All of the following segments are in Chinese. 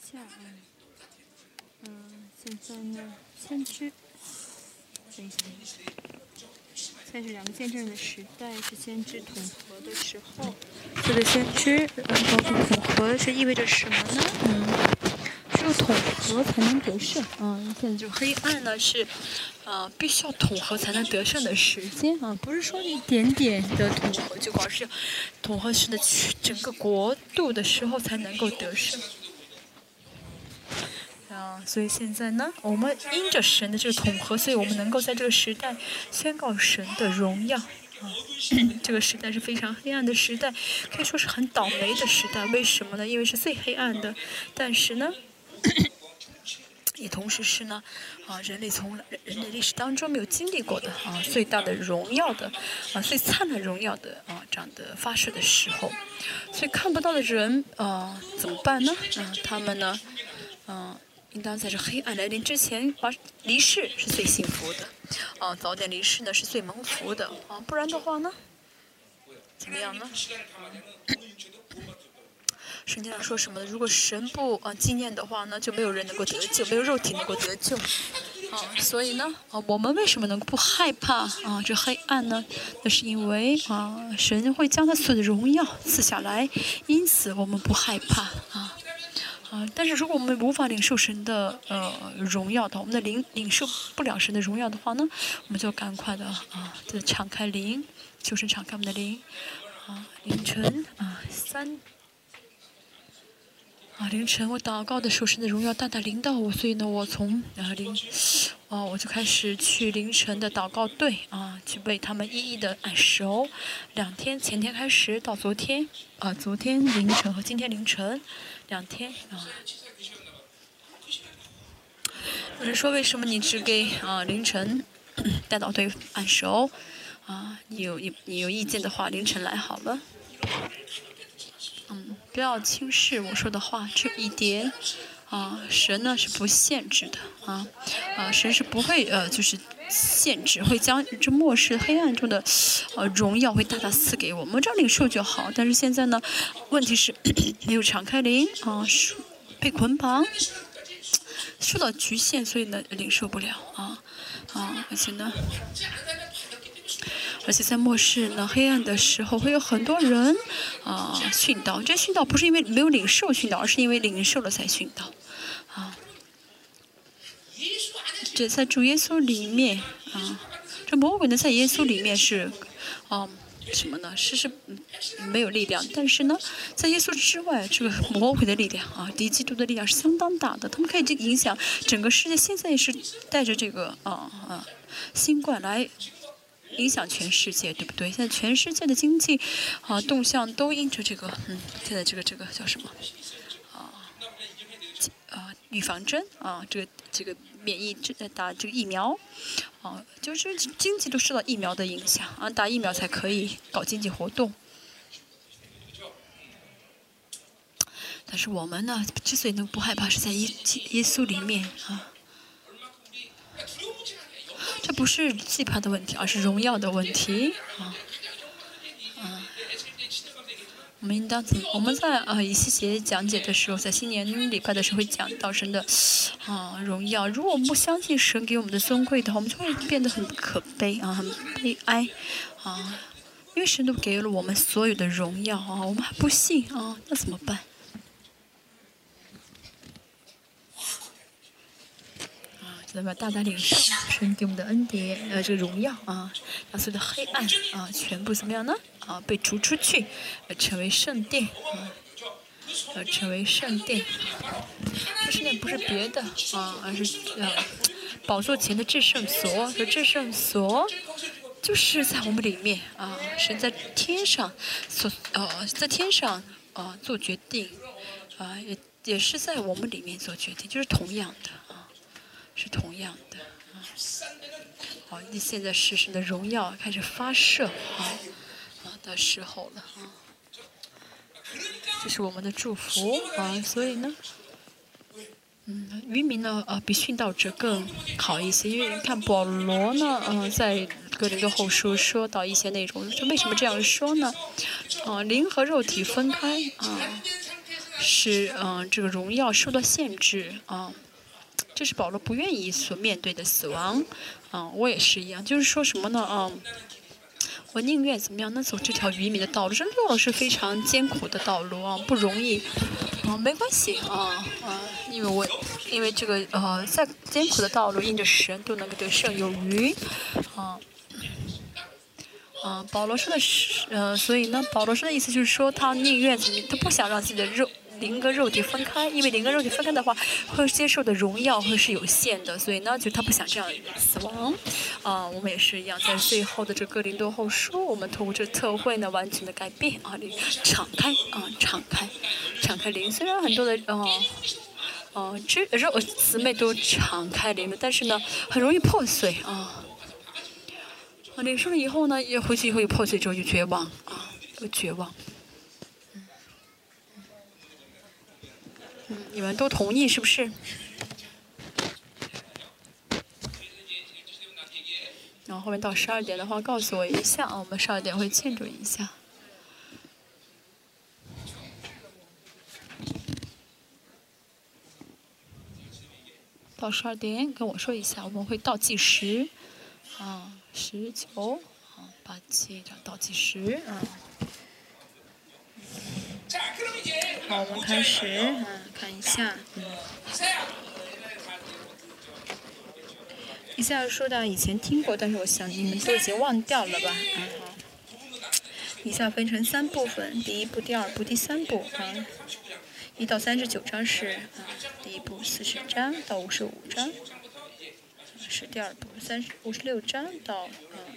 下啊，嗯，现在呢，先知，等一下，现在是两个见证的时代，是先知统合的时候。这个先知，嗯，包括统合是意味着什么呢？嗯，只有统合才能得胜。嗯，现在就黑暗呢是，呃，必须要统合才能得胜的时间啊，不是说一点点的统合就光是统合式的整个国度的时候才能够得胜。所以现在呢，我们因着神的这个统合，所以我们能够在这个时代宣告神的荣耀。啊，这个时代是非常黑暗的时代，可以说是很倒霉的时代。为什么呢？因为是最黑暗的，但是呢，也同时是呢，啊，人类从人类历史当中没有经历过的啊，最大的荣耀的啊，最灿烂荣耀的啊，这样的发射的时候，所以看不到的人啊，怎么办呢？啊，他们呢，嗯。应当在这黑暗来临之前，把离世是最幸福的，啊，早点离世呢是最蒙福的，啊，不然的话呢，怎么样呢？圣经上说什么呢？如果神不啊纪念的话呢，就没有人能够得救，没有肉体能够得救，啊，所以呢，啊，我们为什么能不害怕啊这黑暗呢？那是因为啊，神会将他所有的荣耀赐下来，因此我们不害怕啊。啊，但是如果我们无法领受神的呃荣耀的，我们的领领受不了神的荣耀的话呢，我们就赶快的啊，就敞开灵，就是敞开我们的灵，啊，凌晨啊三，啊凌晨我祷告的时候，神的荣耀大大领导我，所以呢，我从啊凌，哦我就开始去凌晨的祷告队啊，去为他们一一的按手，两天前天开始到昨天啊，昨天凌晨和今天凌晨。两天啊！有人说为什么你只给啊凌晨 带到对按手啊？你有你你有意见的话，凌晨来好了。嗯，不要轻视我说的话，这一点啊，神呢是不限制的啊啊，神是不会呃就是限制，会将这末世黑暗中的呃荣耀会大大赐给我们，这领受就好。但是现在呢，问题是 没有敞开灵啊，被捆绑，受到局限，所以呢领受不了啊啊，而且呢，而且在末世呢黑暗的时候，会有很多人啊殉道。这殉道不是因为没有领受殉道，而是因为领受了才殉道。啊，这在主耶稣里面啊，这魔鬼呢在耶稣里面是，啊，什么呢？是是没有力量，但是呢，在耶稣之外，这个 魔鬼的力量啊，敌基督的力量是相当大的，他们可以这影响整个世界。现在也是带着这个啊啊新冠来影响全世界，对不对？现在全世界的经济啊动向都因着这个，嗯，现在这个这个叫什么啊？啊？预防针啊，这个这个免疫这打这个疫苗，啊，就是经济都受到疫苗的影响啊，打疫苗才可以搞经济活动。但是我们呢，之所以能不害怕，是在耶耶稣里面啊，这不是惧怕的问题，而是荣耀的问题啊。我们应当怎？我们在啊一些节讲解的时候，在新年礼拜的时候会讲到神的啊荣耀。如果我们不相信神给我们的尊贵的话，我们就会变得很可悲啊，很悲哀啊。因为神都给了我们所有的荣耀啊，我们还不信啊，那怎么办啊？那么大大领受神给我们的恩典，呃，这个荣耀啊，让所有的黑暗啊，全部怎么样呢？啊，被逐出去，呃，成为圣殿啊，呃，成为圣殿。这圣殿不是别的啊，而是呃，宝座前的至圣所。这至圣所就是在我们里面啊，神在天上所呃，在天上啊做决定啊，也也是在我们里面做决定，就是同样的啊。是同样的啊，好，你现在是神的荣耀开始发射啊的时候了啊，这是我们的祝福啊，所以呢，嗯，渔民呢啊比殉道者更好一些，因为你看保罗呢，嗯，在哥林多后书说到一些内容，就为什么这样说呢？啊，灵和肉体分开啊。是嗯这个荣耀受到限制啊。这是保罗不愿意所面对的死亡，啊，我也是一样，就是说什么呢？啊，我宁愿怎么样？那走这条愚民的道路，这路是非常艰苦的道路啊，不容易，啊，没关系啊，啊，因为我因为这个呃，在艰苦的道路，因着神都能够得胜有余，啊，啊，保罗说的是，呃，所以呢，保罗说的意思就是说，他宁愿怎么，他不想让自己的肉。灵跟肉体分开，因为灵跟肉体分开的话，会接受的荣耀会是有限的，所以呢，就他不想这样死亡。啊，我们也是一样，在最后的这个灵多后书，我们通过这特会呢，完全的改变啊，灵敞开啊，敞开，敞开灵。虽然很多的啊，啊，这肉姊妹都敞开灵了，但是呢，很容易破碎啊。领受了以后呢，也回去以后又破碎之后就绝望啊，绝望。你们都同意是不是？然后后面到十二点的话，告诉我一下啊，我们十二点会庆祝一下。到十二点跟我说一下，我们会倒计时，啊，十九，啊，八七，这倒计时，啊。好，我们开始，嗯，看一下，嗯。一下说到以前听过，但是我想你们都已经忘掉了吧？嗯好。以下分成三部分，第一部、第二部、第三部啊。一到三十九章是啊，第一部四十章到五十五章是第二部，三十五十六章到嗯。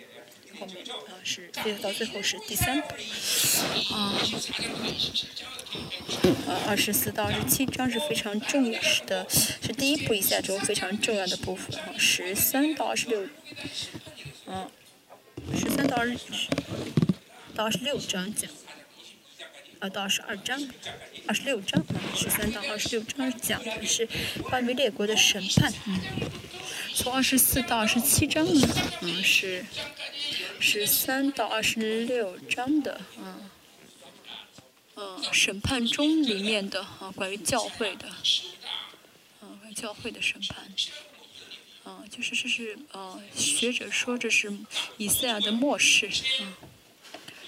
后面啊是，最后到最后是第三步，啊，呃，二十四到二十七章是非常重要的，是第一步一下中非常重要的部分啊，十三到二十六，嗯，十三到二十到二十六章讲，啊到二十二章，二十六章，十三到二十六章讲的是关于列国的审判，嗯，从二十四到二十七章呢，嗯是。十三到二十六章的，嗯，嗯，审判中里面的啊，关于教会的，嗯，关于教会的审判，嗯，就是这是呃，学者说这是以赛亚的末世，嗯，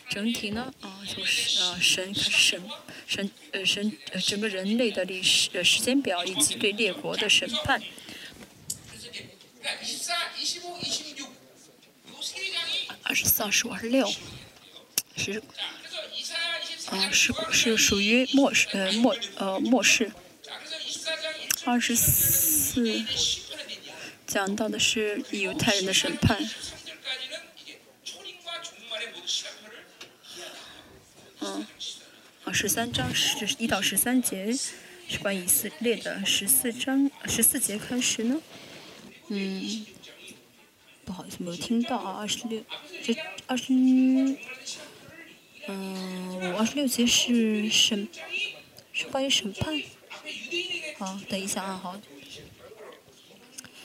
整体呢，啊，就是呃，神开始审审呃审呃整个人类的历史呃时间表以及对列国的审判。二十四、二十五、二十六，是，啊，是是属于末世，呃末呃末世。二十四讲到的是犹太人的审判。嗯，啊，十三章是一到十三节是关以色列的，十四章十四节开始呢，嗯。不好意思，没有听到啊。二十六，这二十，嗯，五二十六节是审，是关于审判。好，等一下啊，好。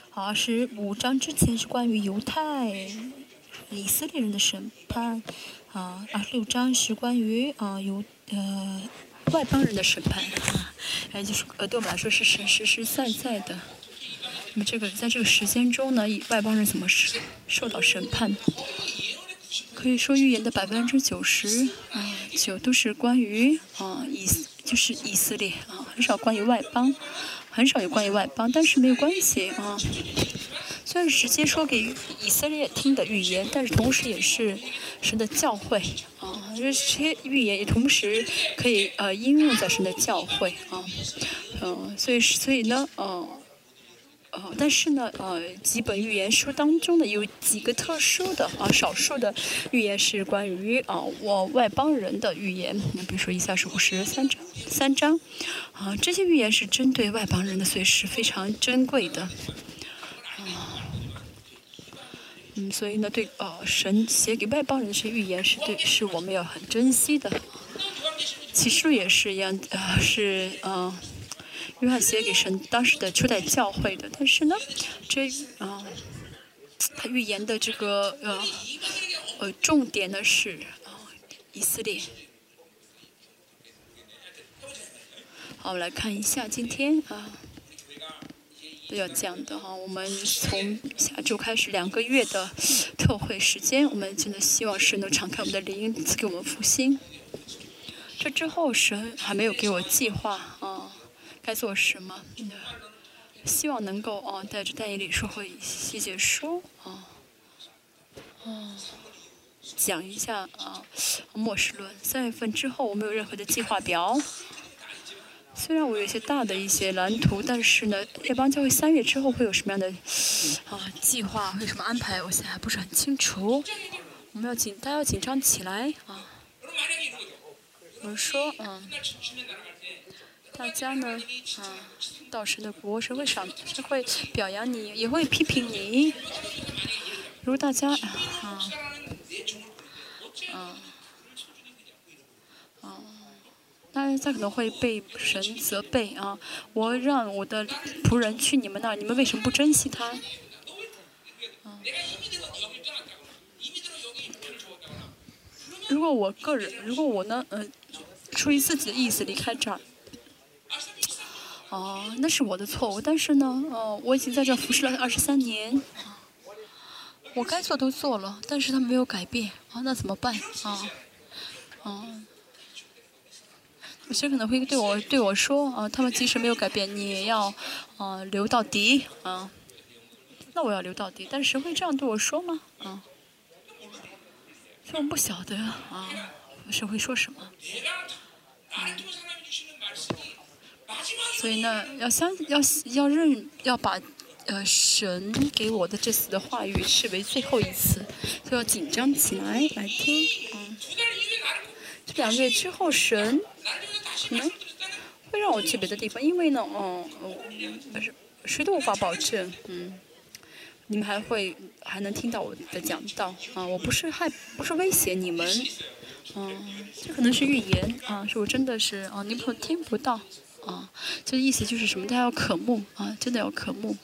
好，二十五章之前是关于犹太以色列人的审判。啊，二十六章是关于啊犹呃外邦人的审判。啊，哎，就是呃对我们来说是实实实在在的。那么这个在这个时间中呢，以外邦人怎么受受到审判？可以说预言的百分之九十啊九都是关于啊以就是以色列啊，很少关于外邦，很少有关于外邦，但是没有关系啊。虽然直接说给以色列听的预言，但是同时也是神的教会啊，这些预言也同时可以呃应用在神的教会啊，嗯，所以所以呢，嗯。但是呢，呃，几本预言书当中呢，有几个特殊的啊，少数的预言是关于啊，我外邦人的预言。那比如说，以下是五十三章，三章，啊，这些预言是针对外邦人的，所以是非常珍贵的。啊，嗯，所以呢，对，呃，神写给外邦人的这些预言是对，是我们要很珍惜的。启示录也是一样，呃，是，嗯。约翰写给神当时的初代教会的，但是呢，这啊，他预言的这个呃呃重点呢是啊以色列好，我们来看一下今天啊都要讲的哈，我们从下周开始两个月的特会时间，我们真的希望神能敞开我们的灵，赐给我们复兴。这之后神还没有给我计划啊，该做什么？希望能够啊带着戴以理说和细节说啊，哦，讲一下啊末世论。三月份之后我没有任何的计划表。虽然我有一些大的一些蓝图，但是呢，列邦教会三月之后会有什么样的啊计划，会什么安排，我现在还不是很清楚。我们要紧，大家要紧张起来啊！我说，嗯，大家呢，啊，到时的国，神会赏，是会表扬你，也会批评你。如果大家，啊，啊。他他可能会被神责备啊！我让我的仆人去你们那儿，你们为什么不珍惜他？如果我个人，如果我呢，呃，出于自己的意思离开这儿，哦，那是我的错误。但是呢，哦，我已经在这服侍了二十三年，我该做都做了，但是他没有改变啊，那怎么办啊？啊？有些可能会对我对我说啊，他们即使没有改变，你也要啊留到底啊。那我要留到底，但是谁会这样对我说吗？啊，所以我不晓得啊，谁会说什么？所以呢，要相要要认要把呃神给我的这次的话语视为最后一次，就要紧张起来来听嗯。这两个月之后，神。可能会让我去别的地方，因为呢，嗯，不是谁都无法保证，嗯，你们还会还能听到我的讲道啊，我不是害，不是威胁你们，嗯，这可能是预言啊，是我真的是啊，你可能听不到啊，这意思就是什么？大家要渴慕啊，真的要渴慕。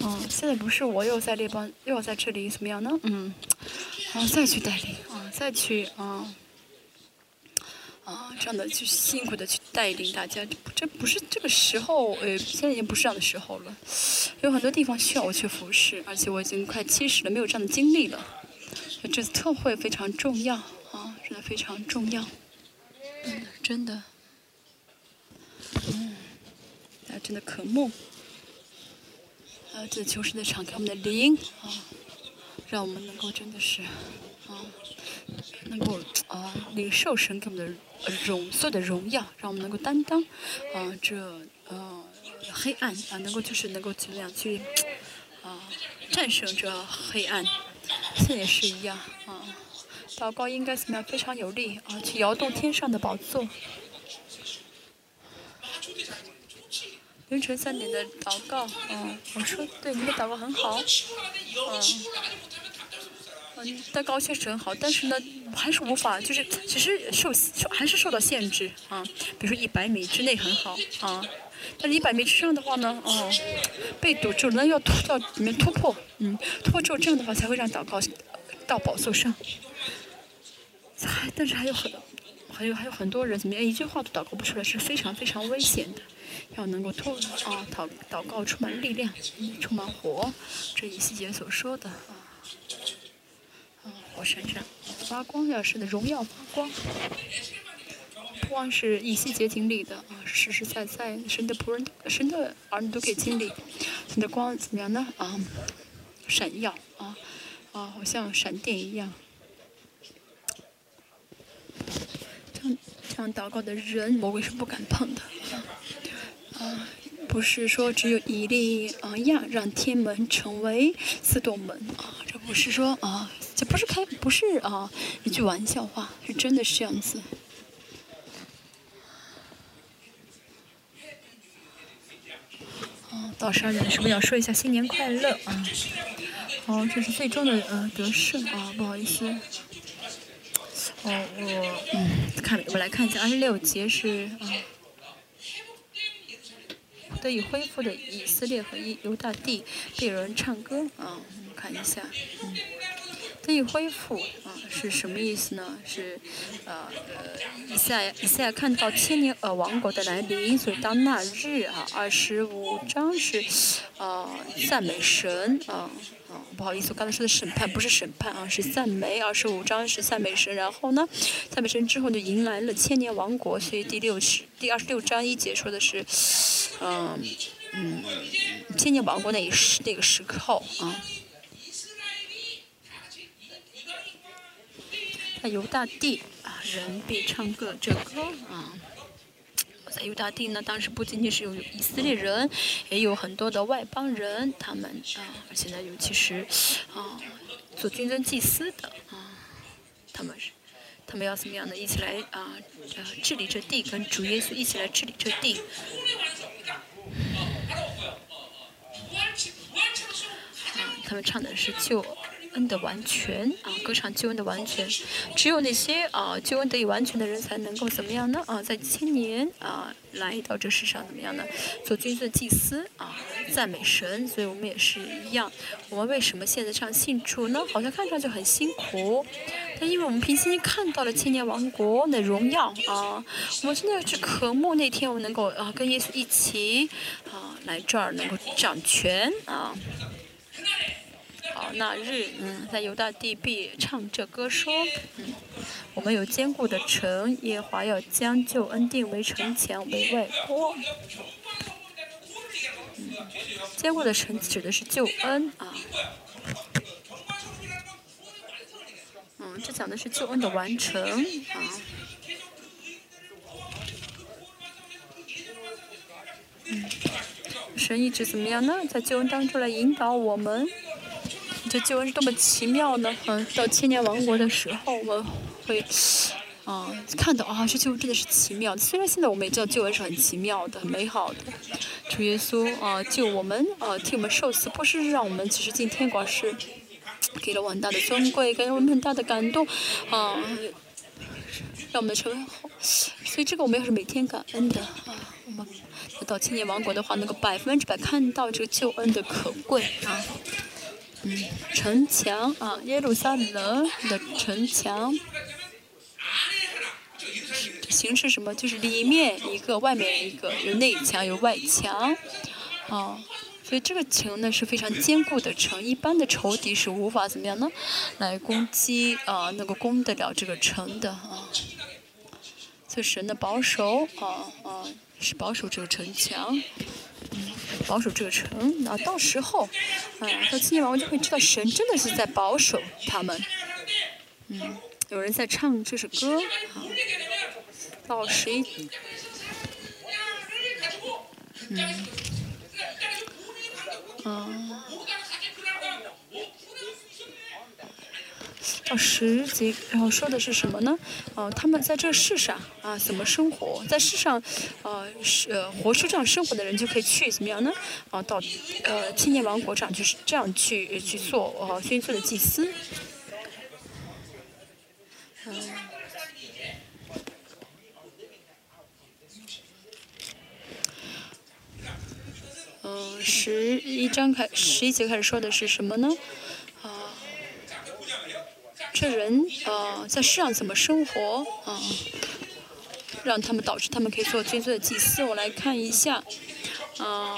嗯，现在不是我又在列邦，又在这里怎么样呢？嗯，啊，再去代理，啊，再去啊，啊，这样的去辛苦的去带领大家，这不是这个时候，呃，现在已经不是这样的时候了。有很多地方需要我去服侍，而且我已经快七十了，没有这样的经历了。这次特会非常重要，啊，真的非常重要，嗯，真的，嗯，大家真的渴慕。啊，这求神的敞开我们的灵啊，让我们能够真的是啊，能够啊领受神给我们的荣所有的荣耀，让我们能够担当啊这呃黑暗啊，能够就是能够怎么样去啊战胜这黑暗，这也是一样啊，祷告应该怎么样非常有力啊，去摇动天上的宝座。凌晨三点的祷告，嗯，我说对，你的祷告很好，嗯，嗯，祷告确实很好，但是呢，还是无法，就是其实受受还是受到限制啊。比如说一百米之内很好啊，但一百米之上的话呢，哦，被堵住了，要突到里面突破，嗯，突破之后这样的话才会让祷告到宝座上。还但是还有很还有还有很多人怎么样，一句话都祷告不出来，是非常非常危险的。要能够突啊祷祷告充满力量，充满火，这一细节所说的啊啊火闪闪发光，要神的荣耀发光，不光是以细节经历的啊，实实在在神的仆人、神的儿女都可以经历，你的光怎么样呢啊？闪耀啊啊，好像闪电一样，这样这样祷告的人，魔鬼是不敢碰的。啊，不是说只有一粒啊亚让天门成为四洞门啊，我是说啊，这不是开不是啊一句玩笑话，是真的是这样子。哦，到十二点是不是要说一下新年快乐啊？哦，这是最终的呃得胜啊，不好意思。哦，我嗯，看我来看一下，二十六节是啊。得以恢复的以色列和犹大地，被人唱歌啊，看一下，嗯。得以恢复啊，是什么意思呢？是，呃呃，以赛以赛亚看到千年呃王国的来临，所以当那日啊，二十五章是，呃，赞美神啊啊，不好意思，我刚才说的审判不是审判啊，是赞美。二十五章是赞美神，然后呢，赞美神之后就迎来了千年王国，所以第六十第二十六章一节说的是，嗯嗯，千年王国那一时那个时候啊。在犹大地啊，人必唱歌这歌啊。在犹大地呢，当时不仅仅是有以色列人，也有很多的外邦人，他们啊，而且呢，尤其是啊，做军尊祭司的啊，他们是，他们要怎么样呢？一起来啊，呃，治理这地，跟主耶稣一起来治理这地。啊，他们唱的是旧。恩的完全啊，歌唱救恩的完全，只有那些啊救恩得以完全的人才能够怎么样呢？啊，在千年啊来到这世上怎么样呢？做君尊祭司啊，赞美神。所以我们也是一样。我们为什么现在这样信主呢？好像看上去很辛苦，但因为我们平心看到了千年王国的荣耀啊，我们真的是渴慕那天我们能够啊跟耶稣一起啊来这儿能够掌权啊。好，那日，嗯，在犹大地必唱这歌说，嗯，我们有坚固的城，耶华要将救恩定为城墙为外郭。嗯，坚固的城指的是救恩啊。嗯，这讲的是救恩的完成啊。嗯，神一直怎么样呢？在救恩当中来引导我们。这救恩是多么奇妙呢？嗯，到千年王国的时候，我们会，啊，看到啊，这救恩真的是奇妙。虽然现在我们也知道救恩是很奇妙的、很美好的，主耶稣啊，救我们啊，替我们受死，不是让我们其实进天国是给了我很大的尊贵，给了我们很大的感动，啊，让我们成为好。所以这个我们要是每天感恩的啊，我们到千年王国的话，能够百分之百看到这个救恩的可贵啊。嗯，城墙啊，耶路撒冷的城墙，形式什么？就是里面一个，外面一个，有内墙有外墙，啊，所以这个城呢是非常坚固的城，一般的仇敌是无法怎么样呢，来攻击啊，能够攻得了这个城的啊。所以神的保守啊啊，是保守这个城墙。保守这个城，啊到时候，啊，到七年王就会知道神真的是在保守他们。嗯，有人在唱这首歌，啊，到十一，嗯，啊。到十节，然后说的是什么呢？哦，他们在这世上啊，怎么生活？在世上，呃，是呃活出这样生活的人就可以去怎么样呢？啊，到呃青年王国上就是这样去去做呃宣誓的祭司。嗯，十一章开十一节开始说的是什么呢？这人呃在世上怎么生活啊？让他们导致他们可以做军队的祭司。我来看一下，啊，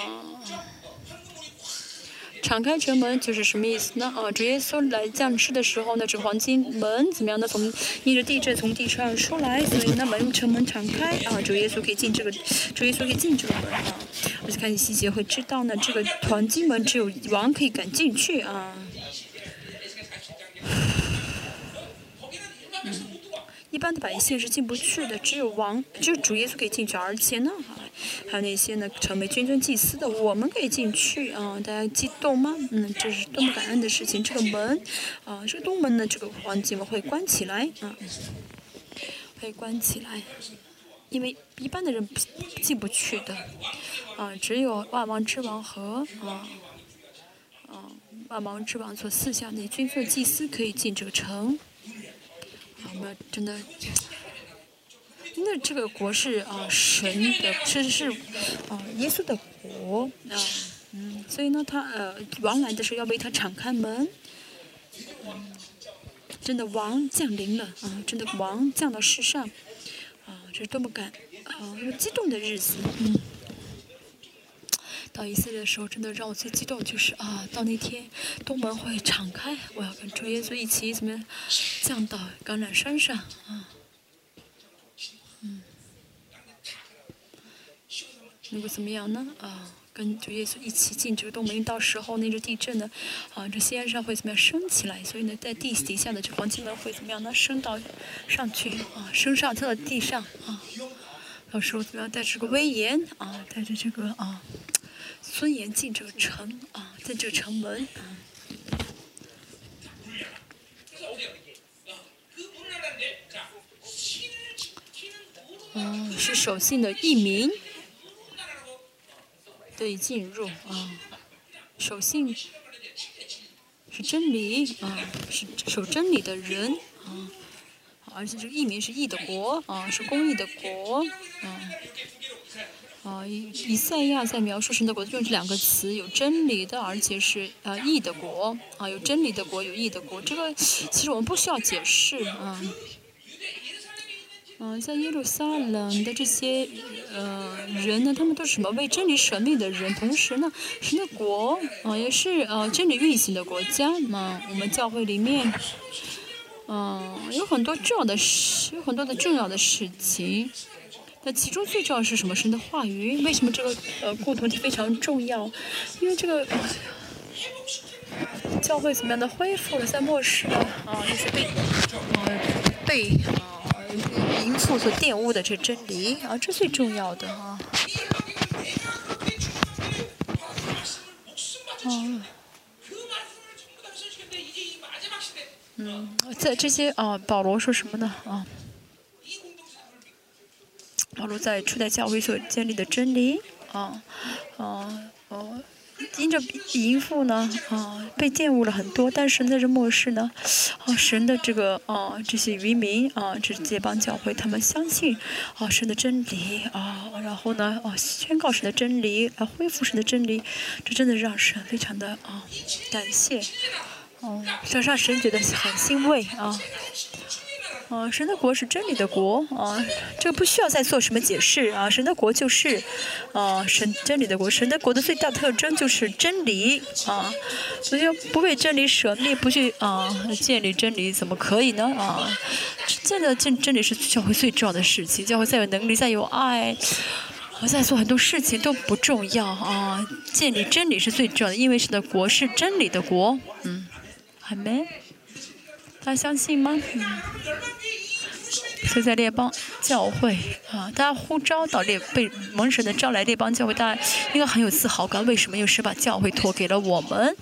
敞开城门就是什么意思呢？啊，主耶稣来降世的时候呢，这黄金门怎么样呢？从逆着地震从地上出来，所以那门城门敞开啊，主耶稣可以进这个，主耶稣可以进这个门啊。而且看细节会知道呢，这个黄金门只有王可以敢进去啊。一般的百姓是进不去的，只有王，只有主耶稣可以进去，而且呢，还有那些呢成为君尊祭司的，我们可以进去啊！大家激动吗？嗯，这是多么感恩的事情！这个门，啊，这个东门呢，这个环节我会关起来啊，会关起来，因为一般的人进不去的，啊，只有万王之王和啊，啊，万王之王所赐下那君尊祭司可以进这个城。我们真的那这个国是啊神的，是是啊耶稣的国啊，嗯，所以呢，他呃王来的时候要为他敞开门，嗯，真的王降临了啊，真的王降到世上，啊，这是多么感啊激动的日子，嗯。到以色列的时候，真的让我最激动就是啊，到那天东门会敞开，我要跟主耶稣一起怎么样降到橄榄山上啊。嗯，能够怎么样呢？啊，跟主耶稣一起进这个东门，到时候那个地震呢，啊，这西安山会怎么样升起来？所以呢，在地底下的这黄金门会怎么样呢？升到上去啊，升上跳到地上啊。到时候怎么样带着个威严啊，带着这个啊。尊严进这个城啊，在这城门啊，嗯，是守信的一民对进入啊，守信是真理啊，是守真理的人啊，而且这个义民是义的国啊，是公义的国啊。啊，以以赛亚在描述神的国用这两个词，有真理的，而且是呃义的国啊，有真理的国，有义的国。这个其实我们不需要解释啊。嗯，在耶路撒冷的这些呃人呢，他们都是什么为真理舍命的人，同时呢，神的国啊也是呃真理运行的国家嘛。我们教会里面，嗯，有很多重要的事，有很多的重要的事情。那其中最重要是什么？神的话语。为什么这个呃共同体非常重要？因为这个教会怎么样的恢复了，在末世啊，那些被呃被啊淫妇所玷污的这真理啊，这最重要的啊。哦。嗯，在这些啊，保罗说什么呢？啊？保罗在初代教会所建立的真理，啊，啊，哦，因着淫妇呢，啊，被玷污了很多，但是在这末世呢，啊，神的这个啊，这些渔民啊，这这帮教会，他们相信啊，神的真理啊，然后呢，啊，宣告神的真理，来恢复神的真理，这真的让神非常的啊，感谢，哦，这让神觉得很欣慰啊。啊，神的国是真理的国啊，这个不需要再做什么解释啊。神的国就是，啊，神真理的国。神的国的最大特征就是真理啊。所以不为真理舍命，不去啊建立真理，怎么可以呢啊？建立真真理是教会最重要的事情。教会再有能力，再有爱，我再做很多事情都不重要啊。建立真理是最重要的，因为神的国是真理的国。嗯，还没。大家相信吗？嗯所以在列邦教会啊，大家呼召到列被蒙神的招来列邦教会，大家应该很有自豪感。为什么？又是把教会托给了我们。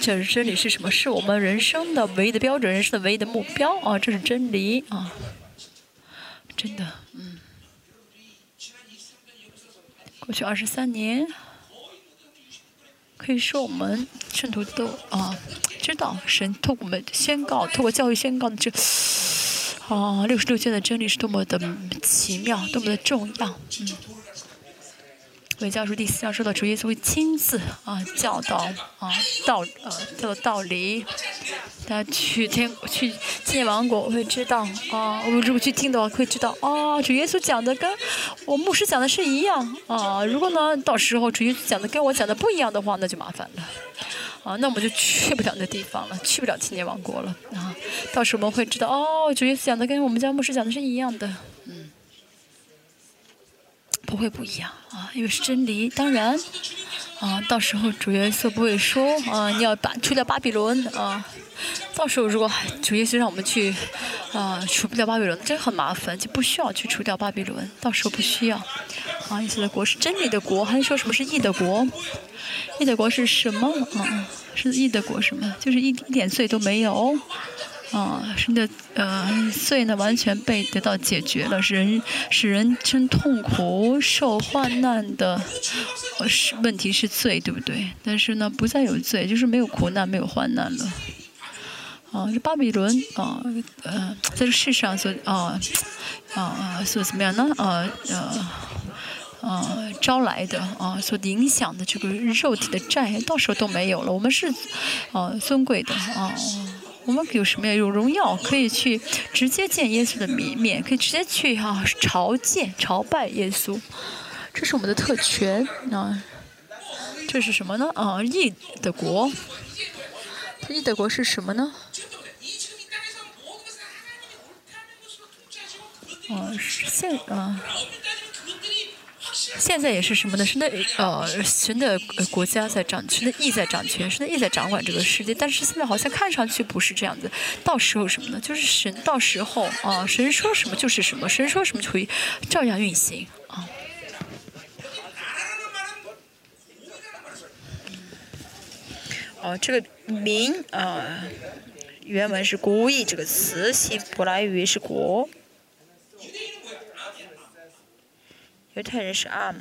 这是真理是什么？是我们人生的唯一的标准，人生的唯一的目标啊！这是真理啊！真的，嗯。过去二十三年。可以说，我们圣徒都啊知道，神透过我们宣告，透过教育宣告的这啊六十六卷的真理是多么的奇妙，多么的重要，嗯。《教书》第四章说到，主耶稣会亲自啊教导啊道呃教导道理，大家去天去见王国会知道啊，我们如果去听的话会知道啊，主耶稣讲的跟我牧师讲的是一样啊。如果呢到时候主耶稣讲的跟我讲的不一样的话，那就麻烦了啊，那我们就去不了那地方了，去不了青年王国了啊。到时候我们会知道哦，主耶稣讲的跟我们家牧师讲的是一样的。嗯不会不一样啊，因为是真理。当然，啊，到时候主耶稣不会说啊，你要把去掉巴比伦啊。到时候如果主耶稣让我们去啊除不掉巴比伦，真很麻烦，就不需要去除掉巴比伦。到时候不需要。啊，耶稣的国是真理的国，还是说什么是义的国？义的国是什么？啊，是义的国什么？就是一一点罪都没有。啊，是的，呃，罪呢完全被得到解决了，使人使人真痛苦、受患难的，是问题是罪，对不对？但是呢，不再有罪，就是没有苦难、没有患难了。啊，这巴比伦啊，呃，在这世上所啊啊啊所怎么样呢？啊呃啊招来的啊所影响的这个肉体的债，到时候都没有了。我们是啊尊贵的啊，我们有什么呀？有荣耀，可以去直接见耶稣的面，可以直接去哈朝见、朝拜耶稣，这是我们的特权啊。这是什么呢？啊，义的国。义德国是什么呢？哦，现啊，现在也是什么呢？是那呃，神的国家在掌，神的义在掌权，神的义在掌管这个世界。但是现在好像看上去不是这样子。到时候什么呢？就是神到时候啊，神说什么就是什么，神说什么就会照样运行哦，这个民啊，原文是“国意”这个词，希伯来语是“国”。犹太人是 “am”。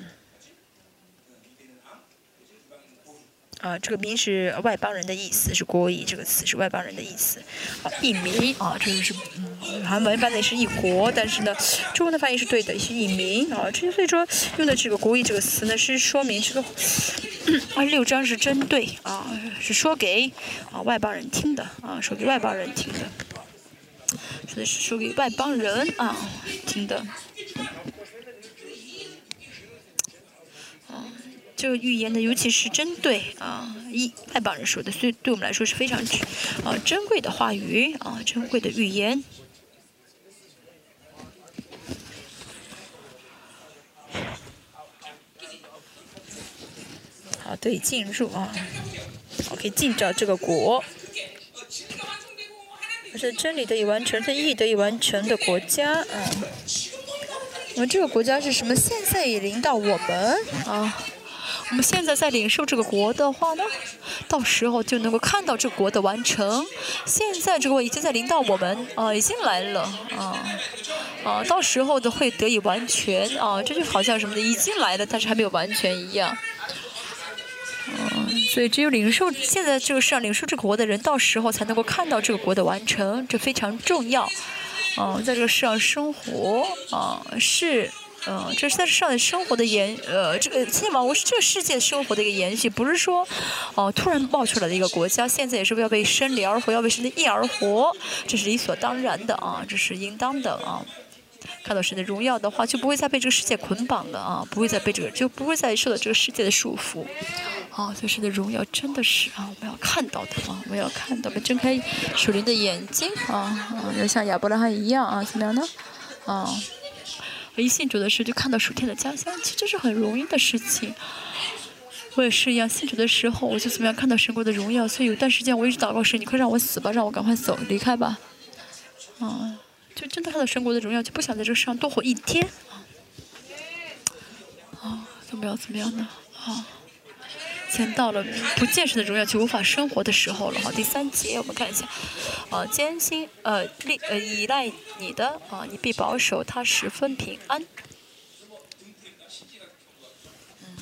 啊，这个民是外邦人的意思，是“国语”这个词是外邦人的意思。啊，一民啊，这个是，韩文翻译是一国，但是呢，中文的翻译是对的，是一民啊。这所以说用的这个“国语”这个词呢，是说明这个。二十六章是针对啊，是说给啊外邦人听的啊，说给外邦人听的，说的是说给外邦人啊听的。这个预言呢，尤其是针对啊一外邦人说的，所以对我们来说是非常啊珍贵的话语啊，珍贵的预言。好，对，进入啊，OK，进到这个国，是真理得以完成，是义得以完成的国家啊。我们这个国家是什么？现在也领导我们啊。我们现在在领受这个国的话呢，到时候就能够看到这国的完成。现在这个已经在领导我们啊，已经来了啊啊，到时候的会得以完全啊，这就好像什么的，已经来了，但是还没有完全一样。嗯，所以只有领受现在这个世上领受这个国的人，到时候才能够看到这个国的完成，这非常重要。嗯，在这个世上生活，啊，是，嗯，这是在上生活的延，呃，这个起码我是这个世界生活的一个延续，不是说，哦，突然冒出来的一个国家，现在也是要为生理而活，要为神的义而活，这是理所当然的啊，这是应当的啊。看到神的荣耀的话，就不会再被这个世界捆绑了啊，不会再被这个，就不会再受到这个世界的束缚。啊，所以神的荣耀真的是啊，我们要看到的啊，我们要看到，我们睁开属灵的眼睛啊啊，要像亚伯拉罕一样啊，怎么样呢？啊，唯一信主的时候就看到属天的家乡，其实这是很容易的事情。我也是一样，信主的时候我就怎么样看到神国的荣耀，所以有段时间我一直祷告神，你快让我死吧，让我赶快走离开吧。啊。就真的看到神国的荣耀，就不想在这世上多活一天啊！啊，怎么样？怎么样呢？啊，现在到了不见神的荣耀就无法生活的时候了。哈，第三节我们看一下，啊，艰辛呃立呃依赖你的啊，你必保守他十分平安。嗯。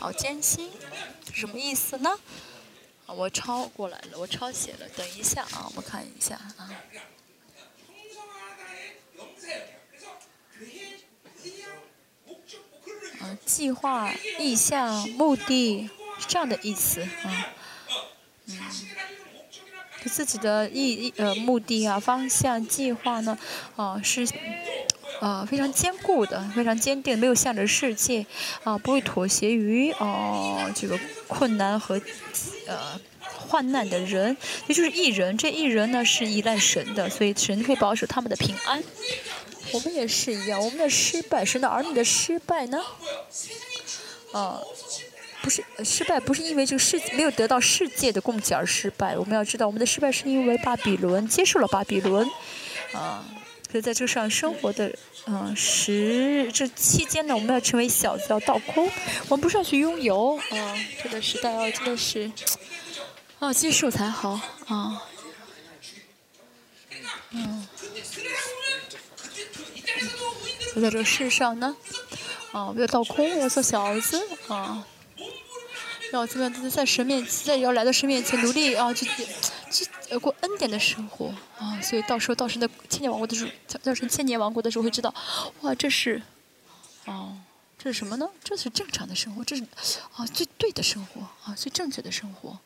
好艰辛，什么意思呢？啊，我抄过来了，我抄写了。等一下啊，我们看一下啊。计划、意向、目的，是这样的意思啊。嗯，自己的意呃目的啊、方向、计划呢，啊是。啊，非常坚固的，非常坚定，没有向着世界，啊，不会妥协于哦这个困难和呃患难的人，也就是艺人。这艺人呢是依赖神的，所以神可以保守他们的平安。我们也是一样，我们的失败，神的儿女的失败呢，啊，不是失败，不是因为这个世没有得到世界的供给而失败。我们要知道，我们的失败是因为巴比伦接受了巴比伦，啊。所以在这上生活的，嗯，时这期间呢，我们要成为小子，要倒空，我们不是要去拥有，啊，这个时代要真的是，啊，接受才好，啊，嗯，在这世上呢，啊，我要倒空，要做小儿子，啊，要怎么样？在神面前在要来到神面前努力啊，去去过恩典的生活啊。所以到时候到神的千年王国的时候，到神千年王国的时候会知道，哇，这是，哦，这是什么呢？这是正常的生活，这是啊最对的生活啊最正确的生活。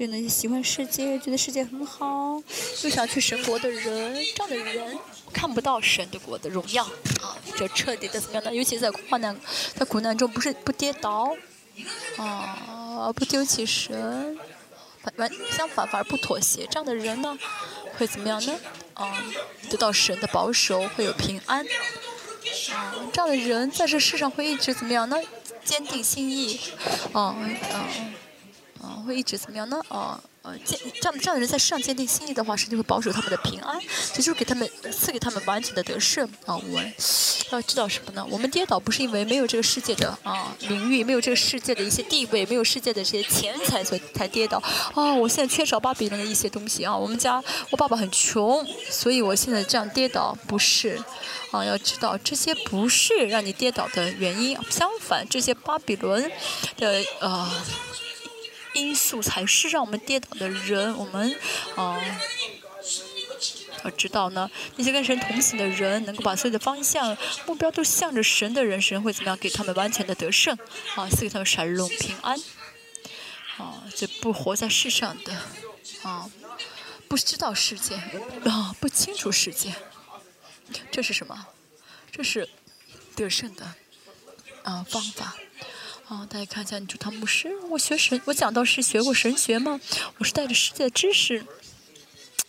所以那些喜欢世界、觉得世界很好、又想去神国的人，这样的人看不到神的国的荣耀啊！就彻底的怎么样呢？尤其在患难、在苦难中，不是不跌倒啊，不丢弃神，反反相反反而不妥协，这样的人呢，会怎么样呢？啊，得到神的保守，会有平安啊！这样的人在这世上会一直怎么样呢？坚定心意，啊啊。啊，会一直怎么样呢？啊，呃，坚这样这样的人在世上坚定心意的话，神就会保守他们的平安，这就是给他们赐给他们完全的得胜啊！我要知道什么呢？我们跌倒不是因为没有这个世界的啊名誉，没有这个世界的一些地位，没有世界的这些钱财，所才跌倒。啊，我现在缺少巴比伦的一些东西啊！我们家我爸爸很穷，所以我现在这样跌倒不是啊！要知道这些不是让你跌倒的原因，相反，这些巴比伦的呃。因素才是让我们跌倒的人。我们，啊，要知道呢，那些跟神同行的人，能够把所有的方向、目标都向着神的人，神会怎么样？给他们完全的得胜，啊，赐给他们闪龙平安，啊，这不活在世上的，啊，不知道世界，啊，不清楚世界，这是什么？这是得胜的，啊，方法。哦，大家看一下，你主堂牧师，我学神，我讲到是学过神学吗？我是带着世界的知识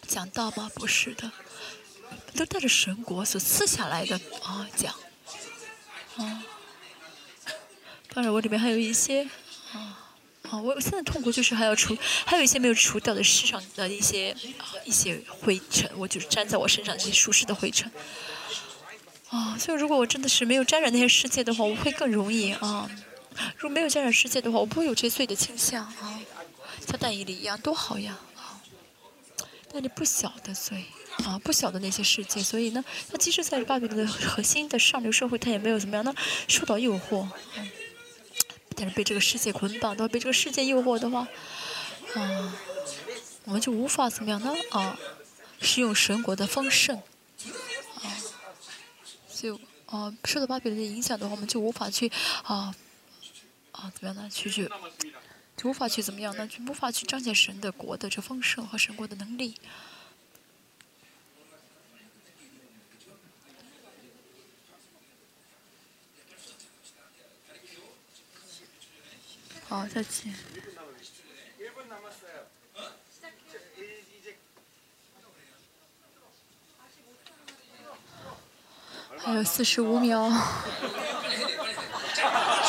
讲道吗？不是的，都带着神国所赐下来的啊讲。啊，当然我里面还有一些啊啊，我现在痛苦就是还要除，还有一些没有除掉的世上的一些一些灰尘，我就是粘在我身上这些舒适的灰尘。啊，所以如果我真的是没有沾染那些世界的话，我会更容易啊。如果没有沾染世界的话，我不会有这罪的倾向啊，像戴伊里一样多好呀啊！但你不晓得罪啊，不晓得那些世界，所以呢，他即使在巴比伦的核心的上流社会，他也没有怎么样呢，受到诱惑。但是被这个世界捆绑，的话，被这个世界诱惑的话，啊，我们就无法怎么样呢？啊，使用神国的丰盛啊，就啊，受到巴比伦的影响的话，我们就无法去啊。啊，怎么样呢？去去，就无法去怎么样呢？就无法去彰显神的国的这丰盛和神国的能力。好，再见。还有四十五秒。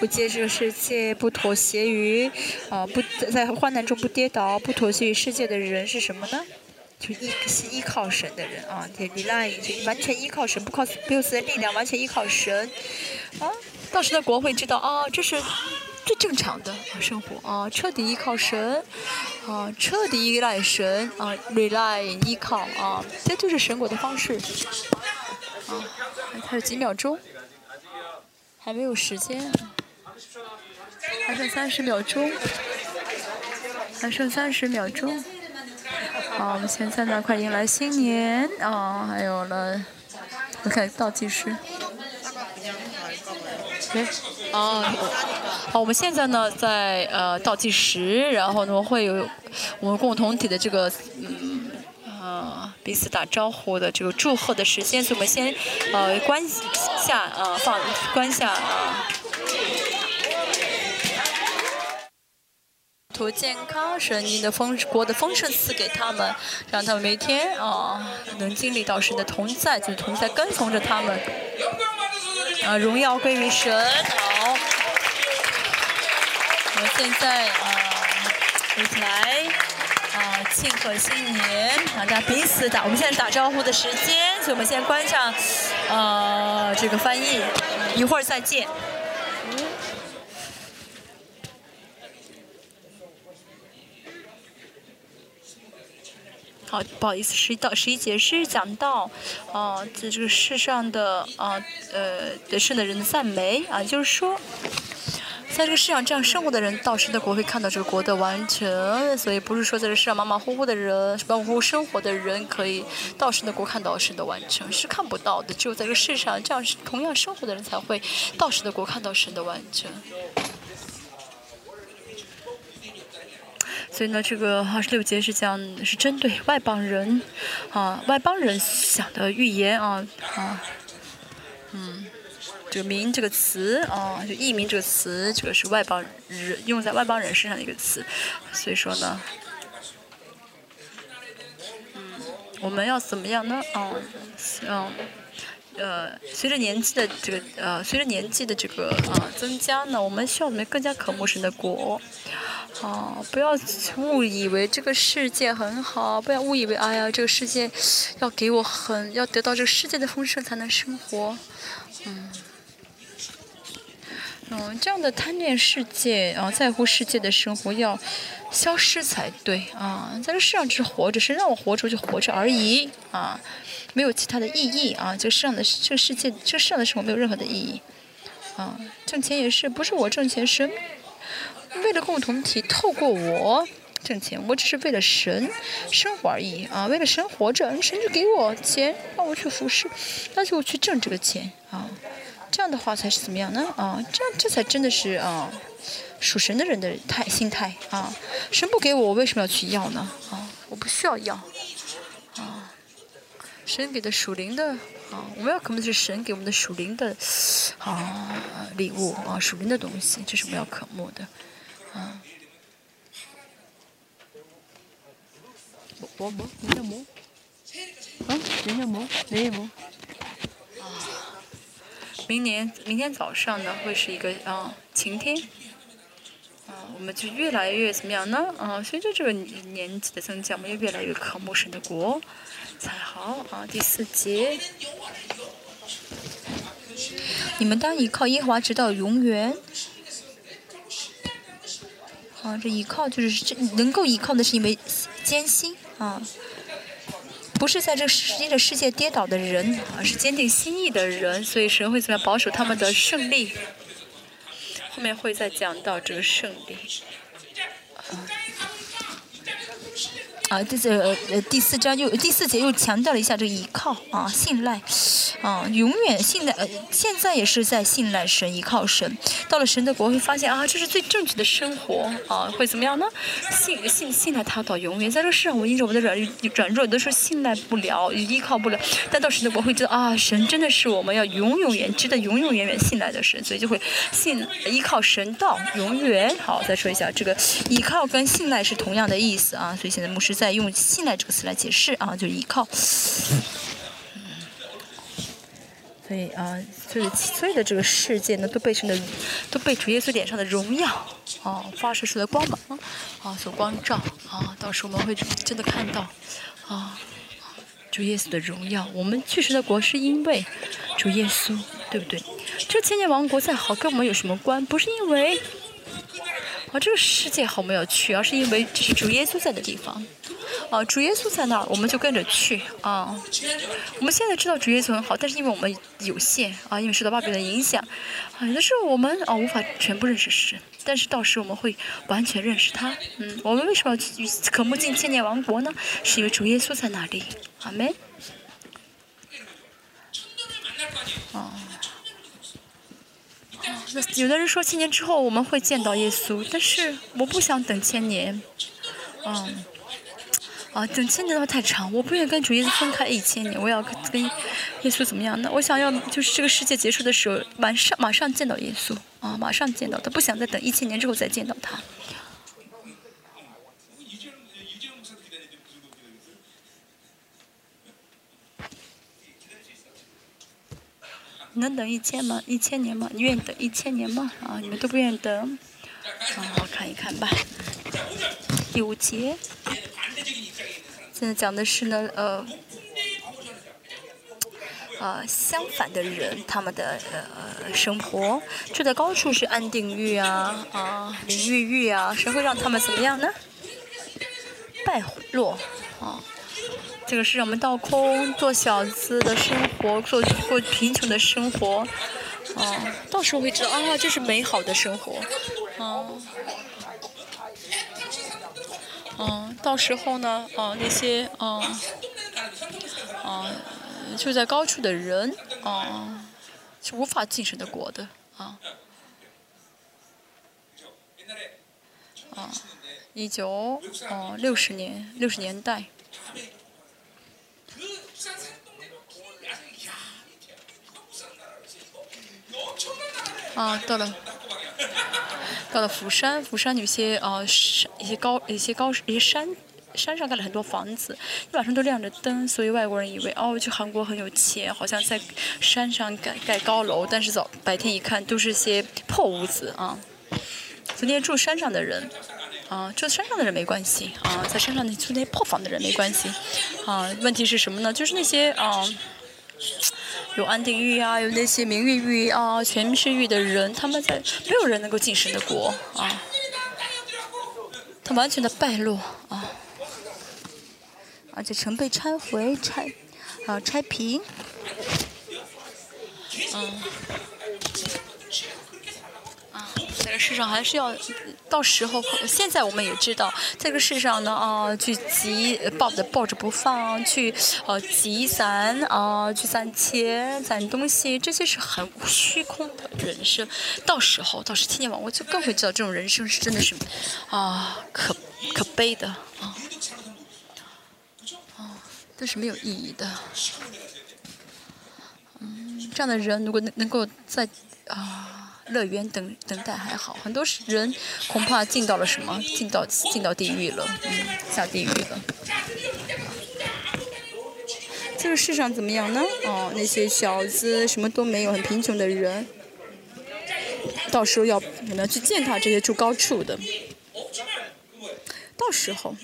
不接受世界，不妥协于，啊，不在患难中不跌倒，不妥协于世界的人是什么呢？就依是依靠神的人啊，，rely 就完全依靠神，不靠没有自己的力量，完全依靠神。啊，到时的国会知道啊，这是最正常的生活啊，彻底依靠神，啊，彻底依赖神啊，rely 依靠啊，这就是神国的方式。啊，还有几秒钟，还没有时间，还剩三十秒钟，还剩三十秒钟。好，我们现在呢，快迎来新年啊，还有了，我看倒计时。哎，啊，好，我们现在呢在呃倒计时，然后呢会有我们共同体的这个嗯。啊，彼此打招呼的这个祝贺的时间，所以我们先呃关下啊，放关下啊。图健康，神灵的丰国的丰盛赐给他们，让他们每天啊能经历到神的同在，就是同在跟从着他们。啊，荣耀归于神。好，我们现在啊，一起来，庆贺新年，大家彼此打。我们现在打招呼的时间，所以我们先关上呃这个翻译，一会儿再见。好，不好意思，十一到十一节是讲到，啊，在这个世上的啊，呃，得胜的人的赞美啊，就是说，在这个世上这样生活的人，到神的国会看到这个国的完成，所以不是说在这世上马马虎虎的人，马马虎虎生活的人可以到神的国看到神的完成，是看不到的，只有在这个世上这样同样生活的人才会到神的国看到神的完成。所以呢，这个二十六节是讲是针对外邦人，啊，外邦人想的预言啊啊，嗯，这个“民”这个词啊，就“异民”这个词，这个是外邦人用在外邦人身上的一个词。所以说呢，嗯，我们要怎么样呢？嗯，嗯，呃，随着年纪的这个呃，随着年纪的这个啊增加呢，我们需要怎么更加渴慕神的国？哦，不要误以为这个世界很好，不要误以为哎呀，这个世界要给我很要得到这个世界的丰盛才能生活，嗯，嗯，这样的贪恋世界啊，在乎世界的生活要消失才对啊，在这世上只是活着，是让我活着就活着而已啊，没有其他的意义啊，这世上的这个世界，这世上的生活没有任何的意义啊，挣钱也是，不是我挣钱是。为了共同体，透过我挣钱，我只是为了神生活而已啊！为了神活着，神就给我钱，让我去服侍，那就去挣这个钱啊！这样的话才是怎么样呢？啊，这样这才真的是啊，属神的人的态心态啊！神不给我，我为什么要去要呢？啊，我不需要要啊！神给的属灵的啊，我们要渴慕的是神给我们的属灵的啊礼物啊，属灵的东西，这是我们要渴慕的。啊，我我人家么？啊，人家么？没么？明年明天早上呢会是一个啊晴天，啊，我们就越来越怎么样呢？啊，随着这个年纪的增加，我们也越来越渴慕神的国才好啊。第四节，你们当依靠耶和华直到永远。啊，这依靠就是这能够依靠的是因为艰辛啊，不是在这世界的世界跌倒的人，而是坚定心意的人，所以神会怎么样保守他们的胜利？后面会再讲到这个胜利。啊，这是呃呃第四章又第四节又强调了一下这个依靠啊，信赖，啊，永远信赖，呃，现在也是在信赖神，依靠神。到了神的国会发现啊，这是最正确的生活啊，会怎么样呢？信信信赖他到永远，在这个世上我因着我的软软弱，有的时候信赖不了，依靠不了。但到神的国会知道啊，神真的是我们要永永远值得永永远远信赖的神，所以就会信依靠神到永远。好，再说一下这个依靠跟信赖是同样的意思啊，所以现在牧师在。再用“信赖”这个词来解释啊，就依靠。所以啊，所以所有的这个世界呢，都被神的，都被主耶稣脸上的荣耀啊发射出来光芒啊所光照啊，到时候我们会真的看到啊主耶稣的荣耀。我们去神的国是因为主耶稣，对不对？这千年王国再好，跟我们有什么关？不是因为。啊，这个世界好，我们要去，而是因为这是主耶稣在的地方。啊，主耶稣在那儿，我们就跟着去。啊，我们现在知道主耶稣很好，但是因为我们有限，啊，因为受到巴比的影响，啊，有的时候我们啊无法全部认识神，但是到时我们会完全认识他。嗯，我们为什么要去渴慕进千年王国呢？是因为主耶稣在那里。阿门。啊。有的人说千年之后我们会见到耶稣，但是我不想等千年，嗯，啊，等千年的话太长，我不愿意跟主耶稣分开一千年，我要跟耶稣怎么样呢？我想要就是这个世界结束的时候，马上马上见到耶稣，啊，马上见到他，不想再等一千年之后再见到他。能等一千吗？一千年吗？你愿意等一千年吗？啊，你们都不愿意等。好好看一看吧。第五节，现在讲的是呢，呃，呃，相反的人，他们的呃生活，住在高处是安定欲啊，啊，名誉欲啊，谁会让他们怎么样呢？败落，啊。这个是让我们倒空，做小资的生活，做过贫穷的生活，啊，到时候会知道啊，这是美好的生活，啊，嗯，到时候呢，啊，那些啊，啊，住在高处的人，啊，是无法晋升的国的，啊，啊，一九，哦，六十年，六十年代。啊，到了，到了釜山，釜山有些啊山，一些高，一些高，一些山，山上盖了很多房子，一晚上都亮着灯，所以外国人以为哦，去韩国很有钱，好像在山上盖盖高楼，但是早白天一看都是些破屋子啊。昨天住山上的人，啊，住山上的人没关系啊，在山上那住那些破房的人没关系，啊，问题是什么呢？就是那些啊。有安定欲啊，有那些名誉欲啊、权势欲的人，他们在没有人能够晋升的国啊，他完全的败落啊，而且城被拆毁、拆啊、拆平，嗯。世上还是要，到时候现在我们也知道，在这个世上呢啊，去集抱着抱着不放，去呃集散啊，去攒钱攒东西，这些是很虚空的人生。到时候，到时千年王国就更会知道，这种人生是真的是啊可可悲的啊啊，都是没有意义的。嗯，这样的人如果能能够在啊。乐园等等待还好，很多人恐怕进到了什么？进到进到地狱了，嗯，下地狱了。这个世上怎么样呢？哦，那些小子什么都没有，很贫穷的人，到时候要怎么样去践踏这些住高处的？到时候。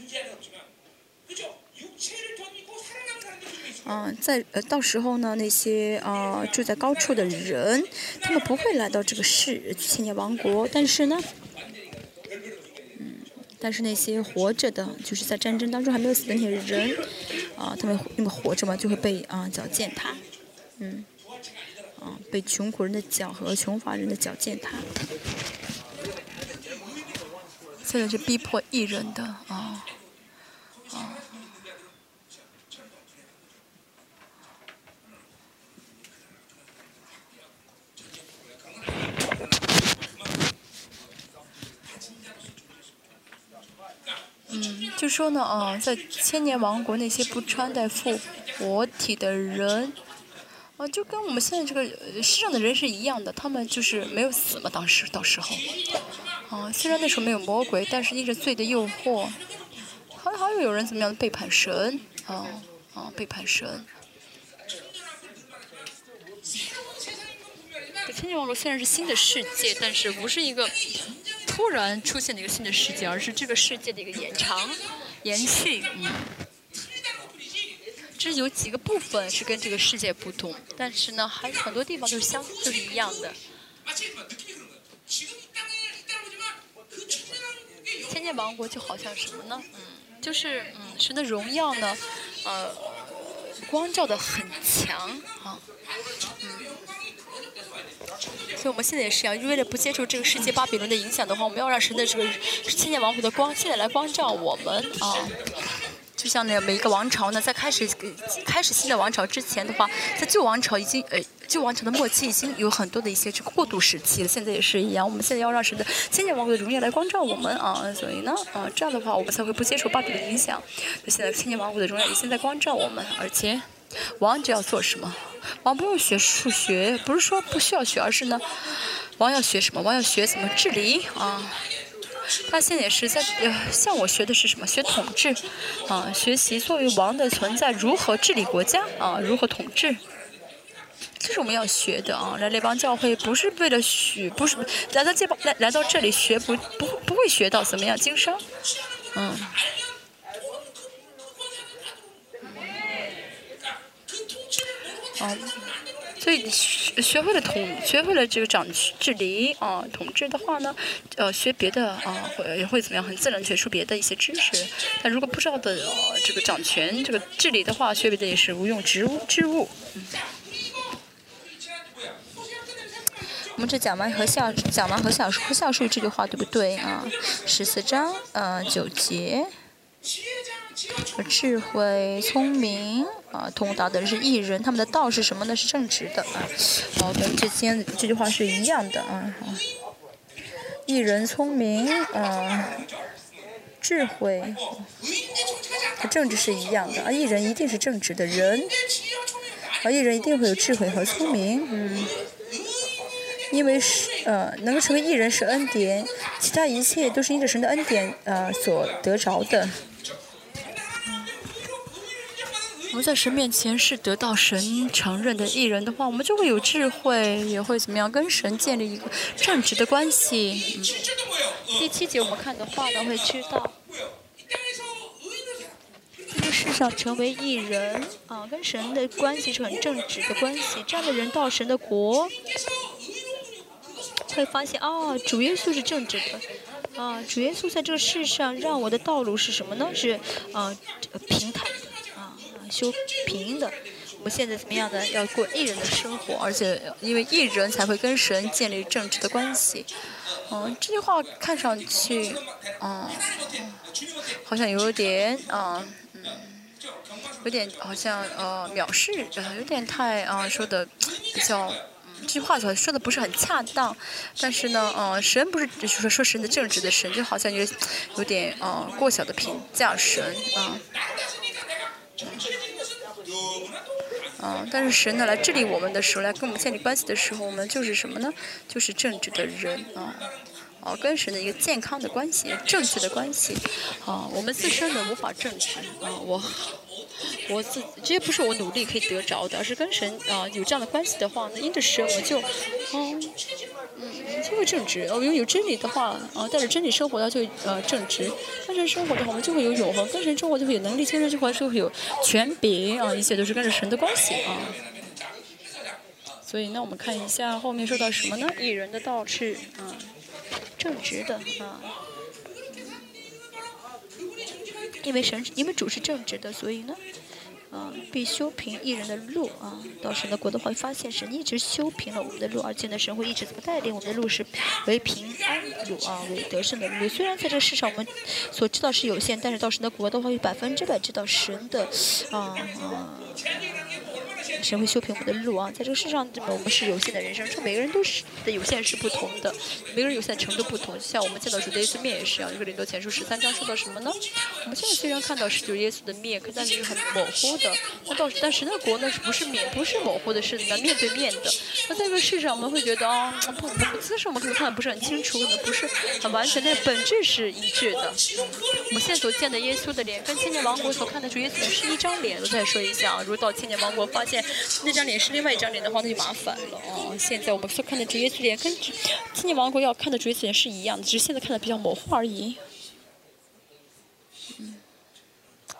嗯，在呃，到时候呢，那些啊住在高处的人，他们不会来到这个世千年王国，但是呢，嗯，但是那些活着的，就是在战争当中还没有死的那些人，啊，他们因为活着嘛，就会被啊脚践踏，嗯，啊，被穷苦人的脚和穷乏人的脚践踏，现在是逼迫异人的啊。就说呢，啊，在千年王国那些不穿戴复活体的人，啊，就跟我们现在这个世上的人是一样的，他们就是没有死嘛，当时到时候，啊，虽然那时候没有魔鬼，但是因着罪的诱惑，还还会有人怎么样背叛神，啊啊，背叛神。千年王国虽然是新的世界，但是不是一个。突然出现了一个新的世界，而是这个世界的一个延长、延续。嗯，这有几个部分是跟这个世界不同，但是呢，还有很多地方都是相都是一样的。千年王国就好像什么呢？嗯，就是嗯，神的荣耀呢，呃，光照的很强啊，嗯。所以我们现在也是一样，为了不接受这个世界巴比伦的影响的话，我们要让神的这个千年王国的光现在来光照我们啊！就像那每一个王朝呢，在开始开始新的王朝之前的话，在旧王朝已经呃旧王朝的末期已经有很多的一些这个过渡时期了。现在也是一样，我们现在要让神的千年王国的荣耀来光照我们啊！所以呢，啊这样的话我们才会不接受巴比伦的影响。那现在千年王国的荣耀也现在光照我们，而且。王就要做什么？王不用学数学，不是说不需要学，而是呢，王要学什么？王要学怎么治理啊？他现在也是在呃，向我学的是什么？学统治啊，学习作为王的存在如何治理国家啊，如何统治。这是我们要学的啊！来列邦教会不是为了学，不是来到这帮来来到这里学不不不会学到怎么样经商，嗯。啊，所以学学会了统，学会了这个掌治理啊，统治的话呢，呃，学别的啊，会也会怎么样？很自然学出别的一些知识。但如果不知道的呃这个掌权、这个治理的话，学别的也是无用之物之物。我们这讲完和下讲完和下和下述这句话对不对啊？十四章呃九节。和智慧、聪明啊，通达的是艺人，他们的道是什么呢？是正直的啊。好，跟之前这句话是一样的啊。艺人聪明啊，智慧和正直是一样的啊。艺人一定是正直的人，啊，艺人一定会有智慧和聪明，嗯。因为是呃，能够成为艺人是恩典，其他一切都是因着神的恩典啊所得着的。我们在神面前是得到神承认的艺人的话，我们就会有智慧，也会怎么样跟神建立一个正直的关系。嗯。第七节我们看的话呢，会知道，这个世上成为艺人啊，跟神的关系是很正直的关系。这样的人到神的国，会发现啊，主耶稣是正直的，啊，主耶稣在这个世上让我的道路是什么呢？是啊，平坦。修平的，我们现在怎么样的？要过艺人的生活，而且因为艺人才会跟神建立正直的关系。嗯，这句话看上去，嗯，好像有点，嗯，嗯，有点好像呃藐视，有点太啊说的比较，这句话说说的不是很恰当。但是呢，嗯，神不是就是说说神的正直的神，就好像有有点嗯过小的评价神啊。啊，但是神呢来治理我们的时候，来跟我们建立关系的时候，我们就是什么呢？就是正直的人啊，哦，跟神的一个健康的关系，正确的关系，啊，我们自身呢无法正直啊，我。我自这些不是我努力可以得着的，而是跟神啊有这样的关系的话呢，因着神我就，嗯，嗯，就会正直。哦，有有真理的话啊，带着真理生活的就呃正直。跟神生活的话，我们就会有永恒；跟神生活就会有能力；跟神生活就会有权柄啊，一切都是跟着神的关系啊。所以呢，我们看一下后面说到什么呢？一人的道是啊正直的啊。因为神，因为主是正直的，所以呢，啊，必修平一人的路啊。到神的国的话，会发现神一直修平了我们的路，而且呢，神会一直带领我们的路是为平安路啊，为得胜的路。虽然在这世上我们所知道是有限，但是到神的国的话，有百分之百知道神的啊啊。神会修平我们的路啊，在这个世上，这么我们是有限的人生，说每个人都是的有限是不同的，每个人有限程度不同。像我们见到主的耶稣面也是啊，一个领头前书十三章说到什么呢？我们现在虽然看到是主耶稣的面，但是很模糊的。那到但神的国呢，是不是面不是模糊的，是那面对面的。那在这个世上，我们会觉得啊，不不姿势我们可能看的不是很清楚，可能不是很完全，但本质是一致的。我们现在所见的耶稣的脸，跟千年王国所看的主耶稣是一张脸。我再说一下啊，如果到千年王国发现。那张脸是另外一张脸的话，那就麻烦了哦。现在我们所看的主耶稣脸跟千年王国要看的主耶稣脸是一样的，只是现在看的比较模糊而已。嗯，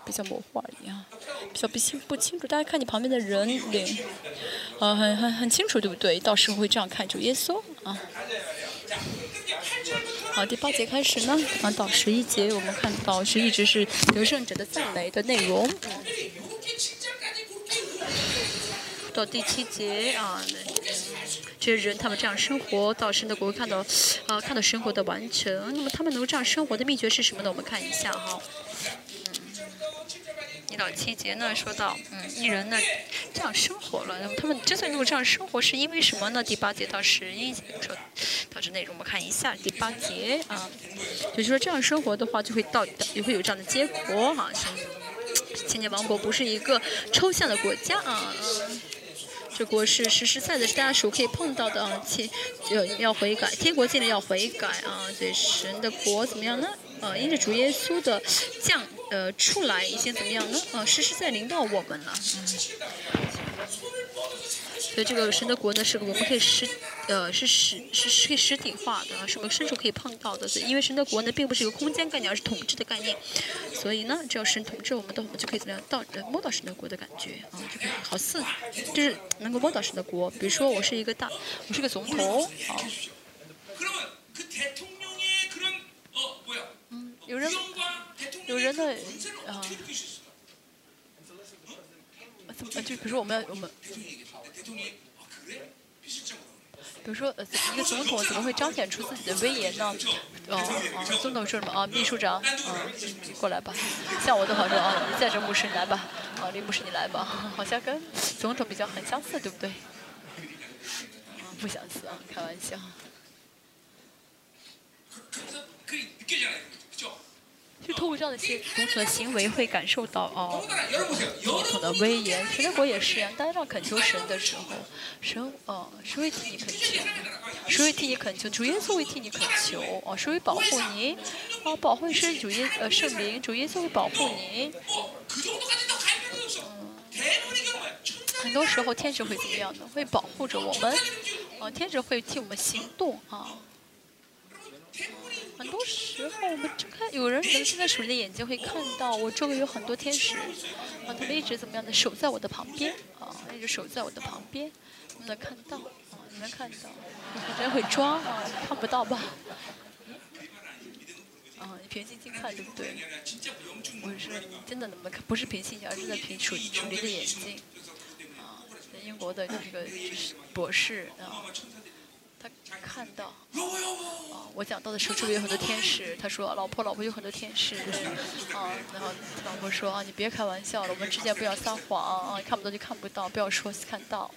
比较模糊而已啊，比较不清不清楚。大家看你旁边的人脸，啊，很很很清楚，对不对？到时候会这样看主耶稣啊。好，第八节开始呢，啊，到十一节我们看到是一直是得胜者的赞美的内容。到第七节啊，这些人他们这样生活，到神的国看到，啊，看到生活的完成。那么他们能够这样生活的秘诀是什么呢？我们看一下哈。嗯一到七节呢，说到，嗯，一人呢这样生活了。那么他们之所以能够这样生活，是因为什么呢？第八节到十一节说，导致内容我们看一下第八节啊，就是说这样生活的话，就会到也会有这样的结果哈。千年王国不是一个抽象的国家啊。这国是实实在在是大家手可以碰到的啊，且要要悔改，天国进来要悔改啊，所以神的国怎么样呢？呃，因着主耶稣的降呃出来，一些怎么样呢？呃，实实在在临到我们了。嗯。所以这个神的国呢，是我们可以实，呃，是实是可以实体化的，是我们伸手可以碰到的。所以，因为神的国呢，并不是一个空间概念，而是统治的概念。所以呢，只要神统治我们的，我们就可以怎么样到摸到神的国的感觉啊，就可以好似就是能够摸到神的国。比如说，我是一个大，我是个总统啊。嗯，有人有人的啊。怎么就比如说我们要我们，比如说呃一个总统怎么会彰显出自己的威严呢？哦哦，总统说什么啊？秘书长，嗯，过来吧。像我都好说啊，你在这牧师你来吧，啊，林牧师你来吧，好像跟总统比较很相似，对不对？啊不相似啊，开玩笑。就通过这样的些种种的行为，会感受到哦，总统的威严。神的国也是啊，大家让恳求神的时候，神哦，谁会替你恳求？谁会替你恳求？主耶稣会替你恳求哦，谁会保护你？哦，保护是主耶呃圣灵，主耶稣会保护你。嗯，很多时候天使会怎么样呢？会保护着我们，哦，天使会替我们行动啊。很多时候，我们睁开，有人可能现在属灵的眼睛会看到，我周围有很多天使，啊，他们一直怎么样的守在我的旁边，啊，一直守在我的旁边，我们能看到，啊，你能看到，有人会装，啊，看不到吧？啊，你平心静看，对不对？我是真的能看，不是平心静，而是在凭属属灵的眼睛，啊，在英国的这个博士，啊。他看到，啊，我讲到的时候，周围有很多天使。他说：“老婆，老婆有很多天使。”啊，然后老婆说：“啊，你别开玩笑了，我们之间不要撒谎啊，看不到就看不到，不要说看到。”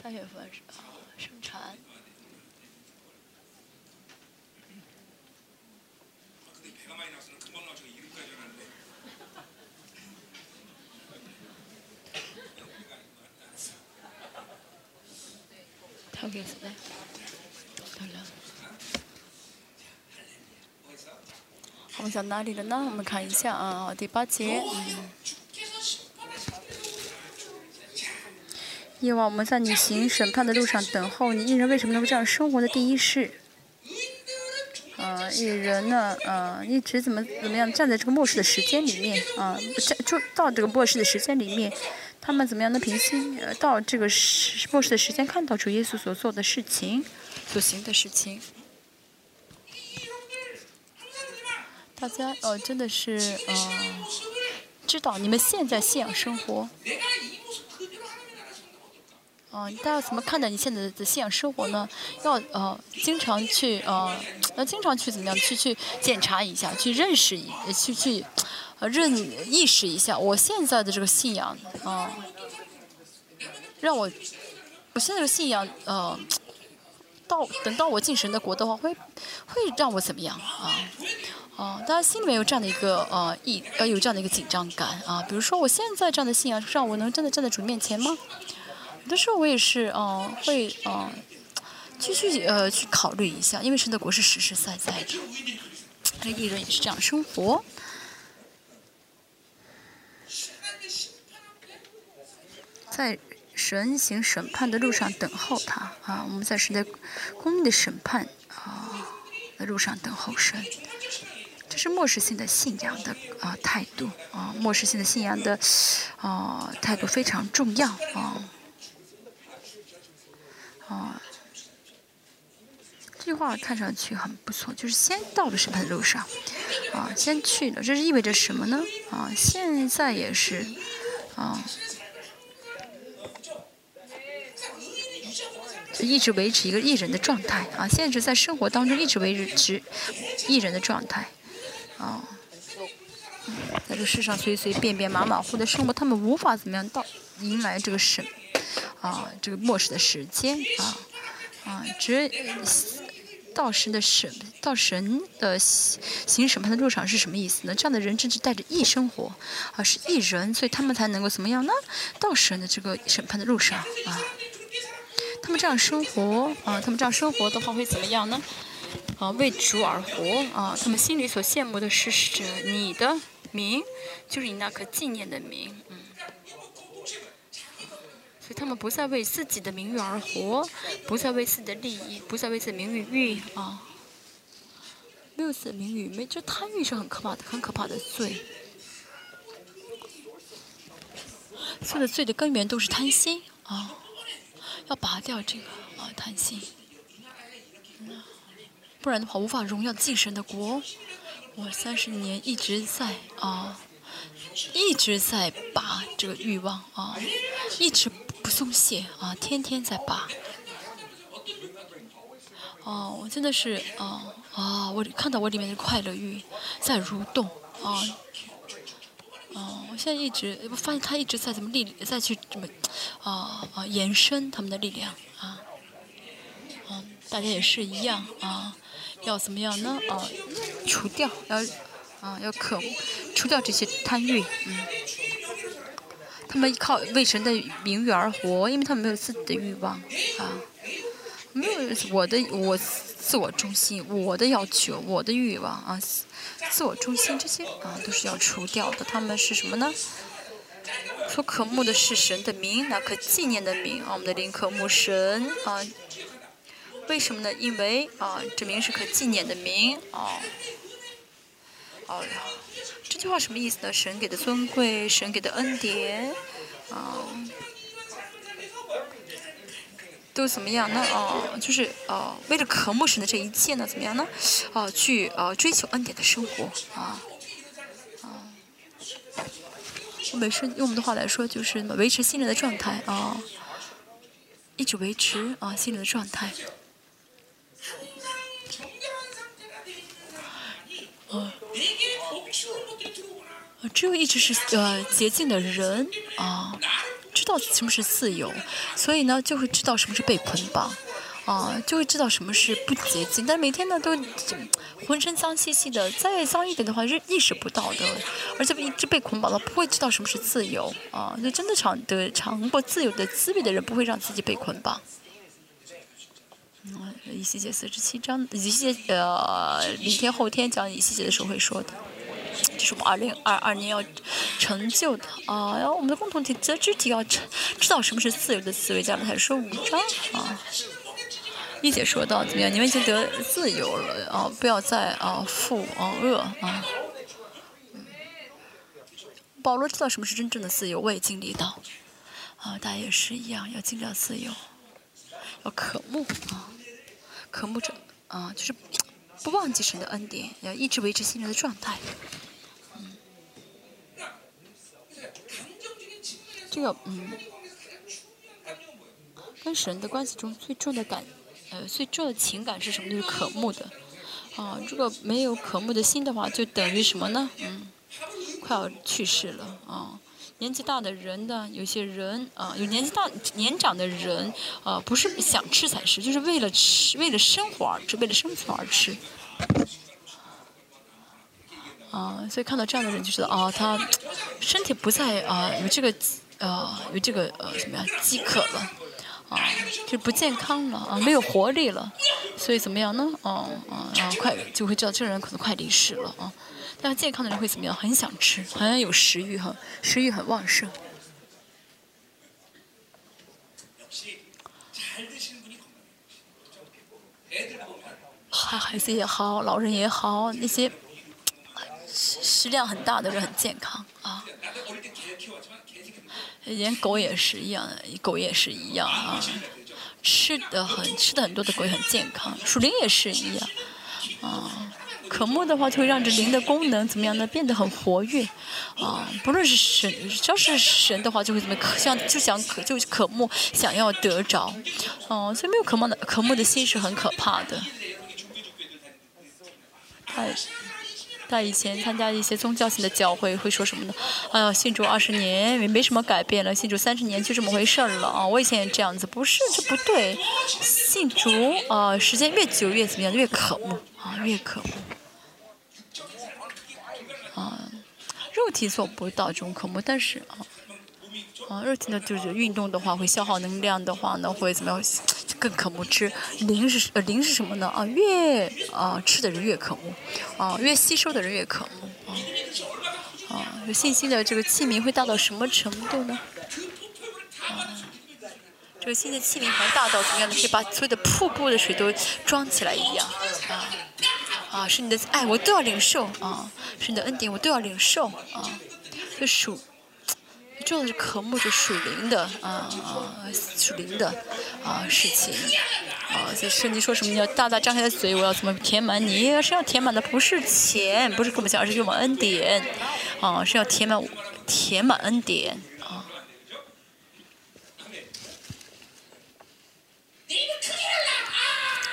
三月份是啊，生产。好我们讲哪里了呢？我们看一下啊，第八节。以往我们在你行审判的路上等候你，一人为什么能够这样生活的第一是，啊，一人呢，啊，一直怎么怎么样站在这个末世的时间里面啊，站就到这个末世的时间里面。他们怎么样的平心呃到这个时末世的时间看到主耶稣所做的事情，所行的事情？大家呃真的是呃知道你们现在信仰生活，啊，大家怎么看待你现在的信仰生活呢？要呃经常去呃要经常去怎么样去去检查一下，去认识一去去。呃，认意识一下，我现在的这个信仰，啊，让我，我现在的信仰，呃，到等到我进神的国的话，会会让我怎么样啊？啊，大家心里面有这样的一个呃意呃有这样的一个紧张感啊。比如说，我现在这样的信仰，让我能真的站在主面前吗？有的时候我也是，嗯，会嗯，继续呃去考虑一下，因为神的国是实实在在的，那艺人也是这样生活。在神行审判的路上等候他啊！我们在神的公义的审判啊的路上等候神，这是末世性的信仰的啊态度啊！末世性的信仰的啊态度非常重要啊啊！这句话看上去很不错，就是先到了审判的路上啊，先去了，这是意味着什么呢？啊，现在也是啊。一直维持一个艺人的状态啊，现在在生活当中一直维持艺人的状态啊，在这世上随随便便马马虎的生活，他们无法怎么样到迎来这个神啊这个末世的时间啊啊，只到神的审到神的行审判的路上是什么意思呢？这样的人真是带着义生活啊，是义人，所以他们才能够怎么样呢？到神的这个审判的路上啊。他们这样生活啊，他们这样生活的话会怎么样呢？啊为主而活啊，他们心里所羡慕的是是你的名，就是你那可纪念的名，嗯。所以他们不再为自己的名誉而活，不再为自己的利益，不再为自己的名誉欲啊。没有自己的名誉，没这贪欲是很可怕的，很可怕的罪。所有的罪的根源都是贪心啊，要拔掉这个啊贪心，不然的话无法荣耀敬神的国。我三十年一直在啊，一直在拔这个欲望啊，一直不松懈啊，天天在拔。哦，我真的是啊啊，我看到我里面的快乐欲在蠕动啊。哦，我现在一直我发现他一直在怎么力再去怎么，啊啊延伸他们的力量啊，嗯，大家也是一样啊，要怎么样呢？啊，除掉要啊要可除掉这些贪欲，嗯，他们靠为神的名誉而活，因为他们没有自己的欲望啊，没有我的我自我中心，我的要求，我的欲望啊。自我中心这些啊都是要除掉的，他们是什么呢？所可慕的是神的名，那可纪念的名啊，我们的灵可慕神啊。为什么呢？因为啊，这名是可纪念的名啊。哦，这句话什么意思呢？神给的尊贵，神给的恩典啊。都怎么样呢？哦，就是哦，为了渴慕神的这一切呢，怎么样呢？哦，去呃追求恩典的生活啊啊！维持用我们的话来说，就是维持心灵的状态啊，一直维持啊心灵的状态。啊，只有一直是呃洁净的人啊。道什么是自由，所以呢就会知道什么是被捆绑，啊，就会知道什么是不洁净。但每天呢都浑身脏兮兮的，再脏一点的话是意识不到的，而且一直被捆绑了，不会知道什么是自由啊。就真的尝的尝过自由的滋味的人，不会让自己被捆绑。嗯，以西结四十七章，以西结呃，明天后天讲以西结的时候会说的。这是我们二零二二年要成就的啊！然后我们的共同体则肢体要知知道什么是自由的思维。加拉太书五章啊，一姐说到怎么样？你们已经得自由了啊！不要再啊负啊恶啊。保罗知道什么是真正的自由，我也经历到啊，大家也是一样，要尽量自由，要渴慕啊，渴慕着啊，就是不忘记神的恩典，要一直维持心灵的状态。这个嗯，跟神的关系中最重的感，呃，最重的情感是什么？就是渴慕的。啊，如果没有渴慕的心的话，就等于什么呢？嗯，快要去世了啊。年纪大的人的，有些人啊，有年纪大、年长的人啊，不是想吃才吃，就是为了吃，为了生活而吃，为了生存而吃。啊，所以看到这样的人就知道，啊，他身体不在啊有这个。呃，有这个呃，怎么样，饥渴了，啊，就不健康了，啊，没有活力了，所以怎么样呢？哦，啊，快就会知道这个人可能快离世了啊。但是健康的人会怎么样？很想吃，很有食欲哈，食欲很旺盛。孩孩子也好，老人也好，那些食食量很大的人很健康啊。连狗也是一样，狗也是一样啊，吃的很吃的很多的狗也很健康，属灵也是一样，啊，渴慕的话就会让这灵的功能怎么样呢？变得很活跃，啊，不论是神，只要是神的话，就会怎么渴想就想渴就渴慕想要得着，哦，所以没有渴慕的渴慕的心是很可怕的，太。他以前参加一些宗教性的教会，会说什么呢？哎呀，信主二十年也没什么改变了，信主三十年就这么回事儿了啊！我以前也这样子，不是，这不对。信主啊，时间越久越怎么样？越可恶啊，越可恶。啊，肉体做不到这种可恶，但是啊，啊，肉体呢就是运动的话会消耗能量的话呢会怎么样？更可恶吃。灵是呃灵是什么呢？啊，越啊吃的人越可恶，啊越吸收的人越可恶。啊，啊有信心的这个器皿会大到什么程度呢？啊，这个新的器皿还大到怎么样呢？可以把所有的瀑布的水都装起来一样。啊啊，是你的爱我都要领受啊，是你的恩典我都要领受啊，就属。重要的是渴慕着属灵的啊啊属灵的啊事情啊，所以圣经说什么你要大大张开的嘴，我要怎么填满你？是要填满的不是钱，不是给我们讲，而是给我们恩典啊，是要填满填满恩典啊。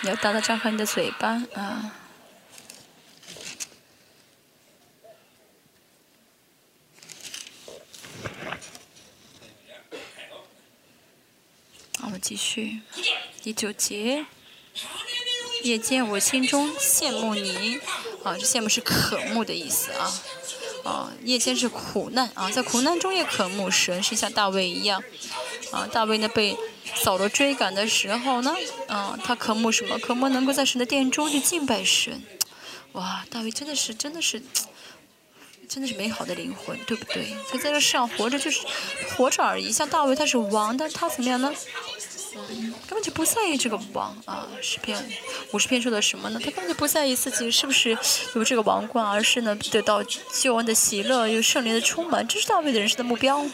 你要大大张开你的嘴巴啊。我们继续，第九节。夜间我心中羡慕你，啊，这羡慕是渴慕的意思啊，啊，夜间是苦难啊，在苦难中也渴慕神，是像大卫一样，啊，大卫呢被扫罗追赶的时候呢，啊，他渴慕什么？渴慕能够在神的殿中去敬拜神，哇，大卫真的是，真的是。真的是美好的灵魂，对不对？他在这世上活着就是活着而已。像大卫他是王，但他怎么样呢？嗯，根本就不在意这个王啊。诗篇五十篇说的什么呢？他根本就不在意自己是不是有这个王冠，而是呢得到救恩的喜乐，有圣灵的充满，这是大卫的人生的目标。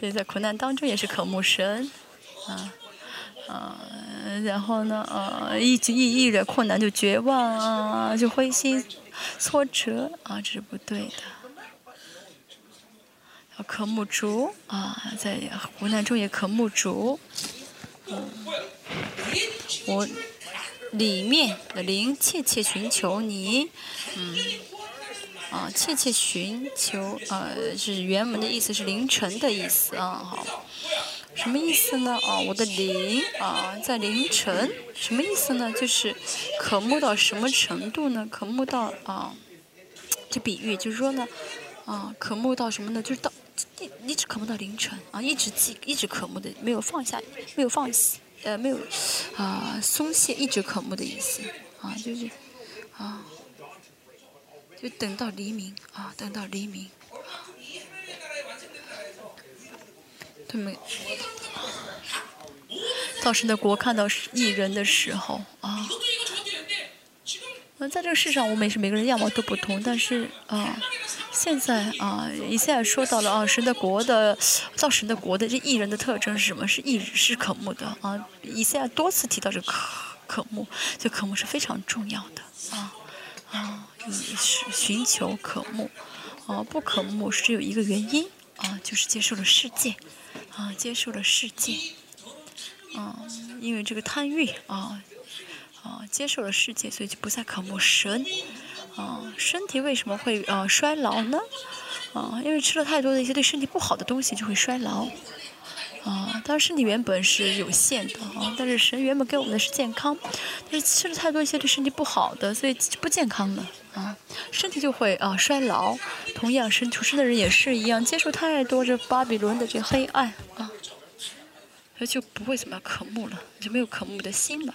所以在苦难当中也是渴慕神，啊。啊，然后呢，呃，一直一遇着困难就绝望啊，就灰心挫折啊，这是不对的。要渴慕主啊，在苦难中也渴慕主。嗯，我里面的灵切切寻求你，嗯，啊，切切寻求，呃，是原文的意思是凌晨的意思啊，好。什么意思呢？啊，我的灵啊，在凌晨，什么意思呢？就是渴慕到什么程度呢？渴慕到啊，这比喻就是说呢，啊，渴慕到什么呢？就是到一一直渴慕到凌晨啊，一直记，一直渴慕的，没有放下，没有放弃，呃，没有啊松懈，一直渴慕的意思啊，就是啊，就等到黎明啊，等到黎明。他们到神的国看到异人的时候啊，那在这个世上，我们是每个人样貌都不同，但是啊，现在啊，以现在说到了啊，神的国的造神的国的这异人的特征是什么？是异是可慕的啊。以现在多次提到这可可慕，这可慕是非常重要的啊啊，是寻求可慕啊，不可慕是有一个原因啊，就是接受了世界。啊，接受了世界，嗯，因为这个贪欲啊，啊，接受了世界，所以就不再渴慕神，啊，身体为什么会啊衰老呢？啊，因为吃了太多的一些对身体不好的东西就会衰老，啊，当然身体原本是有限的啊，但是神原本给我们的是健康，但是吃了太多一些对身体不好的，所以不健康的。啊，身体就会啊衰老。同样，神出生的人也是一样，接触太多这巴比伦的这黑暗啊，他就不会怎么渴慕了，就没有渴慕的心了。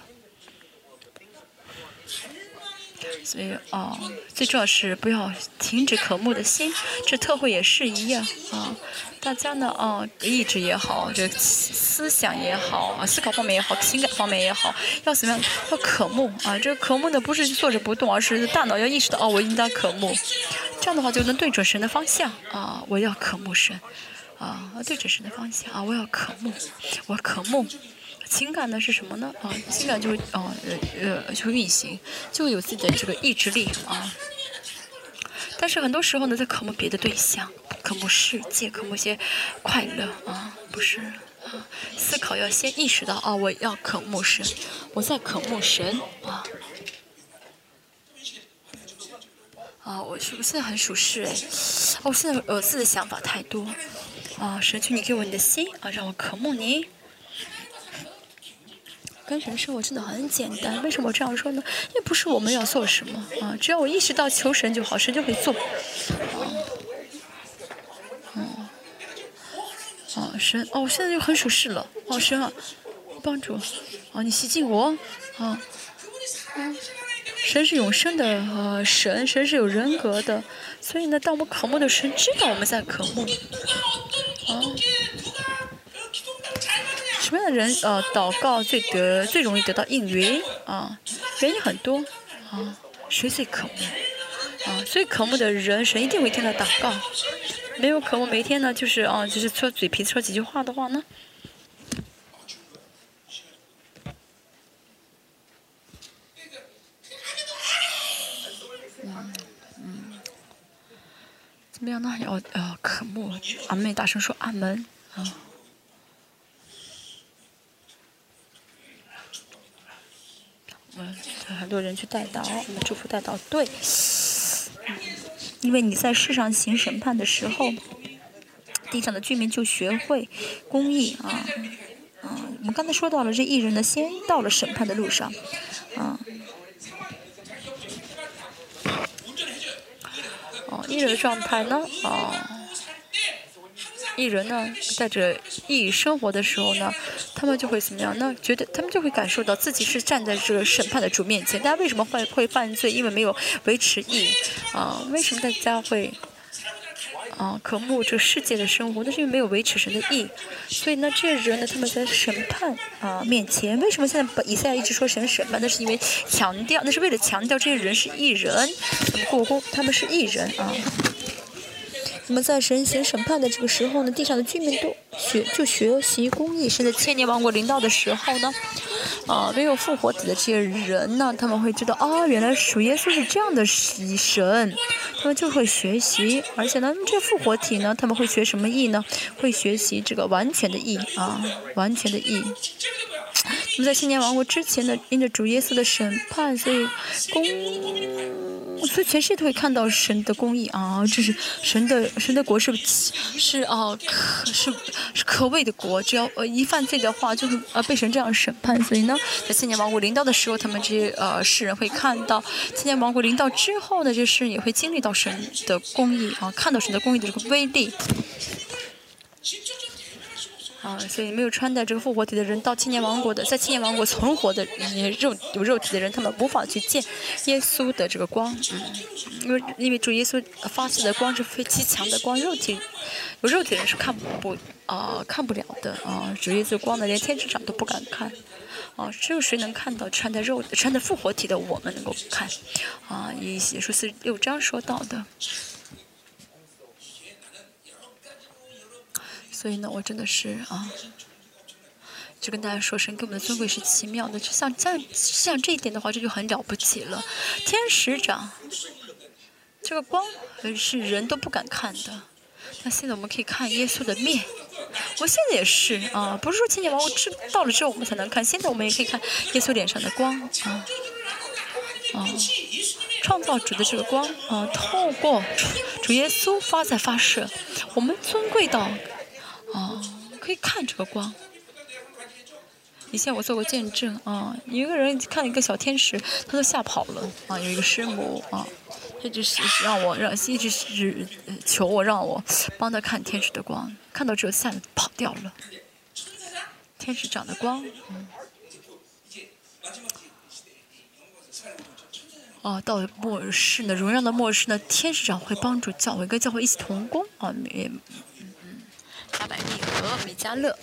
所以啊，最重要是不要停止渴慕的心。这特会也是一样啊。大家呢啊，意志也好，这思想也好啊，思考方面也好，情感方面也好，要怎么样？要渴慕啊。这个渴慕呢，不是坐着不动，而是大脑要意识到哦，我应当渴慕。这样的话就能对准神的方向啊。我要渴慕神啊，对准神的方向啊。我要渴慕，我渴慕。情感呢是什么呢？啊，情感就会啊呃呃就运行，就有自己的这个意志力啊。但是很多时候呢，在渴慕别的对象，渴慕世界，渴慕些快乐啊，不是啊。思考要先意识到啊，我要渴慕神，我在渴慕神啊。啊，我是我现在很属实哎，我现在我自己的想法太多啊。神求你给我你的心啊，让我渴慕你。跟神生活真的很简单。为什么这样说呢？因为不是我们要做什么啊，只要我意识到求神就好，神就会做。啊哦，神哦，我现在就很属适了。哦，神啊，帮助，哦，你袭击我，啊，嗯，神是永生的，呃，神，神是有人格的，所以呢，当我们渴慕的神知道我们在渴慕，啊，么样的人呃祷告最得最容易得到应允啊？原因很多，啊，谁最渴慕？啊，最渴慕的人，神一定会听他祷告。没有渴慕，每天呢，就是啊，就是说嘴皮子说几句话的话呢，嗯嗯，怎么样呢？要呃渴慕，阿妹大声说阿门啊。很多人去带祷，我们祝福带祷，对。因为你在世上行审判的时候，地上的居民就学会公义啊，啊，我们刚才说到了这艺人呢，先到了审判的路上，啊，哦，艺人的状态呢，啊。艺人呢，带着义生活的时候呢，他们就会怎么样呢？觉得他们就会感受到自己是站在这个审判的主面前。大家为什么会会犯罪？因为没有维持义啊。为什么大家会啊渴慕这个世界的生活？那是因为没有维持神的义。所以呢，这些人呢，他们在审判啊面前，为什么现在以赛亚一直说神审判？那是因为强调，那是为了强调这些人是艺人，他们过宫，他们是艺人啊。那么在神行审判的这个时候呢，地上的居民都学就学习公义。现在千年王国临到的时候呢，啊，没有复活体的这些人呢，他们会知道啊，原来属耶稣是这样的神，他们就会学习。而且呢，这复活体呢，他们会学什么义呢？会学习这个完全的义啊，完全的义。我们在千年王国之前呢，因着主耶稣的审判，所以公。所以全世界都会看到神的公义啊！这是神的神的国是是啊，可是是可畏的国。只要呃一犯罪的话，就会呃被神这样审判。所以呢，在千年王国临到的时候，他们这些呃世人会看到千年王国临到之后呢，这世人也会经历到神的公义啊，看到神的公义的这个威力。啊，所以没有穿戴这个复活体的人，到千年王国的，在千年王国存活的肉有肉体的人，他们无法去见耶稣的这个光，嗯，因为因为主耶稣发射的光是非极强的光，肉体有肉体的人是看不啊看不了的啊，主耶稣光的连天使长都不敢看，啊，只有谁能看到穿的肉穿的复活体的我们能够看，啊，以写书四六章说到的。所以呢，我真的是啊，就跟大家说声，给我们的尊贵是奇妙的，就像像像这一点的话，这就很了不起了。天使长，这个光是人都不敢看的。那现在我们可以看耶稣的面，我现在也是啊，不是说千年王我知到了之后我们才能看，现在我们也可以看耶稣脸上的光啊啊，创造主的这个光啊，透过主耶稣发在发射，我们尊贵到。哦，可以看这个光。以前我做过见证啊，有一个人看一个小天使，他都吓跑了啊。有一个师母啊，他就是让我让一直是求我让我帮他看天使的光，看到之后吓跑掉了。天使长的光，嗯。哦，到末世呢，荣耀的末世呢，天使长会帮助教会跟教会一起同工啊，没。八百利和美加乐。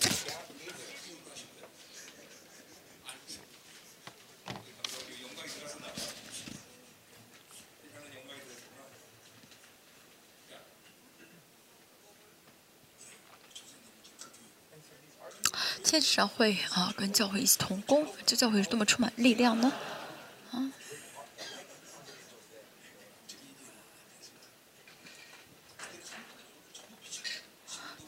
天使长会啊，跟教会一起同工，这教会是多么充满力量呢？啊！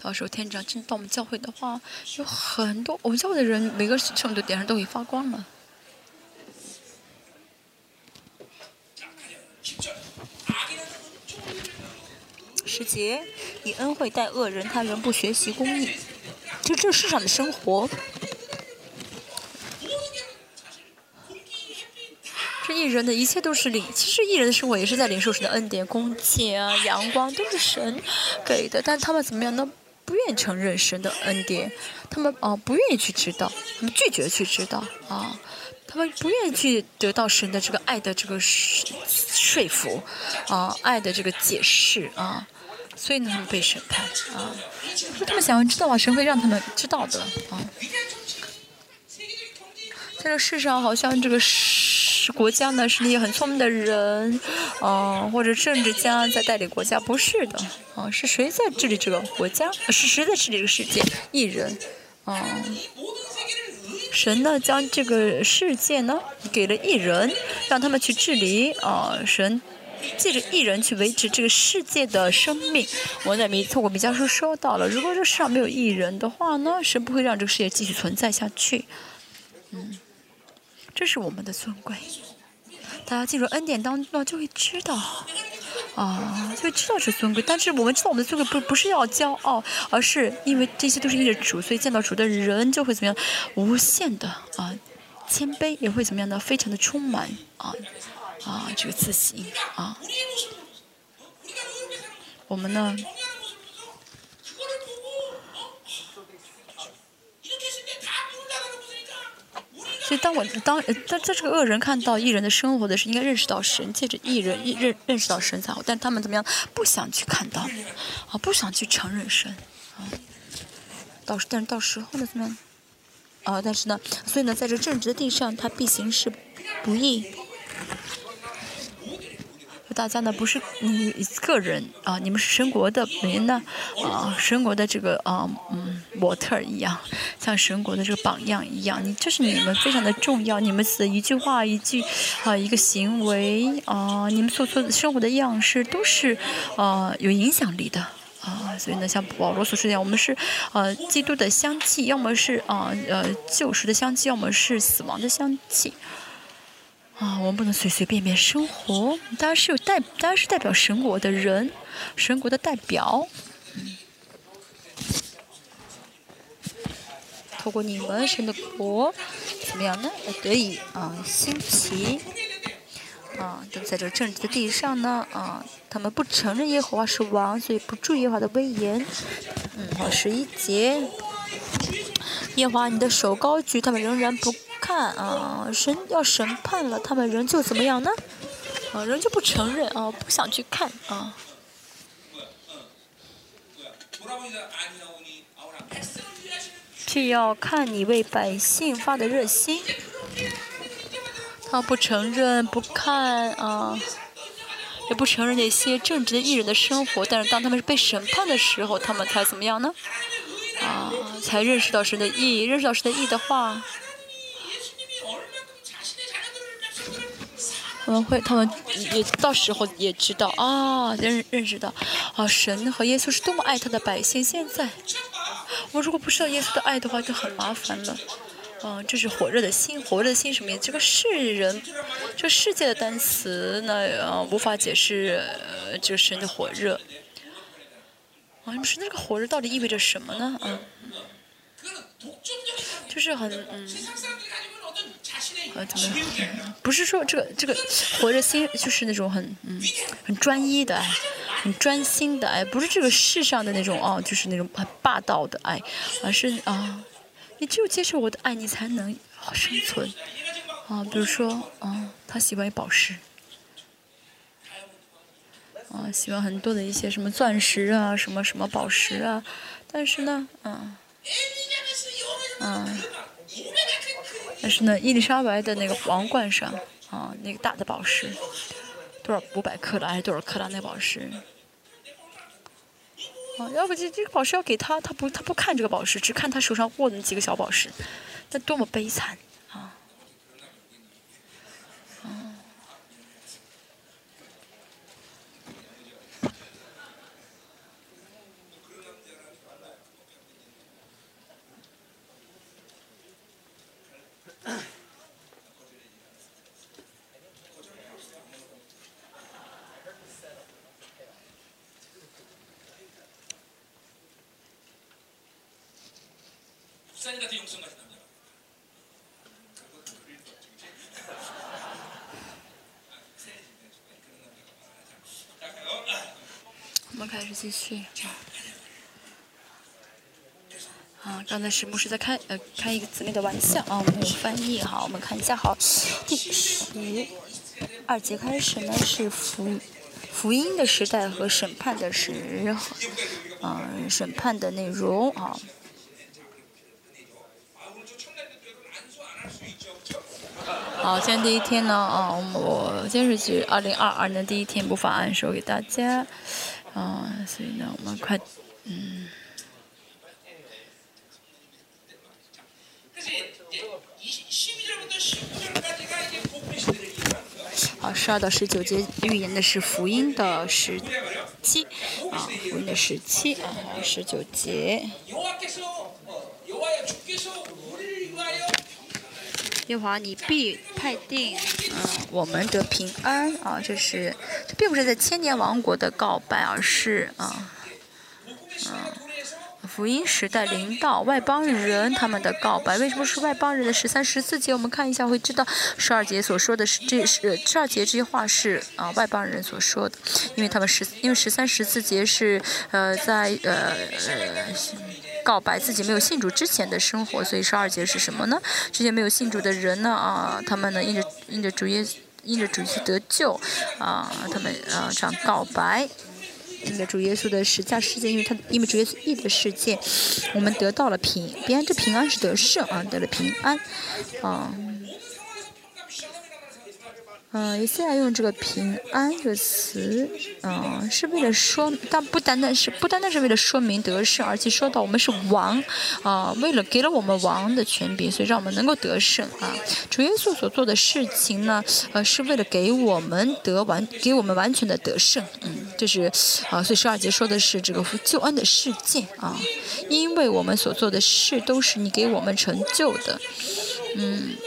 到时候天长进到我们教会的话，有很多我们教会的人，每个圣徒点上都会发光了。时节以恩惠待恶人，他仍不学习公义，就这世上的生活。这艺人的一切都是领，其实艺人的生活也是在领受神的恩典、公义啊、阳光都是神给的，但他们怎么样呢？不愿承认神的恩典，他们啊不愿意去知道，他们拒绝去知道啊，他们不愿意去得到神的这个爱的这个说服啊，爱的这个解释啊，所以呢，他们被审判啊。说他们想要知道啊，神会让他们知道的啊。在这世上，好像这个是国家呢，是那些很聪明的人，啊，或者政治家在带领国家，不是的，啊，是谁在治理这个国家？是谁在治理这个世界？艺人，啊，神呢将这个世界呢给了艺人，让他们去治理，啊，神借着艺人去维持这个世界的生命。我在弥透过弥迦书说到了，如果这世上没有艺人的话呢，神不会让这个世界继续存在下去，嗯。这是我们的尊贵，大家进入恩典当中就会知道，啊，就会知道是尊贵。但是我们知道我们的尊贵不不是要骄傲，而是因为这些都是因着主，所以见到主的人就会怎么样，无限的啊谦卑，也会怎么样呢？非常的充满啊啊这个自信啊。我们呢？所以，当我当在在这个恶人看到艺人的生活的时候，应该认识到神，借着艺人认认识到神才好。但他们怎么样？不想去看到，啊，不想去承认神，啊，到时但是到时候呢，怎么样？啊，但是呢，所以呢，在这正直的地上，他必行是不义。大家呢不是你个人啊，你们是神国的人呢啊，神国的这个啊嗯模特一样，像神国的这个榜样一样，你就是你们非常的重要，你们的一句话一句啊一个行为啊，你们所做的生活的样式都是啊有影响力的啊，所以呢，像保罗所说的，我们是呃基督的香气，要么是啊呃旧时的香气，要么是死亡的香气。啊，我们不能随随便便生活。当然是有代，当然是代表神国的人，神国的代表。嗯，透过你们神的国，怎么样呢？得以啊兴起。啊，都在这个正直的地上呢。啊，他们不承认耶和华是王，所以不注意耶和华的威严。嗯，好，十一节。耶和华，你的手高举，他们仍然不。看啊，神要审判了，他们仍旧怎么样呢？啊，仍旧不承认啊，不想去看啊。却要看你为百姓发的热心。他不承认，不看啊，也不承认那些正直的艺人的生活。但是当他们被审判的时候，他们才怎么样呢？啊，才认识到神的义，认识到神的义的话。他们会，他们也到时候也知道啊，认认识到，啊，神和耶稣是多么爱他的百姓。现在，我如果不知道耶稣的爱的话，就很麻烦了。啊，这是火热的心，火热的心什么意思？这个世人，这世界的单词呢，无法解释，呃，这个神的火热。啊，你们说那个活着到底意味着什么呢？啊，就是很，嗯。呃，怎么？不是说这个这个活着心就是那种很嗯很专一的爱，很专心的爱，不是这个世上的那种哦，就是那种很霸道的爱，而是啊，你只有接受我的爱，你才能生存啊。比如说啊，他喜欢宝石啊，喜欢很多的一些什么钻石啊，什么什么宝石啊，但是呢，嗯嗯。但是呢，伊丽莎白的那个皇冠上，啊，那个大的宝石，多少五百克拉还是多少克拉那宝石？啊，要不这这个宝石要给他，他不他不看这个宝石，只看他手上握的那几个小宝石，那多么悲惨！继续。啊，刚才是牧师在开呃开一个姊妹的玩笑啊，我们有翻译哈，我们看一下好，第十二节开始呢是福福音的时代和审判的时候，嗯，审判的内容啊。好，今天第一天呢，啊，我今天是举二零二二年第一天，不妨按手给大家，啊，所以呢，我们快，嗯。好，十二到十九节预言的是福音的时期，啊，福音的时期，啊，十九节。耶华，你必派定，嗯，我们得平安啊，这是，这并不是在千年王国的告白，而是啊，嗯，福音时代临到外邦人他们的告白。为什么是外邦人的十三十四节？我们看一下会知道，十二节所说的是这是十二节这些话是啊外邦人所说的，因为他们十因为十三十四节是呃在呃呃。告白自己没有信主之前的生活，所以十二节是什么呢？这些没有信主的人呢啊，他们呢因着因着主耶稣因着主去得救啊，他们啊这样告白，因着主耶稣的十架事件，因为他因为主耶稣义的事件，我们得到了平，别人这平安是得胜啊，得了平安啊。嗯，以色列用这个“平安”这个词，嗯，是为了说，但不单单是不单单是为了说明得胜，而且说到我们是王，啊，为了给了我们王的权柄，所以让我们能够得胜啊。主耶稣所做的事情呢，呃，是为了给我们得完，给我们完全的得胜，嗯，这是啊，所以十二节说的是这个救恩的事件啊，因为我们所做的事都是你给我们成就的，嗯。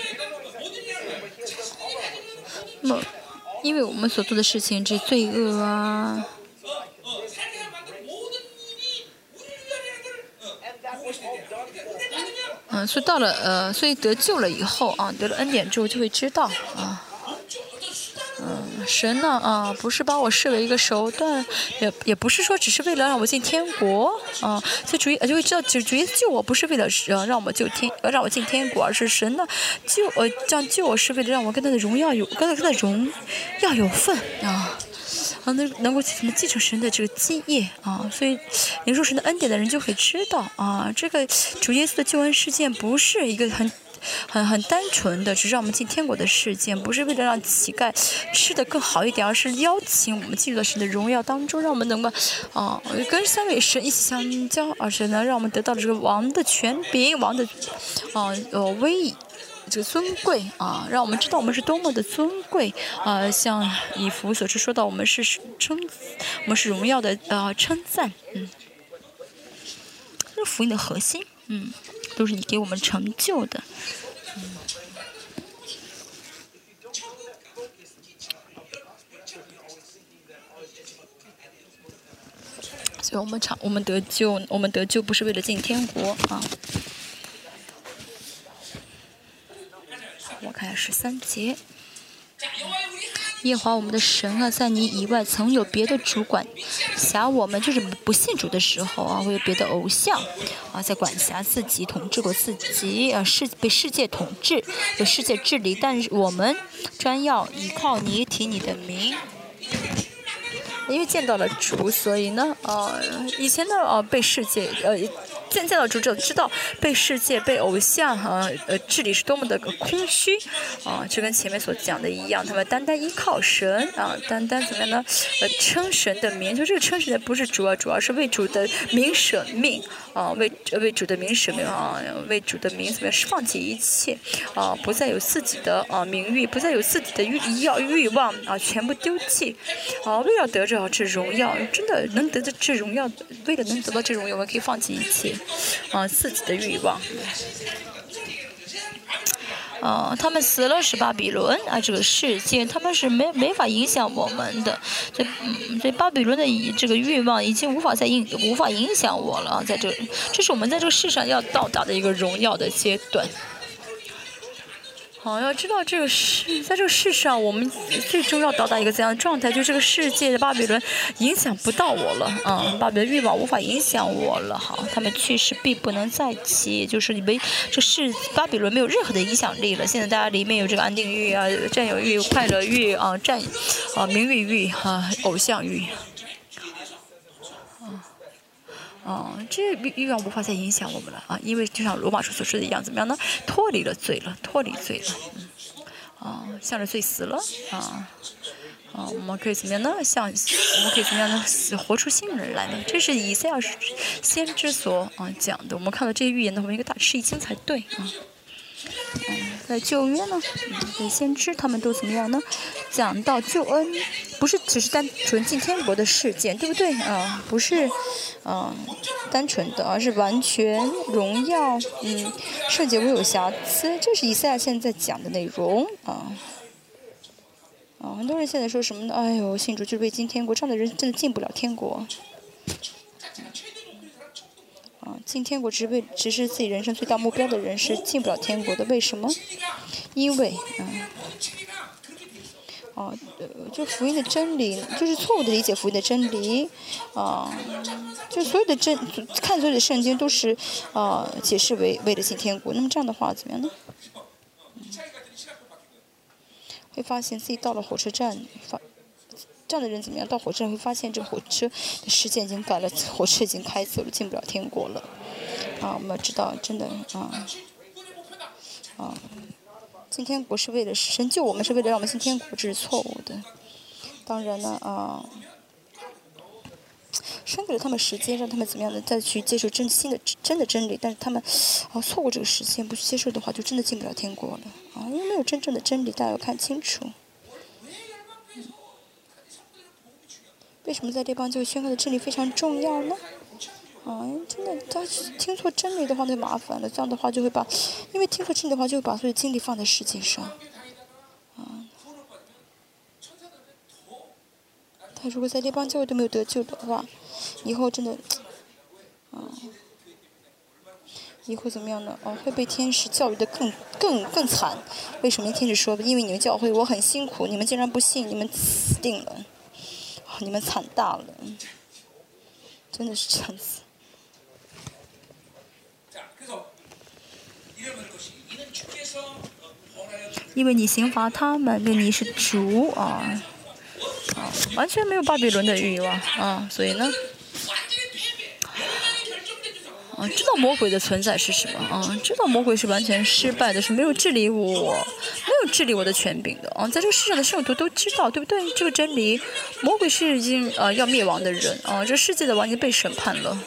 因为我们所做的事情，这罪恶啊，嗯，所以到了呃，所以得救了以后啊，得了恩典之后就会知道啊。嗯，神呢？啊，不是把我视为一个手段，也也不是说只是为了让我进天国啊，所以主意就会知道，就主意救我不是为了让让我救天，让我进天国，而是神呢救呃这样救我是为了让我跟他的荣耀有跟他的荣耀有份啊，啊能能够怎么继承神的这个基业啊，所以领受神的恩典的人就会知道啊，这个主耶稣的救恩事件不是一个很。很很单纯的，只是让我们进天国的事件，不是为了让乞丐吃的更好一点，而是邀请我们进入到神的荣耀当中，让我们能够，啊，跟三位神一起相交，而且呢，让我们得到了这个王的权柄，王的，啊，呃，威，这个尊贵啊，让我们知道我们是多么的尊贵啊，像以弗所说说到我们是称，我们是荣耀的啊称赞，嗯，这是福音的核心，嗯。都是你给我们成就的，所以我们唱，我们得救，我们得救不是为了进天国啊。我看下十三节。耶华我们的神啊，在你以外曾有别的主管辖我们，就是不信主的时候啊，会有别的偶像啊在管辖自己，统治过自己啊，世被世界统治，有世界治理，但是我们专要依靠你，提你的名，因为见到了主，所以呢，呃，以前呢，呃，被世界呃。现在的主者知道被世界、被偶像和呃治理是多么的空虚啊，就跟前面所讲的一样，他们单单依靠神啊，单单怎么样呢？呃，称神的名，就这个称神的不是主要，主要是为主的名舍命啊，为为主的名舍命啊，为主的名怎么样？放弃一切啊，不再有自己的啊名誉，不再有自己的欲要欲望啊，全部丢弃啊，为了得着这荣耀，真的能得到这荣耀，为了能得到这荣耀，我们可以放弃一切。啊，自己的欲望。啊，他们死了是巴比伦啊，这个世界他们是没没法影响我们的。这嗯，这巴比伦的这个欲望已经无法再影无法影响我了。在这，这是我们在这个世上要到达的一个荣耀的阶段。好，要知道这个世，在这个世上，我们最终要到达一个怎样的状态？就这个世界的巴比伦影响不到我了，啊，巴比伦欲望无法影响我了。好，他们去世必不能再起，就是你们这世巴比伦没有任何的影响力了。现在大家里面有这个安定欲啊、占有欲、快乐欲啊、占啊名誉欲啊、偶像欲。哦，这欲欲望无法再影响我们了啊！因为就像罗马书所说的一样，怎么样呢？脱离了罪了，脱离罪了，嗯，啊，向着罪死了啊，啊，我们可以怎么样呢？向我们可以怎么样呢？活出新人来呢？这是以赛亚先知所啊讲的。我们看到这些预言的话，我们应该大吃一惊才对啊。嗯在旧约呢，嗯，先知他们都怎么样呢？讲到救恩，不是只是单纯进天国的事件，对不对啊？不是，啊，单纯的，而是完全荣耀，嗯，圣洁无有瑕疵，这是以赛亚现在讲的内容啊。啊，很多人现在说什么呢？哎呦，信主就被进天国，这样的人真的进不了天国。啊，进天国只为只是自己人生最大目标的人是进不了天国的，为什么？因为，啊，啊，就福音的真理，就是错误的理解福音的真理，啊，就所有的真看所有的圣经都是啊解释为为了进天国，那么这样的话怎么样呢？会发现自己到了火车站发。这样的人怎么样？到火车站会发现，这火车的时间已经改了，火车已经开走了，进不了天国了。啊，我们要知道，真的啊，啊，进天国是为了神救我们，是为了让我们进天国，这是错误的。当然了，啊，生给了他们时间，让他们怎么样的再去接受真新的真的真理，但是他们啊错过这个时间，不去接受的话，就真的进不了天国了。啊，因为没有真正的真理，大家要看清楚。为什么在这帮教会宣告的真理非常重要呢？啊，真的，他听错真理的话那就麻烦了。这样的话就会把，因为听错真理的话就会把所有精力放在世界上。啊，他如果在这帮教会都没有得救的话，以后真的，啊，以后怎么样呢？哦，会被天使教育的更更更惨。为什么天使说？因为你们教会我很辛苦，你们竟然不信，你们死定了。你们惨大了，真的是这样子。因为你刑罚他们，那你是主啊，啊，完全没有巴比伦的欲望啊，所以呢。啊，知道魔鬼的存在是什么啊？知道魔鬼是完全失败的，是没有治理我，没有治理我的权柄的啊！在这个世上的圣徒都知道，对不对？这个真理，魔鬼是已经呃要灭亡的人啊！这世界的王已经被审判了。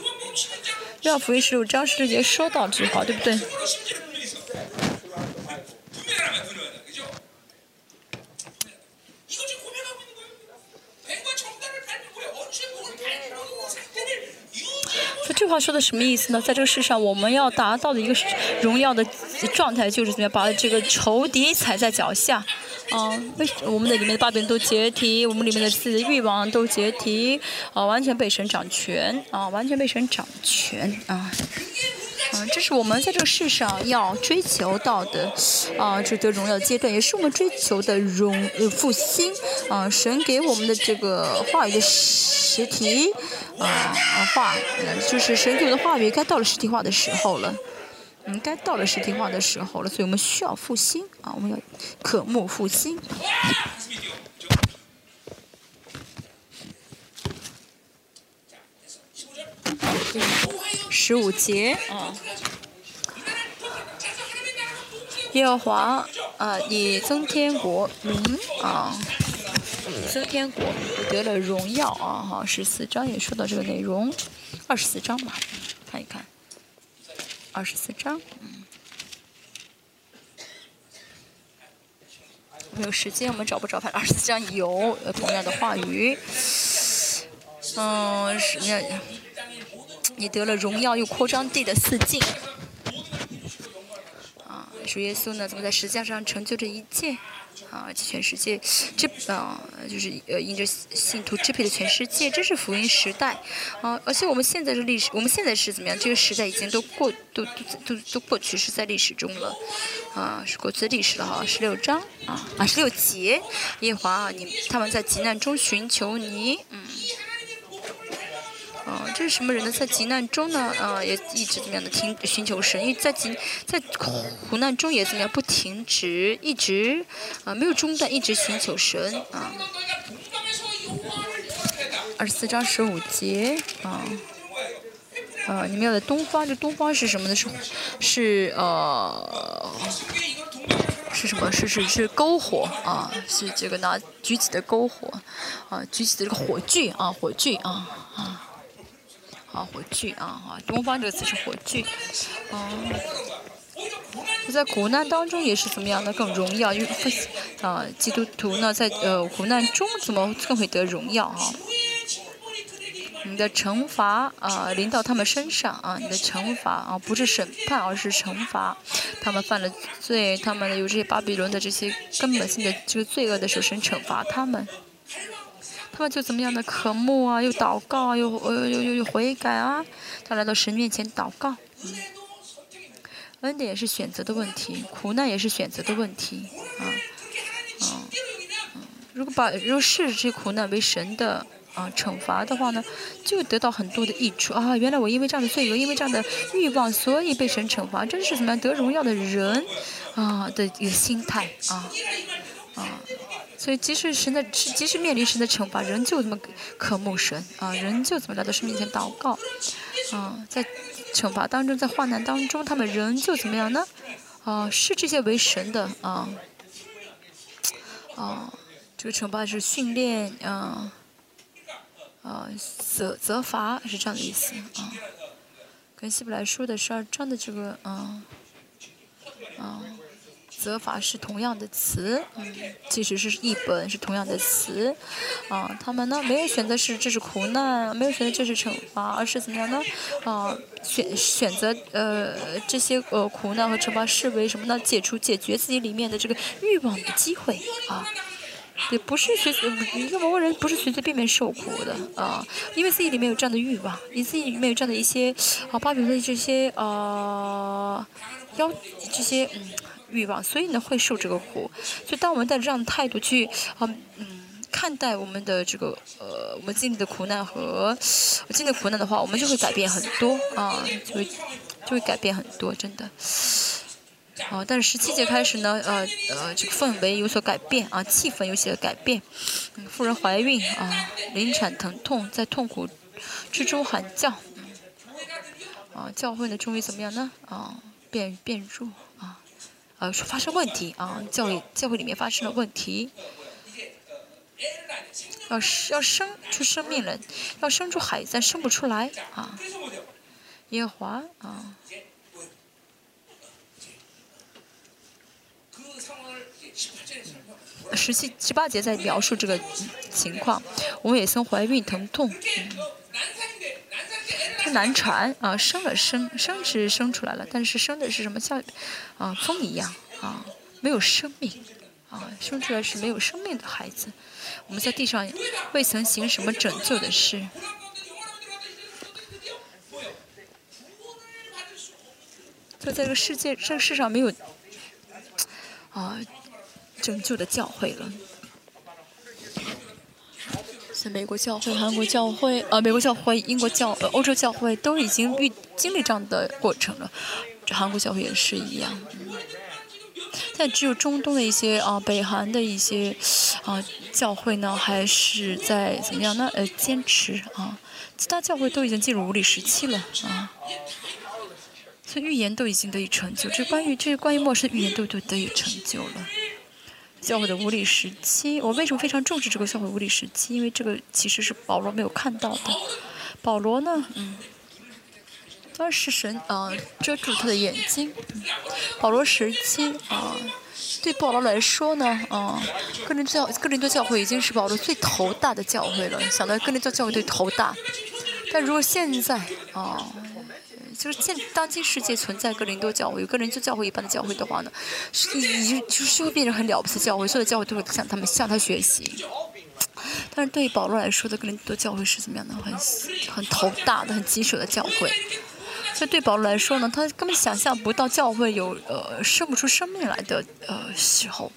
要福音十六章十六节说到这句话，对不对？这话说的什么意思呢？在这个世上，我们要达到的一个荣耀的状态，就是怎么样把这个仇敌踩在脚下，啊，为我们的里面的八柄都解体，我们里面的自己的欲望都解体，啊，完全被神掌权，啊，完全被神掌权，啊。嗯，这是我们在这个世上要追求到的，啊，值得荣耀阶段，也是我们追求的荣复兴，啊，神给我们的这个话语的实体，啊话，就是神给我的话语该到了实体化的时候了，嗯，该到了实体化的时候了，所以我们需要复兴，啊，我们要渴慕复兴。十五节。啊，耶和华啊，以增天国民啊，增天国得了荣耀啊！哈，十四章也说到这个内容，二十四章吧，看一看，二十四章，嗯，没有时间，我们找不着，反正二十四章有同样的话语，嗯，是那。你得了荣耀又扩张地的四境，啊，主耶稣呢，怎么在十字架上成就这一切？啊，全世界支啊，就是呃，因着信徒支配的全世界，这是福音时代啊。而且我们现在是历史，我们现在是怎么样？这个时代已经都过，都都都都过去，是在历史中了啊，是过去的历史了哈。十六章啊啊，十六节，耶华，你他们在急难中寻求你，嗯。啊，这是什么人呢？在急难中呢，啊，也一直怎么样的听寻求神，因为在急在苦难中也怎么样不停止，一直啊没有中断，一直寻求神啊。二十四章十五节啊，啊，你们要的东方，这东方是什么呢？是是呃，是什么？是是是篝火啊，是这个拿举起的篝火啊，举起的这个火炬啊，火炬啊啊。火炬啊，啊，东方这个词是火炬，啊，在苦难当中也是怎么样的更荣耀？因为啊，基督徒呢在呃苦难中怎么更会得荣耀啊？你的惩罚啊临到他们身上啊，你的惩罚啊不是审判而是惩罚，他们犯了罪，他们有这些巴比伦的这些根本性的这个罪恶的时候，神惩罚他们。他们就怎么样的渴慕啊，又祷告啊，又呃又又又悔改啊，他来到神面前祷告。嗯，恩典也是选择的问题，苦难也是选择的问题啊啊嗯，如果把如果视这些苦难为神的啊惩罚的话呢，就得到很多的益处啊。原来我因为这样的罪恶，因为这样的欲望，所以被神惩罚，真是怎么样得荣耀的人啊的一个心态啊啊。所以，即使神的，即使面临神的惩罚，仍旧这么渴慕神啊，仍旧怎么来到神面前祷告啊，在惩罚当中，在患难当中，他们仍旧怎么样呢？啊，视这些为神的啊啊，这个惩罚是训练啊啊，责责罚是这样的意思啊。跟希伯来书的十二章的这个啊啊。责罚是同样的词，嗯，其实是一本是同样的词，啊，他们呢没有选择是这是苦难，没有选择这是惩罚，而是怎么样呢？啊，选选择呃这些呃苦难和惩罚视为什么呢？解除解决自己里面的这个欲望的机会啊，也不是随一个某个人不是随随便便受苦的啊，因为自己里面有这样的欲望，你自己里面有这样的一些啊，巴比伦的这些啊要这些嗯。欲望，所以呢会受这个苦。所以当我们带着这样的态度去啊嗯看待我们的这个呃我们经历的苦难和经历的苦难的话，我们就会改变很多啊，就会就会改变很多，真的。啊，但是十七节开始呢，呃呃这个氛围有所改变啊，气氛有些改变。嗯，妇人怀孕啊，临产疼痛，在痛苦之中喊叫。啊，教会呢终于怎么样呢？啊，变变弱。呃，发生问题啊，教会教会里面发生了问题，要要生出生命来，要生出孩子，但生不出来啊，耶和华啊，十七十八节在描述这个情况，我们也曾怀孕疼痛。难传啊，生了生生是生出来了，但是生的是什么像啊风一样啊，没有生命啊，生出来是没有生命的孩子。我们在地上未曾行什么拯救的事，就在这个世界这世上没有啊拯救的教会了。在美国教会、韩国教会、呃，美国教会、英国教、呃，欧洲教会都已经遇经历这样的过程了，韩国教会也是一样。但只有中东的一些啊，北韩的一些啊教会呢，还是在怎么样呢？呃，坚持啊，其他教会都已经进入无理时期了啊。所以预言都已经得以成就，这关于这关于末世预言都都得以成就了。教会的无理时期，我为什么非常重视这个教会无理时期？因为这个其实是保罗没有看到的。保罗呢，嗯，当时神啊遮住他的眼睛。保罗时期啊，对保罗来说呢，啊，哥林教哥林多教会已经是保罗最头大的教会了。想到哥林多教会对头大，但如果现在啊。就是现当今世界存在格林多教会，有个人就教会一般的教会的话呢，是已就是会变成很了不起的教会，所有的教会都会向他们向他学习。但是对于保罗来说的格林多教会是怎么样的？很很头大的、很棘手的教会。所以对保罗来说呢，他根本想象不到教会有呃生不出生命来的呃时候。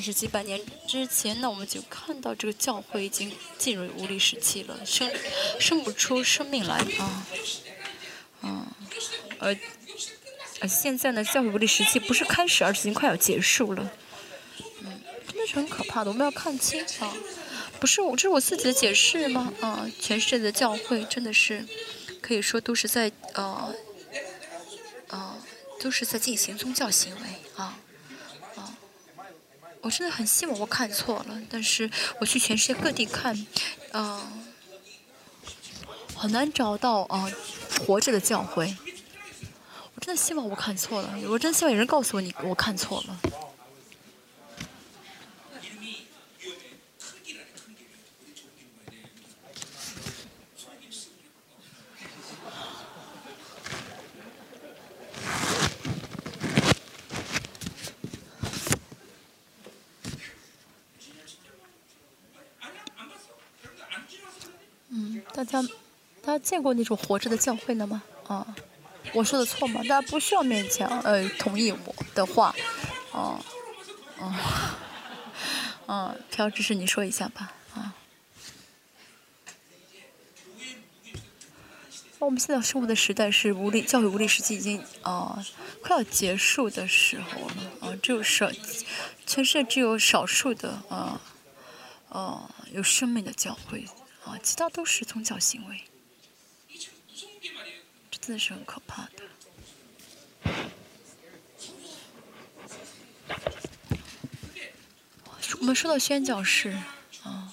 但是几百年之前呢，我们就看到这个教会已经进入无力时期了，生生不出生命来啊，嗯，而而现在呢，教会无力时期不是开始，而是已经快要结束了，嗯，真的是很可怕的，我们要看清啊，不是我这是我自己的解释吗？啊，全世界的教会真的是可以说都是在呃呃都是在进行宗教行为。我真的很希望我看错了，但是我去全世界各地看，嗯，很难找到啊活着的教会。我真的希望我看错了，我真希望有人告诉我你我看错了。大家，大家见过那种活着的教会了吗？啊，我说的错吗？大家不需要勉强，呃，同意我的话，哦，哦，嗯，朴志士你说一下吧，啊。我们现在生活的时代是无力教育无力时期已经啊快要结束的时候了，啊，只有少，全世界只有少数的啊，啊，有生命的教会。啊，其他都是宗教行为，这真的是很可怕的。我们说到宣教士，啊，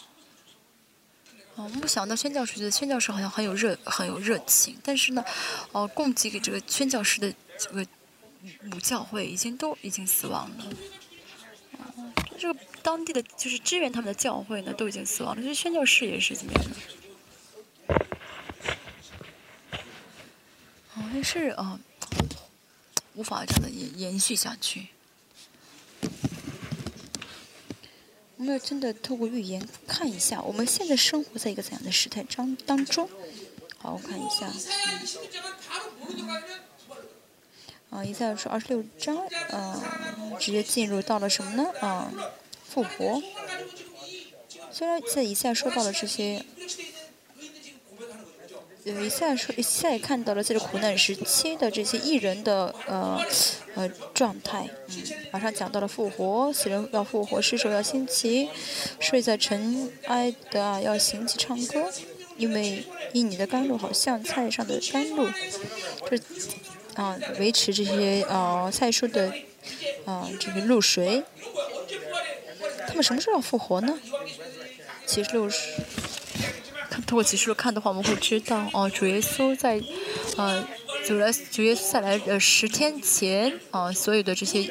我们想到宣教士，觉得宣教士好像很有热，很有热情，但是呢，哦，供给给这个宣教士的这个母教会已经都已经死亡了。这个当地的就是支援他们的教会呢，都已经死亡了。这宣教士也是怎么样的？好像是啊，无法这样的延延续下去。我们要真的透过预言看一下，我们现在生活在一个怎样的时代当当中？好，我看一下。啊，一再说二十六章，啊，直接进入到了什么呢？啊，复活。虽然在以下说到了这些，呃，以下说，以下也看到了这苦难时期的这些艺人的呃呃状态。嗯，马上讲到了复活，死人要复活，尸首要兴起，睡在尘埃的啊要兴起唱歌，因为因你的甘露好像菜上的甘露，这。啊，维持这些啊菜蔬的啊这个露水，他们什么时候要复活呢？启示录是，通过启示录看的话，我们会知道哦，主耶稣在啊主来主耶稣再来呃十天前啊，所有的这些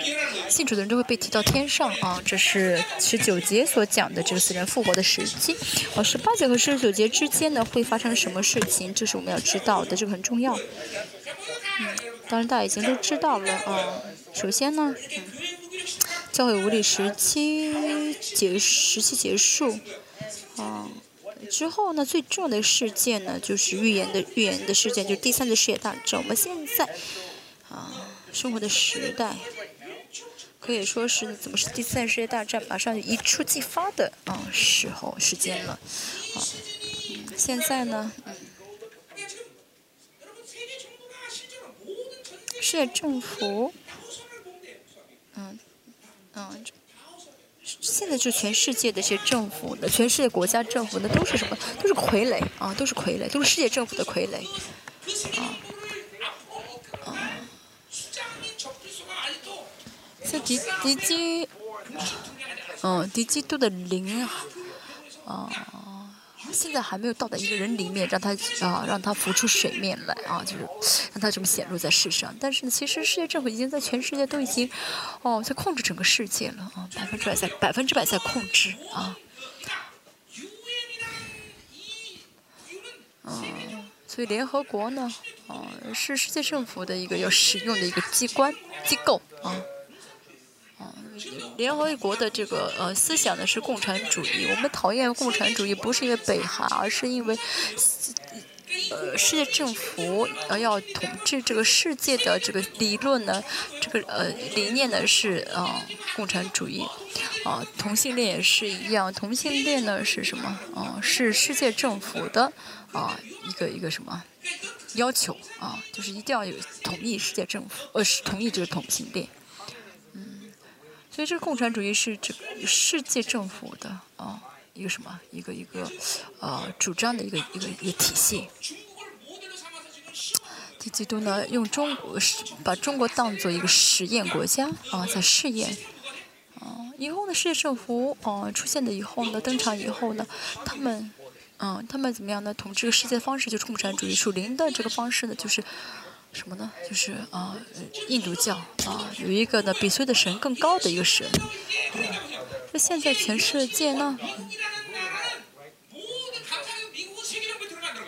信主的人都会被提到天上啊，这是十九节所讲的这个死人复活的时机。哦，十八节和十九节之间呢会发生什么事情？这是我们要知道的，这个很重要。当然，大家已经都知道了啊。首先呢，嗯，教会无力时期结时期结束，啊，之后呢，最重要的事件呢，就是预言的预言的事件，就是第三次世界大战。我们现在啊，生活的时代，可以说是怎么是第三次世界大战马上一触即发的啊时候时间了，啊，现在呢，嗯。世界政府，嗯，嗯，现在就全世界的这些政府的，全世界国家政府的都是什么？都是傀儡啊，都是傀儡，都是世界政府的傀儡，啊，啊，像敌敌机，嗯，敌机都的零，啊。现在还没有到达一个人里面，让他啊，让他浮出水面来啊，就是让他这么显露在世上。但是呢，其实世界政府已经在全世界都已经哦，在控制整个世界了啊，百分之百在百分之百在控制啊。嗯，所以联合国呢，啊，是世界政府的一个要使用的一个机关机构啊。啊，联合国的这个呃思想呢是共产主义。我们讨厌共产主义，不是因为北韩，而是因为呃世界政府呃要统治这个世界的这个理论呢，这个呃理念呢是啊共产主义。啊，同性恋也是一样，同性恋呢是什么？啊，是世界政府的啊一个一个什么要求啊？就是一定要有同意世界政府，呃，是同意这个同性恋。所以，这个共产主义是这世界政府的啊一个什么一个一个呃主张的一个一个一个体系。第几度呢？用中国把中国当做一个实验国家啊，在试验啊。以后呢，世界政府啊出现的以后呢，登场以后呢，他们嗯，他们怎么样呢？统治世界的方式就是共产主义，属灵的这个方式呢，就是。什么呢？就是啊，印度教啊，有一个呢比所有的神更高的一个神。那现在全世界呢，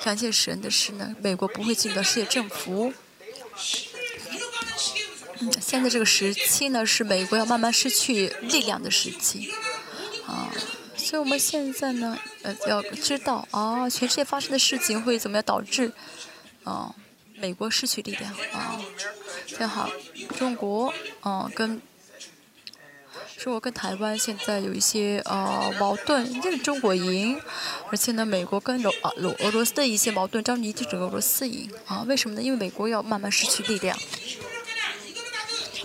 感谢神的是呢，美国不会进入到世界政府。嗯，现在这个时期呢，是美国要慢慢失去力量的时期。啊，所以我们现在呢，呃，要知道啊，全世界发生的事情会怎么样导致啊。美国失去力量啊，正好中国啊跟中国跟台湾现在有一些呃矛盾，这个中国赢，而且呢美国跟俄俄俄罗斯的一些矛盾，张尼就整个俄罗斯赢啊？为什么呢？因为美国要慢慢失去力量，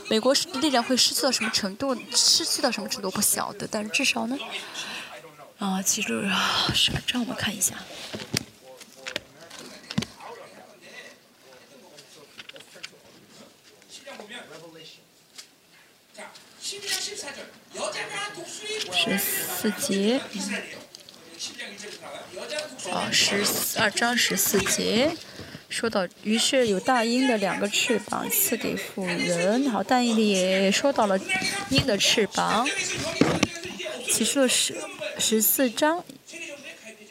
美国力量会失去到什么程度？失去到什么程度不晓得，但是至少呢啊，记住什么？让我们看一下。十四节，啊，十二章十四节，说到，于是有大鹰的两个翅膀赐给妇人，好，大鹰也说到了鹰的翅膀。其实十十四章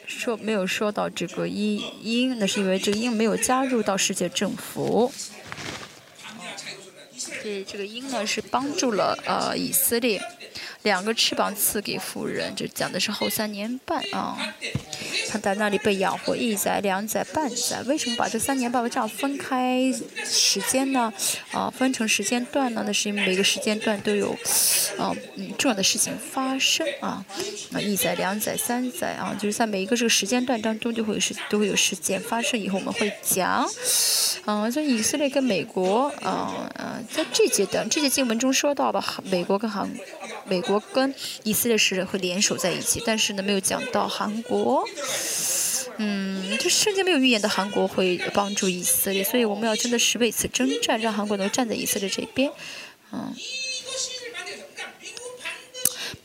说没有说到这个鹰鹰，那是因为这个鹰没有加入到世界政府。对，这个鹰呢是帮助了呃以色列。两个翅膀赐给妇人，这讲的是后三年半啊。他在那里被养活一载、两载、半载。为什么把这三年半这样分开时间呢？啊，分成时间段呢？那是因为每个时间段都有啊嗯重要的事情发生啊。啊，一载、两载、三载啊，就是在每一个这个时间段当中就会有事都会有事件发生。以后我们会讲。啊，在以色列跟美国啊啊，在这节的这节经文中说到了美国跟韩美国。国跟以色列是会联手在一起，但是呢，没有讲到韩国。嗯，这圣经没有预言的韩国会帮助以色列，所以我们要真的是为此征战，让韩国能站在以色列这边。嗯，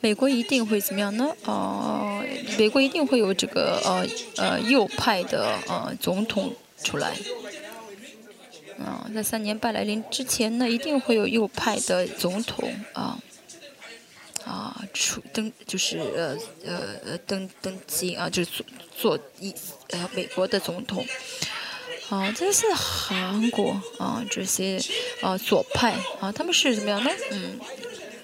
美国一定会怎么样呢？呃，美国一定会有这个呃呃右派的呃总统出来。嗯，在三年半来临之前呢，一定会有右派的总统啊。啊，出登就是呃呃呃登登基啊，就是做做一呃美国的总统。啊，这是韩国啊，这些啊左派啊，他们是怎么样呢？嗯，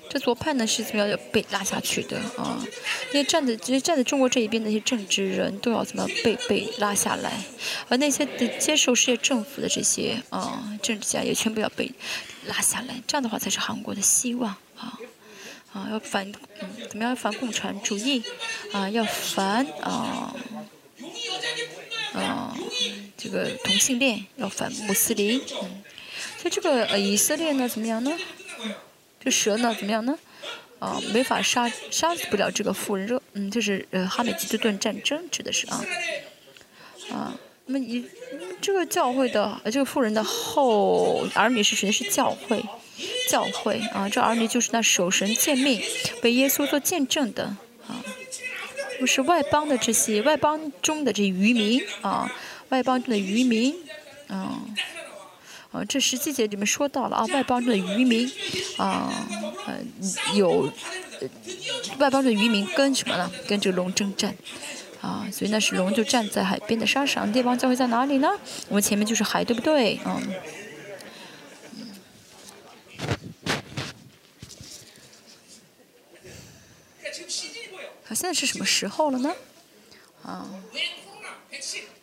这左派呢是怎么样被拉下去的啊？那些站在其实站在中国这一边的那些政治人都要怎么被被拉下来？而那些接受世界政府的这些啊政治家也全部要被拉下来，这样的话才是韩国的希望啊。啊，要反，嗯，怎么样反共产主义？啊，要反啊，啊，这个同性恋，要反穆斯林。嗯，所以这个呃以色列呢，怎么样呢？嗯这蛇呢，怎么样呢？啊，没法杀杀死不了这个妇人热。嗯，就是呃哈美吉顿顿战争指的是啊，啊，那么你这个教会的这个妇人的后儿女是谁？是教会。教会啊，这儿女就是那守神见命、被耶稣做见证的啊，不是外邦的这些外邦中的这渔民啊，外邦中的渔民啊，啊，这十七节里面说到了啊，外邦中的渔民啊，呃，有外邦的渔民跟什么呢？跟这个龙争战啊，所以那是龙就站在海边的沙上。列邦教会在哪里呢？我们前面就是海，对不对？嗯。好，现在是什么时候了呢？啊？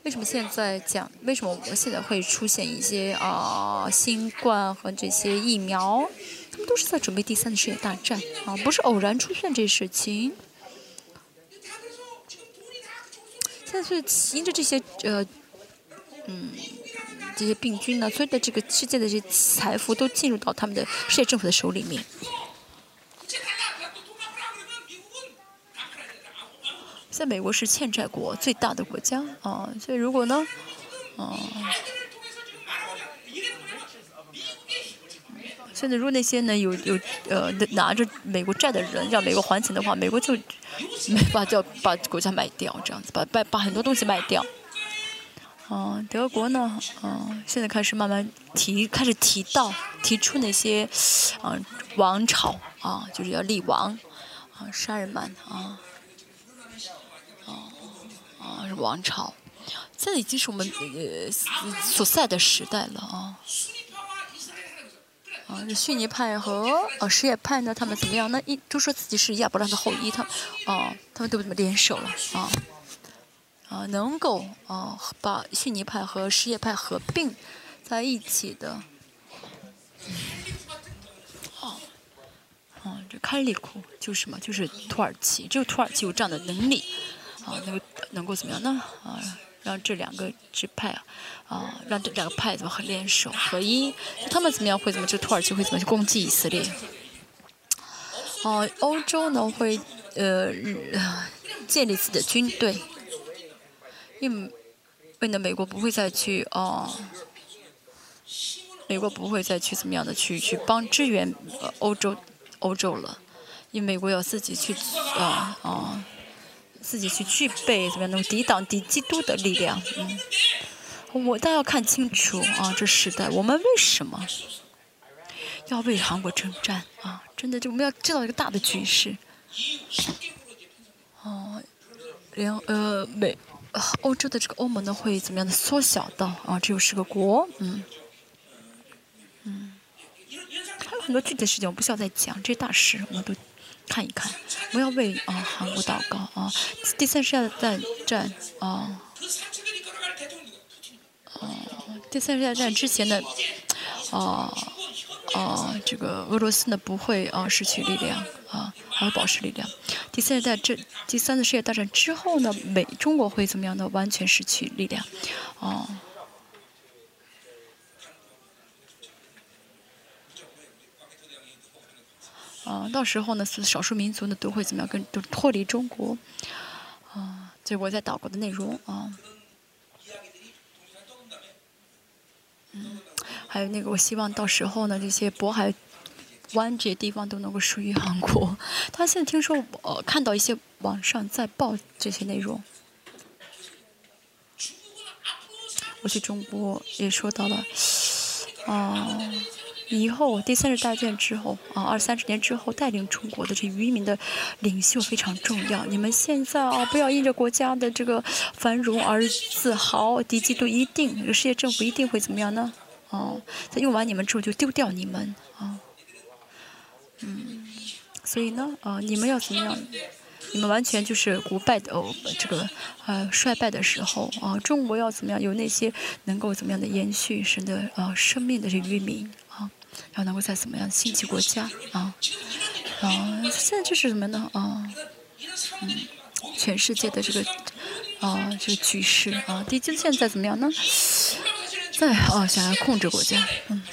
为什么现在讲？为什么我们现在会出现一些啊新冠和这些疫苗？他们都是在准备第三次世界大战啊，不是偶然出现这事情。但是因着这些呃嗯这些病菌呢，所有的这个世界的这些财富都进入到他们的世界政府的手里面。在美国是欠债国最大的国家啊，所以如果呢，啊，现在如果那些呢有有呃拿着美国债的人让美国还钱的话，美国就没把就把国家卖掉，这样子把把把很多东西卖掉。啊，德国呢，啊，现在开始慢慢提开始提到提出那些啊王朝啊，就是要立王啊，杀人曼啊。啊，是王朝，现在已经是我们呃所在的时代了啊。啊，这逊尼派和呃什叶派呢，他们怎么样？那一都说自己是亚伯拉的后裔，他们啊，他们都怎么联手了啊？啊，能够啊把逊尼派和什叶派合并在一起的。啊，啊，这开利库就是什么？就是土耳其，只有土耳其有这样的能力。啊，能够能够怎么样呢？啊，让这两个支派啊，啊，让这两个派怎么联手合一？他们怎么样会怎么？这土耳其会怎么去攻击以色列？哦，欧洲呢会呃建立自己的军队，因为呢美国不会再去哦，美国不会再去怎么样的去去帮支援欧洲欧洲了，因为美国要自己去啊啊。自己去具备怎么样能抵挡敌基督的力量？嗯，我倒要看清楚啊，这时代我们为什么要为韩国征战啊？真的，就我们要知道一个大的局势。哦，连呃美欧洲的这个欧盟呢会怎么样的缩小到啊只有十个国？嗯嗯，还有很多具体的事情我不需要再讲，这些大事我们都。看一看，我要为啊韩国祷告啊！第三世界大战啊，啊，第三世界大战之前的啊啊，这个俄罗斯呢不会啊失去力量啊，还会保持力量。第三世界这第三次世界大战之后呢，美中国会怎么样呢？完全失去力量啊。到时候呢，是少数民族呢都会怎么样？跟都脱离中国，啊，这是我在祷告的内容啊。嗯，还有那个，我希望到时候呢，这些渤海湾这些地方都能够属于韩国。他现在听说，呃，看到一些网上在报这些内容。我去中国也说到了，啊。以后第三次大战之后啊，二三十年之后带领中国的这渔民的领袖非常重要。你们现在啊，不要因着国家的这个繁荣而自豪，敌基督一定，这个世界政府一定会怎么样呢？哦，在用完你们之后就丢掉你们啊。嗯，所以呢，啊，你们要怎么样？你们完全就是古败的哦，这个呃衰败的时候啊，中国要怎么样？有那些能够怎么样的延续神的啊生命的这渔民。要能够在怎么样兴起国家啊啊！现在就是什么呢啊？嗯，全世界的这个啊这个局势啊，敌军现在怎么样呢？在啊想要控制国家，嗯，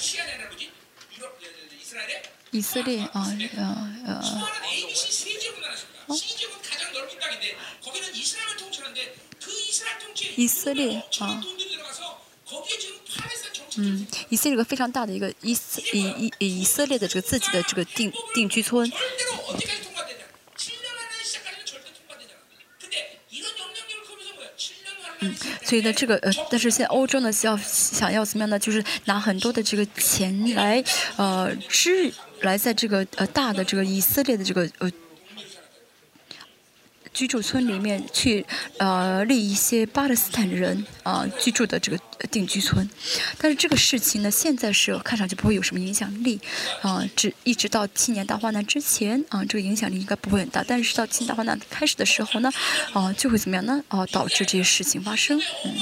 以色列啊啊啊！以色列啊。嗯，以色列有个非常大的一个以以以以色列的这个自己的这个定定居村。嗯，所以呢，这个呃，但是现在欧洲呢，要想要怎么样呢？就是拿很多的这个钱来呃支来在这个呃大的这个以色列的这个呃。居住村里面去呃立一些巴勒斯坦人啊居住的这个定居村，但是这个事情呢，现在是看上去不会有什么影响力啊，只一直到七年大患难之前啊，这个影响力应该不会很大，但是到七年大患难开始的时候呢，啊就会怎么样呢？啊导致这些事情发生，嗯。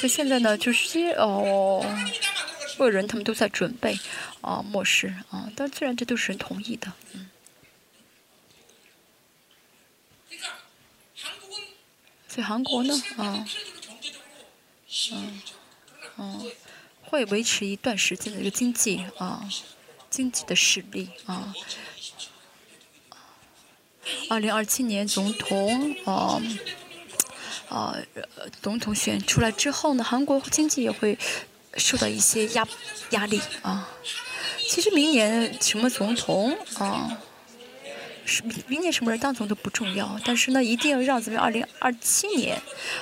所以现在呢，就是些哦，个人他们都在准备啊，末世啊，但自然这都是人同意的，嗯。所以韩国呢，啊，嗯，嗯，会维持一段时间的一个经济啊，经济的实力啊。二零二七年总统啊。呃，总统选出来之后呢，韩国经济也会受到一些压压力啊。其实明年什么总统啊，是明年什么人当总统不重要，但是呢，一定要让咱们二零二七年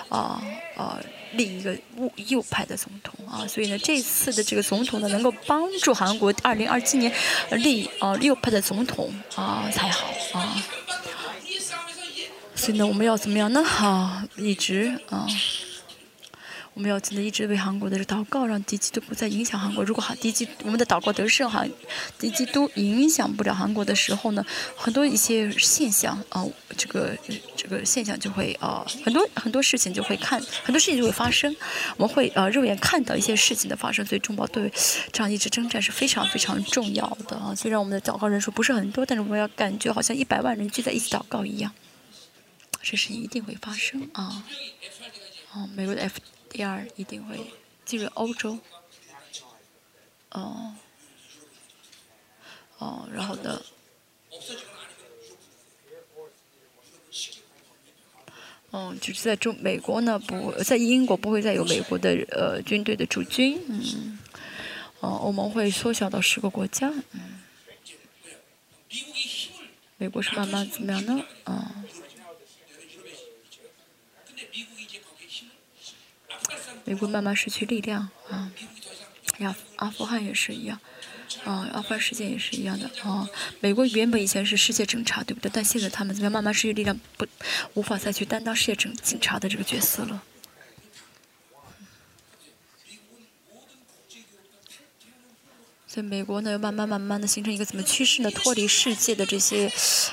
啊啊立一个右派的总统啊。所以呢，这次的这个总统呢，能够帮助韩国二零二七年立啊右派的总统啊才好啊。所以呢，我们要怎么样呢？好，一直啊，我们要真的一直为韩国的祷告，让敌基督不再影响韩国。如果韩敌基我们的祷告得胜，哈，敌基督影响不了韩国的时候呢，很多一些现象啊，这个这个现象就会啊，很多很多事情就会看，很多事情就会发生。我们会啊，肉眼看到一些事情的发生。所以中保对这样一直征战是非常非常重要的啊。虽然我们的祷告人数不是很多，但是我们要感觉好像一百万人聚在一起祷告一样。这是一定会发生啊！哦，美国的 FDR 一定会进入欧洲。哦，哦，然后呢？嗯，就是在中美国呢，不在英国不会再有美国的呃军队的驻军，嗯，哦，欧盟会缩小到十个国家，嗯，美国是慢慢怎么样呢？啊。美国慢慢失去力量啊，呀，阿富汗也是一样，啊，阿富汗事件也是一样的啊。美国原本以前是世界警察，对不对？但现在他们怎么样？慢慢失去力量，不，无法再去担当世界警警察的这个角色了。所以美国呢，又慢慢慢慢的形成一个怎么趋势呢？脱离世界的这些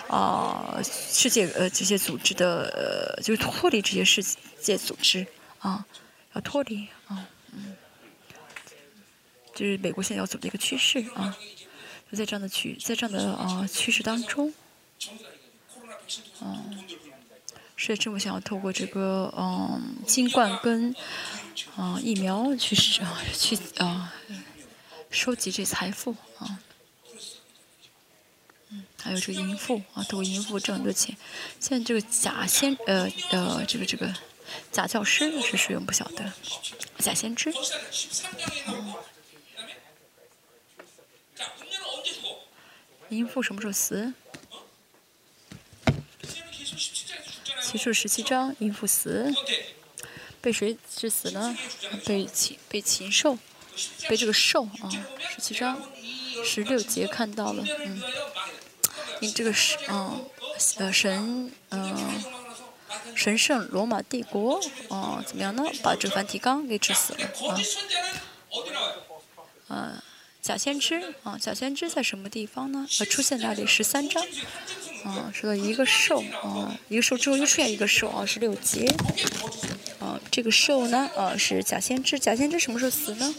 啊，世界呃这些组织的呃，就是脱离这些世界组织啊。啊脱离啊，嗯，就是美国现在要走的一个趋势啊，就在这样的趋，在这样的啊趋势当中，嗯，世界政府想要透过这个嗯新冠跟啊疫苗去啊去啊收集这财富啊，嗯，还有这个淫妇啊，透过淫妇挣很多钱，现在这个假先呃呃这个这个。假教师是谁？我不晓得。假先知。淫妇什么时候死？启示十七章，淫妇死。被谁致死呢？被禽被禽兽，被这个兽啊。十七章十六节看到了，嗯，你这个是嗯呃神嗯。神圣罗马帝国，哦，怎么样呢？把这梵蒂冈给治死了啊！啊，假先知啊，假先知在什么地方呢？呃，出现在哪里？十三章，啊，说到一个兽啊，一个兽之后又出现一个兽啊，十六节，啊，这个兽呢，啊，是假先知，假先知什么时候死呢？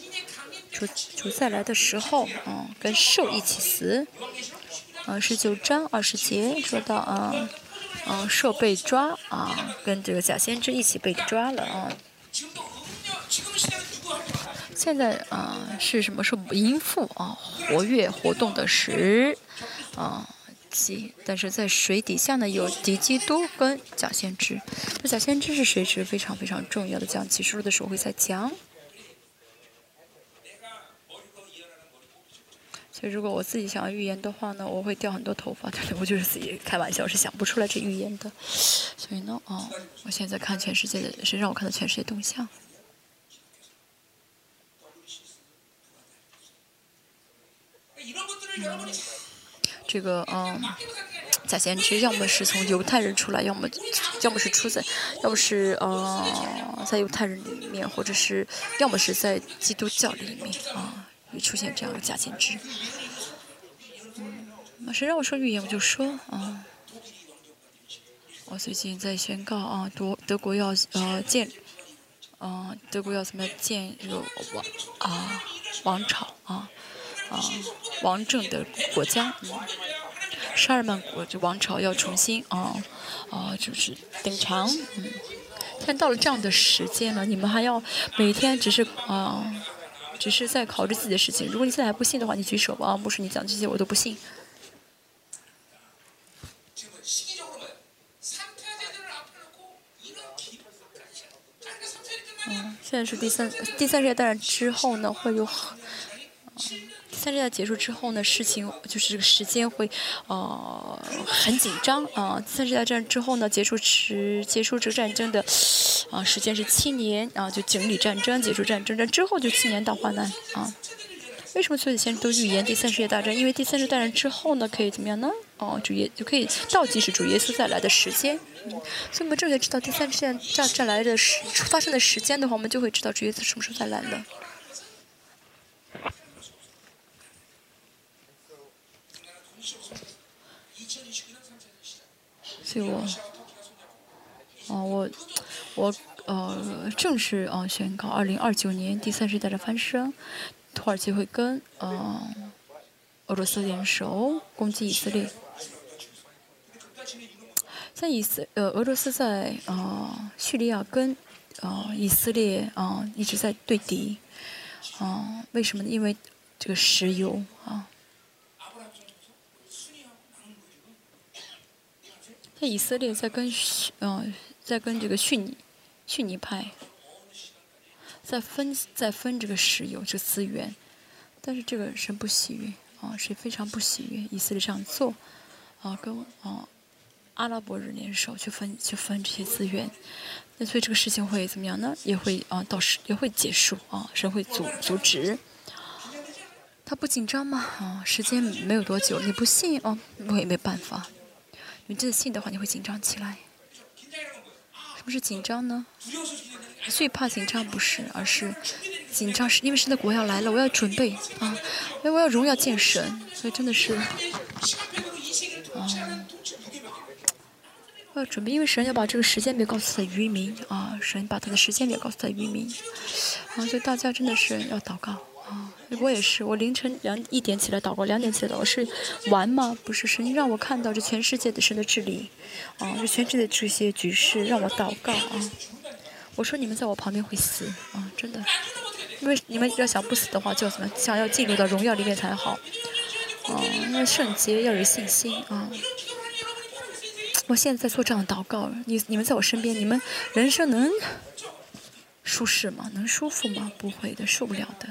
主主再来的时候，啊，跟兽一起死，啊，十九章二十节说到啊。嗯，兽被抓啊，跟这个假先知一起被抓了啊。现在啊是什么？是淫妇啊，活跃活动的时啊期。但是在水底下呢，有敌基督跟假先知。那假先知是谁？是非常非常重要的。讲启示录的时候会再讲。所以如果我自己想要预言的话呢，我会掉很多头发。对对，我就是自己开玩笑，是想不出来这预言的。所以呢，哦，我现在看全世界的，谁让我看到全世界动向？嗯、这个，嗯。假先知，要么是从犹太人出来，要么，要么是出在，要么是呃，在犹太人里面，或者是，要么是在基督教里面啊、会出现这样的假先知。嗯，谁让我说预言我就说啊。我最近在宣告啊，德德国要呃建，嗯，德国要怎么建这个王啊王朝啊啊王政的国家，嗯，沙尔曼国就王朝要重新啊啊就是登场，嗯，现在到了这样的时间了，你们还要每天只是啊只是在考虑自己的事情。如果你现在还不信的话，你举手吧，啊，不是你讲这些我都不信。嗯，现在是第三第三世界大战之后呢，会有很，三世界结束之后呢，事情就是这个时间会，呃，很紧张啊。三世界战之后呢，结束时结束这个战争的，啊，时间是七年啊，就井里战争结束战争，这之后就七年到患难啊。为什么所有先生都预言第三世界大战？因为第三世界大战之后呢，可以怎么样呢？哦，主耶就可以倒计时主耶稣再来的时间。嗯，所以我们正确知道第三世界战战来的时发生的时间的话，我们就会知道主耶稣什么时候再来了。所以我，哦，我，我呃，正式啊宣告，二零二九年第三世界大战发生。土耳其会跟嗯俄罗斯联手攻击以色列。在以色呃俄罗斯在呃叙利亚跟呃以色列啊一直在对敌啊为什么呢？因为这个石油啊。那以色列在跟嗯在跟这个逊尼逊尼派。在分在分这个石油这个资源，但是这个神不喜悦啊，是非常不喜悦以色列这样做啊，跟啊阿拉伯人联手去分去分这些资源，那所以这个事情会怎么样呢？也会啊到时也会结束啊，神会阻阻止。他不紧张吗？啊，时间没有多久，你不信啊，我也没办法。你真的信的话，你会紧张起来。什么是紧张呢？最怕紧张不是，而是紧张是因为神的国要来了，我要准备啊，因为我要荣耀见神，所以真的是，啊，我要准备，因为神要把这个时间表告诉他渔民啊，神把他的时间表告诉他渔民，啊，所以大家真的是要祷告啊，我也是，我凌晨两一点起来祷告，两点起来祷告是玩吗？不是，神让我看到这全世界的神的治理，啊，这全世界的这些局势让我祷告啊。我说你们在我旁边会死啊，真的，因为你们要想不死的话，就要怎么想要进入到荣耀里面才好，啊，因为圣洁要有信心啊。我现在在做这样的祷告，你你们在我身边，你们人生能舒适吗？能舒服吗？不会的，受不了的。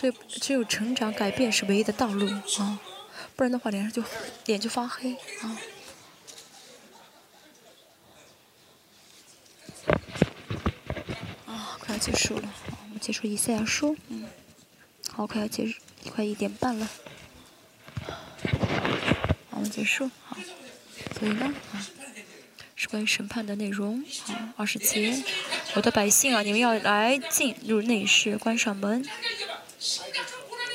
所以只有成长改变是唯一的道路啊，不然的话脸上就脸就发黑啊。啊快要结束了，我们结束一赛亚书，嗯，好，快要结束，快一点半了，好，我们结束，好，所以呢，啊，是关于审判的内容，好，二十节，我的百姓啊，你们要来进入内室，关上门。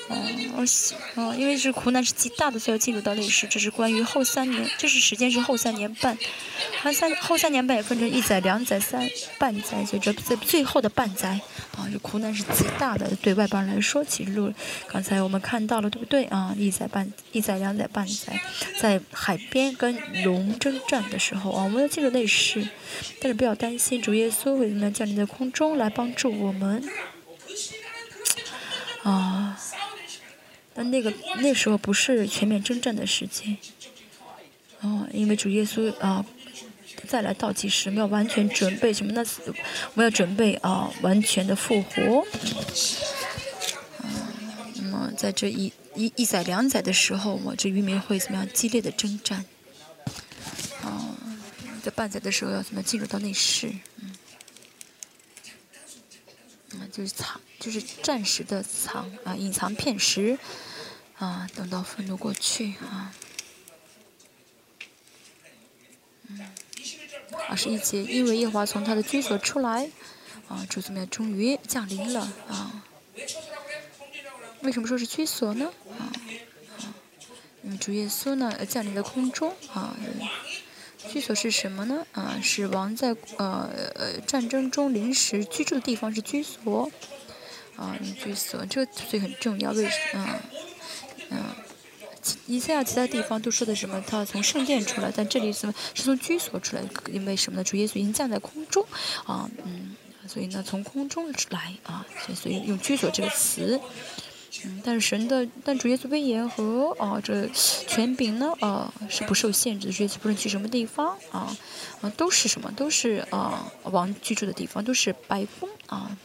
哦，哦，因为是苦难是极大的，所以要进入到历史。这是关于后三年，这是时间是后三年半，还三后三年半也分成一载、两载、三半载，所以这在最后的半载，啊，这苦难是极大的。对外邦人来说，其实路刚才我们看到了，对不对啊？一载半、一载、两载、半载，在海边跟龙征战的时候啊，我们要进入历史，但是不要担心，主耶稣会怎么样降临在空中来帮助我们？啊。但那个那时候不是全面征战的时间，哦，因为主耶稣啊再来倒计时，我们要完全准备什么呢？我要准备啊完全的复活。嗯，那么在这一一一载两载的时候，我这渔民会怎么样激烈的征战？啊，在半载的时候要怎么进入到内室？嗯，就是藏，就是暂时的藏啊，隐藏片时。啊，等到愤怒过去啊。嗯，二十一节，因为耶华从他的居所出来，啊，主怎么样？终于降临了啊。为什么说是居所呢？啊啊，因为主耶稣呢降临在空中啊。居所是什么呢？啊，是王在呃呃战争中临时居住的地方是居所。啊，居所这个所以很重要，为什么？嗯，以赛亚其他地方都说的什么？他从圣殿出来，但这里什么是从居所出来？因为什么呢？主耶稣已经降在空中，啊，嗯，所以呢，从空中来啊，所以用居所这个词。嗯，但是神的，但主耶稣威严和啊这权柄呢，啊是不受限制的，主耶稣不论去什么地方啊，啊都是什么？都是啊王居住的地方，都是白宫啊。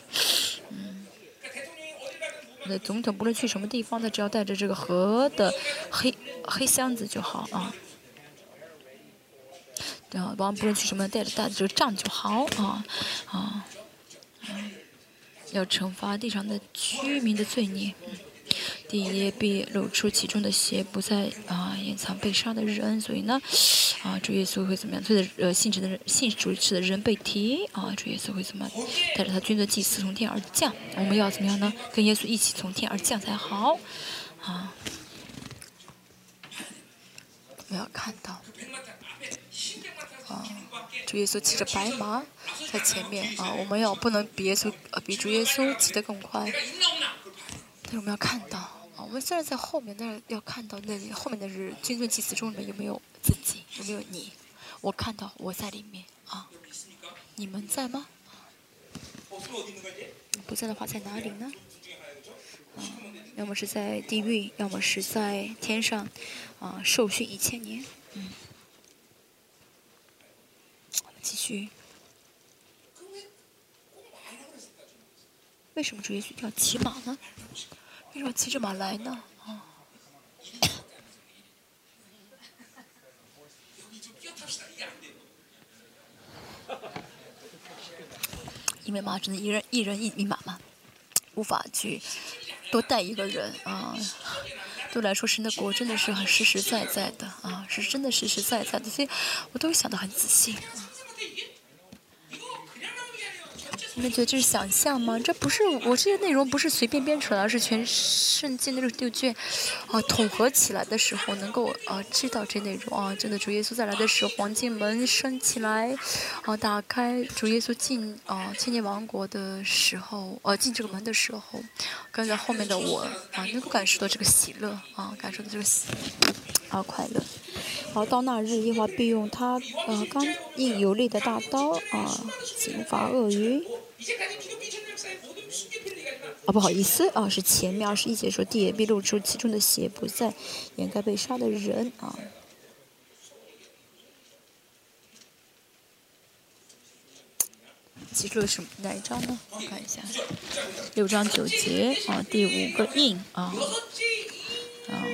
总统不论去什么地方，他只要带着这个河的黑黑箱子就好啊。对啊，王不论去什么，带着带着这个杖就好啊啊。要惩罚地上的居民的罪孽。第一，必露出其中的血，不再啊掩藏被杀的人。所以呢，啊主耶稣会怎么样？随着呃信主的人信主持的人被提啊，主耶稣会怎么带着他军的祭司从天而降？我们要怎么样呢？跟耶稣一起从天而降才好啊！我要看到啊，主耶稣骑着白马在前面啊，我们要不能比耶稣呃比主耶稣骑得更快，但是我们要看到。我们虽然在后面，但是要看到那里后面的是军尊祭司中里面有没有自己，有没有你？我看到我在里面啊，你们在吗？不在的话在哪里呢？啊，要么是在地狱，要么是在天上，啊，受训一千年。嗯，继续。为什么主耶稣要骑马呢？为什么骑着马来呢？啊！因为马只能一人一人一匹马嘛，无法去多带一个人啊。对我来说，神的国真的是很实实在在的啊，是真的实实在在的，所以我都会想得很仔细。你们觉得这是想象吗？这不是我这些内容不是随便编出来，而是全圣经的六卷啊统合起来的时候，能够啊知道这内容啊。真的，主耶稣再来的时候，黄金门升起来，啊打开，主耶稣进啊千年王国的时候，呃进这个门的时候，跟在后面的我啊能够感受到这个喜乐啊，感受到这个喜啊快乐。好，到那日，耶和华必用他呃刚硬有力的大刀啊刑罚鳄鱼。啊，不好意思啊，是前面二十一节说地也必露出其中的血，不再掩盖被杀的人啊。记住是哪一章呢？我看一下，六章九节啊，第五个印啊啊，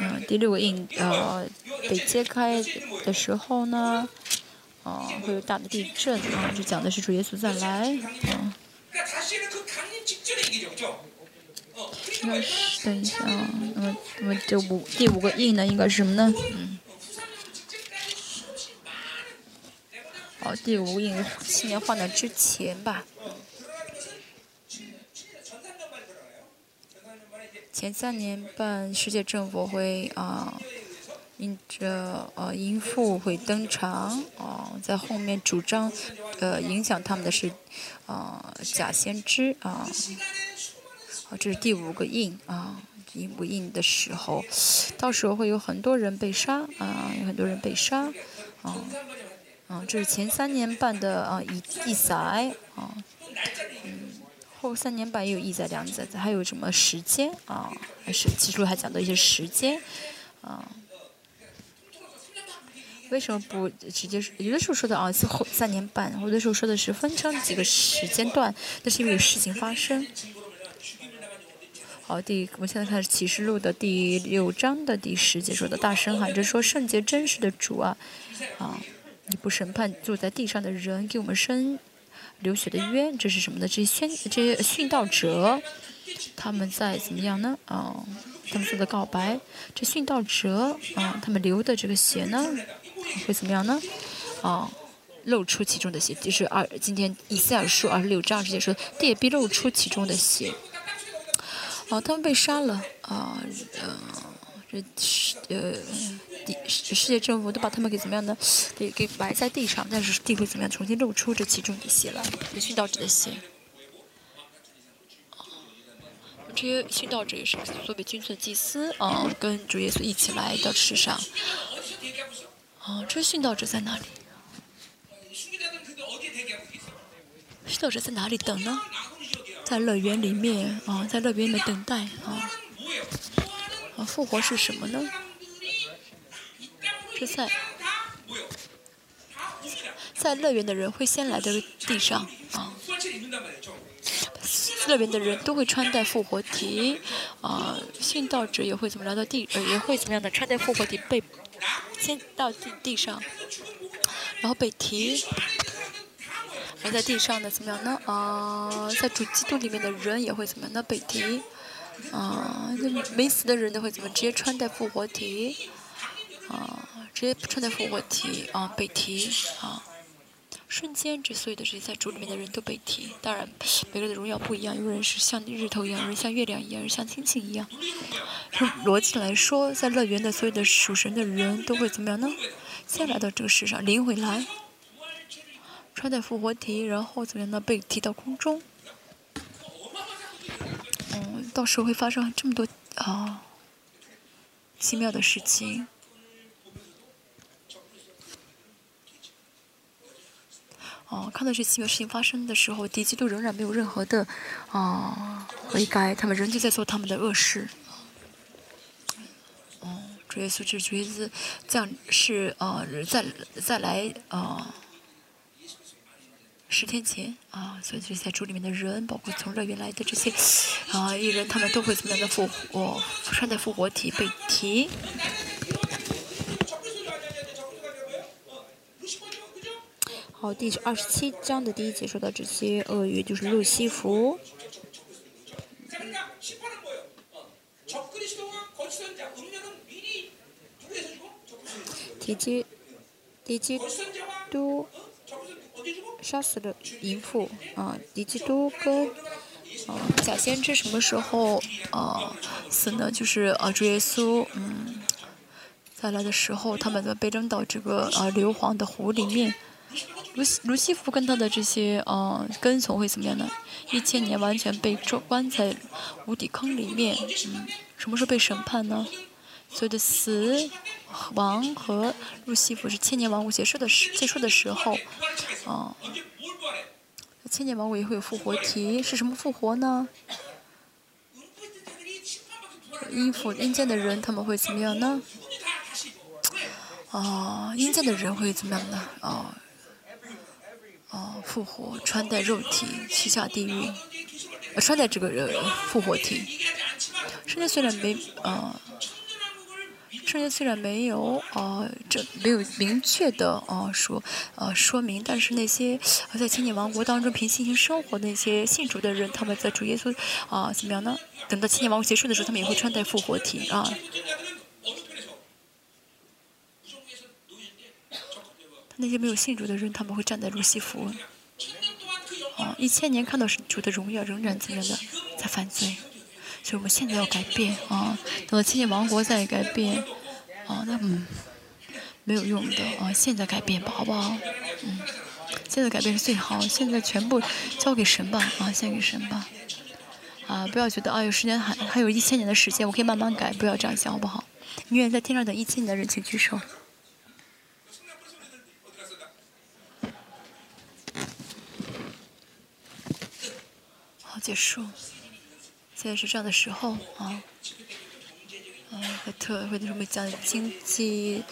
嗯，第六个印呃被揭开的时候呢。哦，会有大的地震啊！就讲的是主耶稣再来啊。应该是等一下啊，那么那么这五第五个印呢，应该是什么呢？嗯。好，第五印七年换的之前吧。前三年半，世界政府会啊。因着呃，淫妇会登场，啊，在后面主张，呃，影响他们的是，啊，假先知，啊，好，这是第五个印，啊，印不印的时候，到时候会有很多人被杀，啊，有很多人被杀，啊，啊，这是前三年半的啊，一一载，啊，嗯，后三年半也有一载两载，还有什么时间，啊，还是其实还讲到一些时间，啊。为什么不直接说？有的时候说的啊是后三年半，有的时候说的是分成几个时间段，那是因为有事情发生。好，第我们现在看启示录的第六章的第十节说的，大声喊着说：“圣洁真实的主啊，啊，你不审判坐在地上的人，给我们伸流血的冤，这是什么呢？这些宣这些殉道者，他们在怎么样呢？啊，他们做的告白，这殉道者啊，他们流的这个血呢，会怎么样呢？啊，露出其中的血，就是二今天以赛尔书二十六章直接说，地也必露出其中的血。啊，他们被杀了啊，呃，这世呃地世界政府都把他们给怎么样呢？给给埋在地上，但是地会怎么样重新露出这其中的血来？殉道者的血。这些殉道者也是作为君尊祭司啊，跟主耶稣一起来到世上。啊，这殉道者在哪里？殉道者在哪里等呢？在乐园里面啊，在乐园里面等待啊。啊，复活是什么呢？是在在乐园的人会先来到地上啊。乐园的人都会穿戴复活体啊，殉道者也会怎么来到地，呃，也会怎么样的穿戴复活体被先到地地上，然后被提。而在地上的怎么样呢？啊，在主基督里面的人也会怎么样呢？被提，啊，那没死的人都会怎么直接穿戴复活体，啊，直接穿戴复活体，啊，被提，啊，瞬间，这所有的这些在主里面的人都被提。当然，每个人的荣耀不一样，有人是像日头一样，有人像月亮一样，有人像星星一样。从逻辑来说，在乐园的所有的属神的人都会怎么样呢？先来到这个世上，灵回来。穿戴复活体，然后怎么样呢？被提到空中。嗯，到时候会发生这么多啊奇妙的事情。哦，看到这奇妙事情发生的时候，敌基督仍然没有任何的啊悔改，他们仍旧在做他们的恶事。哦，主耶稣这主耶稣降是啊，再再来啊。十天前啊，所以这些主里面的人，包括从乐园来的这些啊艺人，他们都会怎么样的复活？穿戴复活体被提。好，第二十七章的第一节说到这些鳄鱼，就是路西弗。提基，提基都。杀死了淫妇啊！迪基多跟啊假先知什么时候啊死呢？就是啊主耶稣嗯再来的时候，他们在被扔到这个啊硫磺的湖里面。卢卢西弗跟他的这些啊跟从会怎么样呢？一千年完全被关关在无底坑里面。嗯，什么时候被审判呢？所有的死亡和路西弗是千年王国结束的时结束的时候，啊，千年王国也会有复活体，是什么复活呢？阴府阴间的人他们会怎么样呢？啊，阴间的人会怎么样呢？啊，啊，复活穿戴肉体去下地狱，呃穿戴这个人复活体，圣经虽然没啊。圣经虽然没有啊，这没有明确的啊说呃说明，但是那些在千年王国当中凭信心生活的那些信主的人，他们在主耶稣啊怎么样呢？等到千年王国结束的时候，他们也会穿戴复活体啊。那些没有信主的人，他们会站在路西弗啊，一千年看到是主的荣耀，仍然怎么样的在犯罪。所以我们现在要改变啊！等到千年王国再改变，啊，那嗯，没有用的啊！现在改变吧，好不好？嗯，现在改变是最好。现在全部交给神吧，啊，献给神吧。啊，不要觉得啊，有时间还还有一千年的时间，我可以慢慢改，不要这样想，好不好？你愿意在天上等一千年的人，请举手。结束。现在是这样的时候啊，啊，特会什么讲经济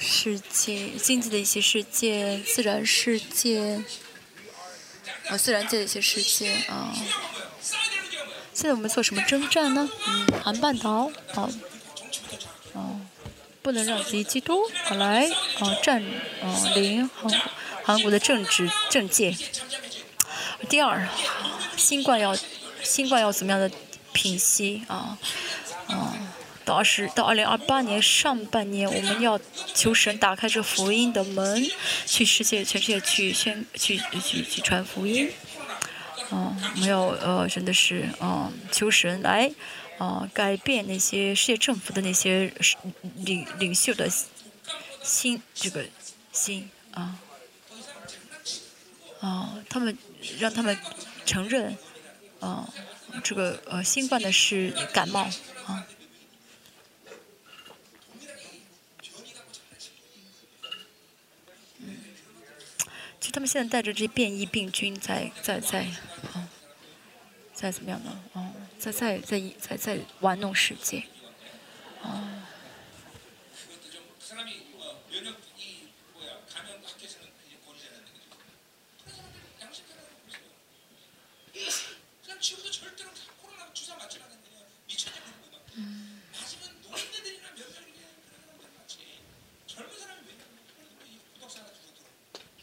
世界、经济的一些事件、自然事件，啊，自然界的一些事件啊。现在我们做什么征战呢？嗯，韩半岛啊，啊，不能让敌基督来啊占啊领韩韩国的政治政界。第二，新冠要新冠要怎么样的平息啊？啊，到二十到二零二八年上半年，我们要求神打开这福音的门，去世界全世界去宣去去去传福音。啊，没有呃，真的是啊，求神来啊，改变那些世界政府的那些领领袖的心，这个心啊啊，他们让他们承认啊，这个呃，新冠的是感冒啊。他们现在带着这些变异病菌在在在，啊，在怎么样呢？哦，在在在在在玩弄世界，啊。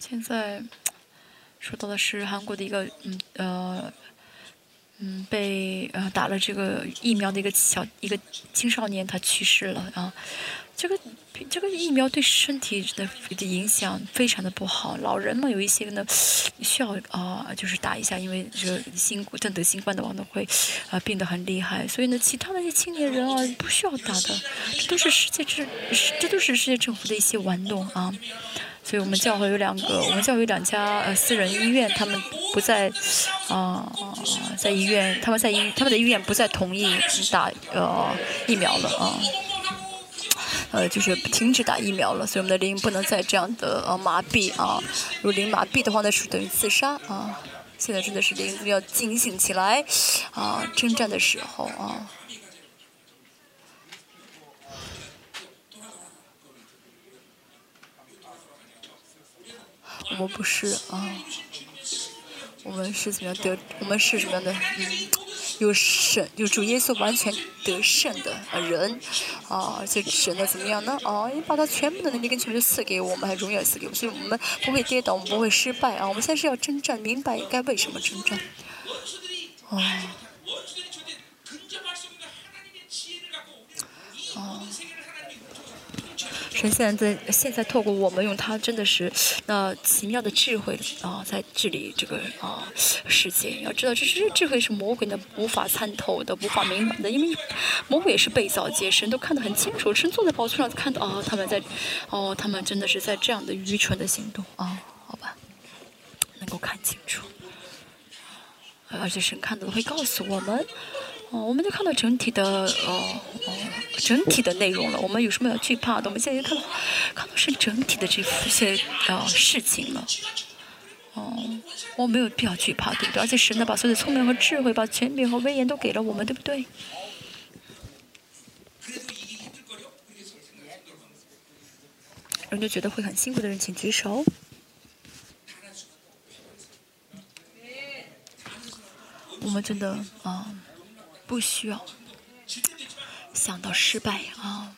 现在说到的是韩国的一个嗯呃嗯被呃打了这个疫苗的一个小一个青少年，他去世了啊。这个这个疫苗对身体的的影响非常的不好，老人嘛有一些呢需要啊就是打一下，因为这个新冠得新冠的话呢会啊病得很厉害，所以呢其他那些青年人啊不需要打的，这都是世界政这都是世界政府的一些玩弄啊。所以我们教会有两个，我们教会有两家呃私人医院，他们不在啊在医院，他们在医他们的医院不再同意打呃疫苗了啊，呃就是停止打疫苗了，所以我们的灵不能再这样的呃麻痹啊，如果灵麻痹的话，那是等于自杀啊。现在真的是灵要警醒起来啊，征战的时候啊。我们不是啊，我们是怎么样得？我们是什么样的？嗯，有神，有主耶稣完全得胜的人啊！而且神的怎么样呢？啊，你把他全部的能力跟权柄赐给我们，还荣耀赐给我们，所以我们不会跌倒，我们不会失败啊！我们现在是要征战，明白该为什么征战啊。神现在在现在透过我们用他真的是那奇妙的智慧啊，在治理这个啊世界。要知道，这是智慧是魔鬼的无法参透的、无法明白的，因为魔鬼也是被造界，神都看得很清楚。神坐在宝座上看到啊，他们在哦，他们真的是在这样的愚蠢的行动啊，好吧，能够看清楚，而且神看到会告诉我们。哦，我们就看到整体的哦哦，整体的内容了。我们有什么要惧怕的？我们现在就看到，看到是整体的这些啊事情了。哦，我没有必要惧怕，对不对？而且神呢，把所有的聪明和智慧、把权柄和威严都给了我们，对不对？人就觉得会很辛苦的人，请举手。我们真的啊。不需要想到失败啊！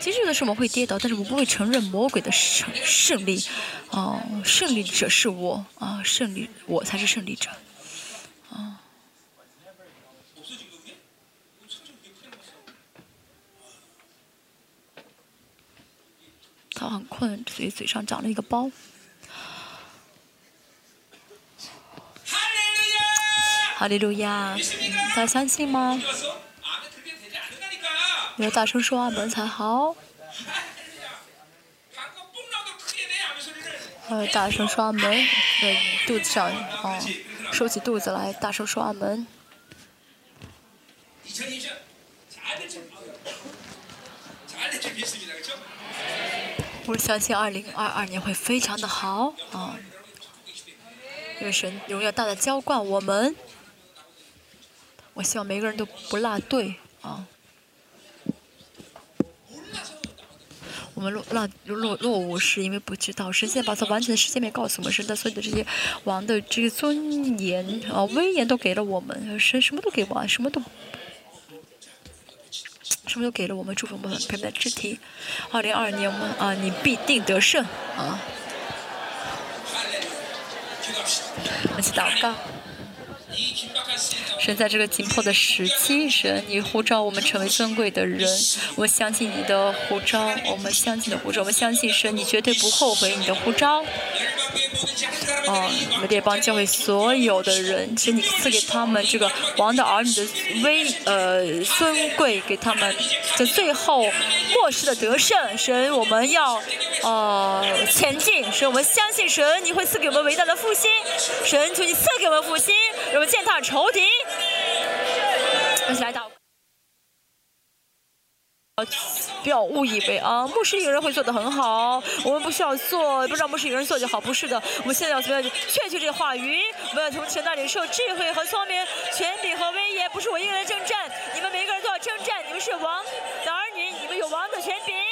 其实有的时候我们会跌倒，但是我不会承认魔鬼的胜胜利。哦，胜利者是我啊！胜利，我才是胜利者啊！他很困，所以嘴上长了一个包。哈利路亚，大家相信吗？要大声说阿门才好。呃，大声说阿门，呃，肚子上，哦，收起肚子来，大声说阿门。我相信二零二二年会非常的好，啊，因为神荣耀大大浇灌我们。我希望每个人都不落队啊！我们落落落落伍是因为不知道，神现在把他完全的时间面告诉我们，神的所有的这些王的这个尊严啊、威严都给了我们，神什么都给王，什么都什么都给了我们，祝福我们陪伴肢体。二零二二年我们啊，你必定得胜啊！我去祷告。神在这个紧迫的时期，神你呼召我们成为尊贵的人，我相信你的呼召，我们相信的呼召，我们相信神，你绝对不后悔你的呼召。哦，我们这帮教会所有的人，请你赐给他们这个王的儿女的威呃尊贵，给他们在最后末世的得胜。神，我们要呃前进，神，我们相信神，你会赐给我们伟大的复兴。神，求你赐给我们复兴，让我们践踏仇敌。一起来祷。不要误以为啊牧师一个人会做的很好我们不需要做不知道牧师一个人做就好不是的。我们现在要不要去劝劝这个话语我们要从钱那里受智慧和聪明权柄和威严不是我一个人征战你们每一个人都要征战你们是王的儿女你们有王的权柄。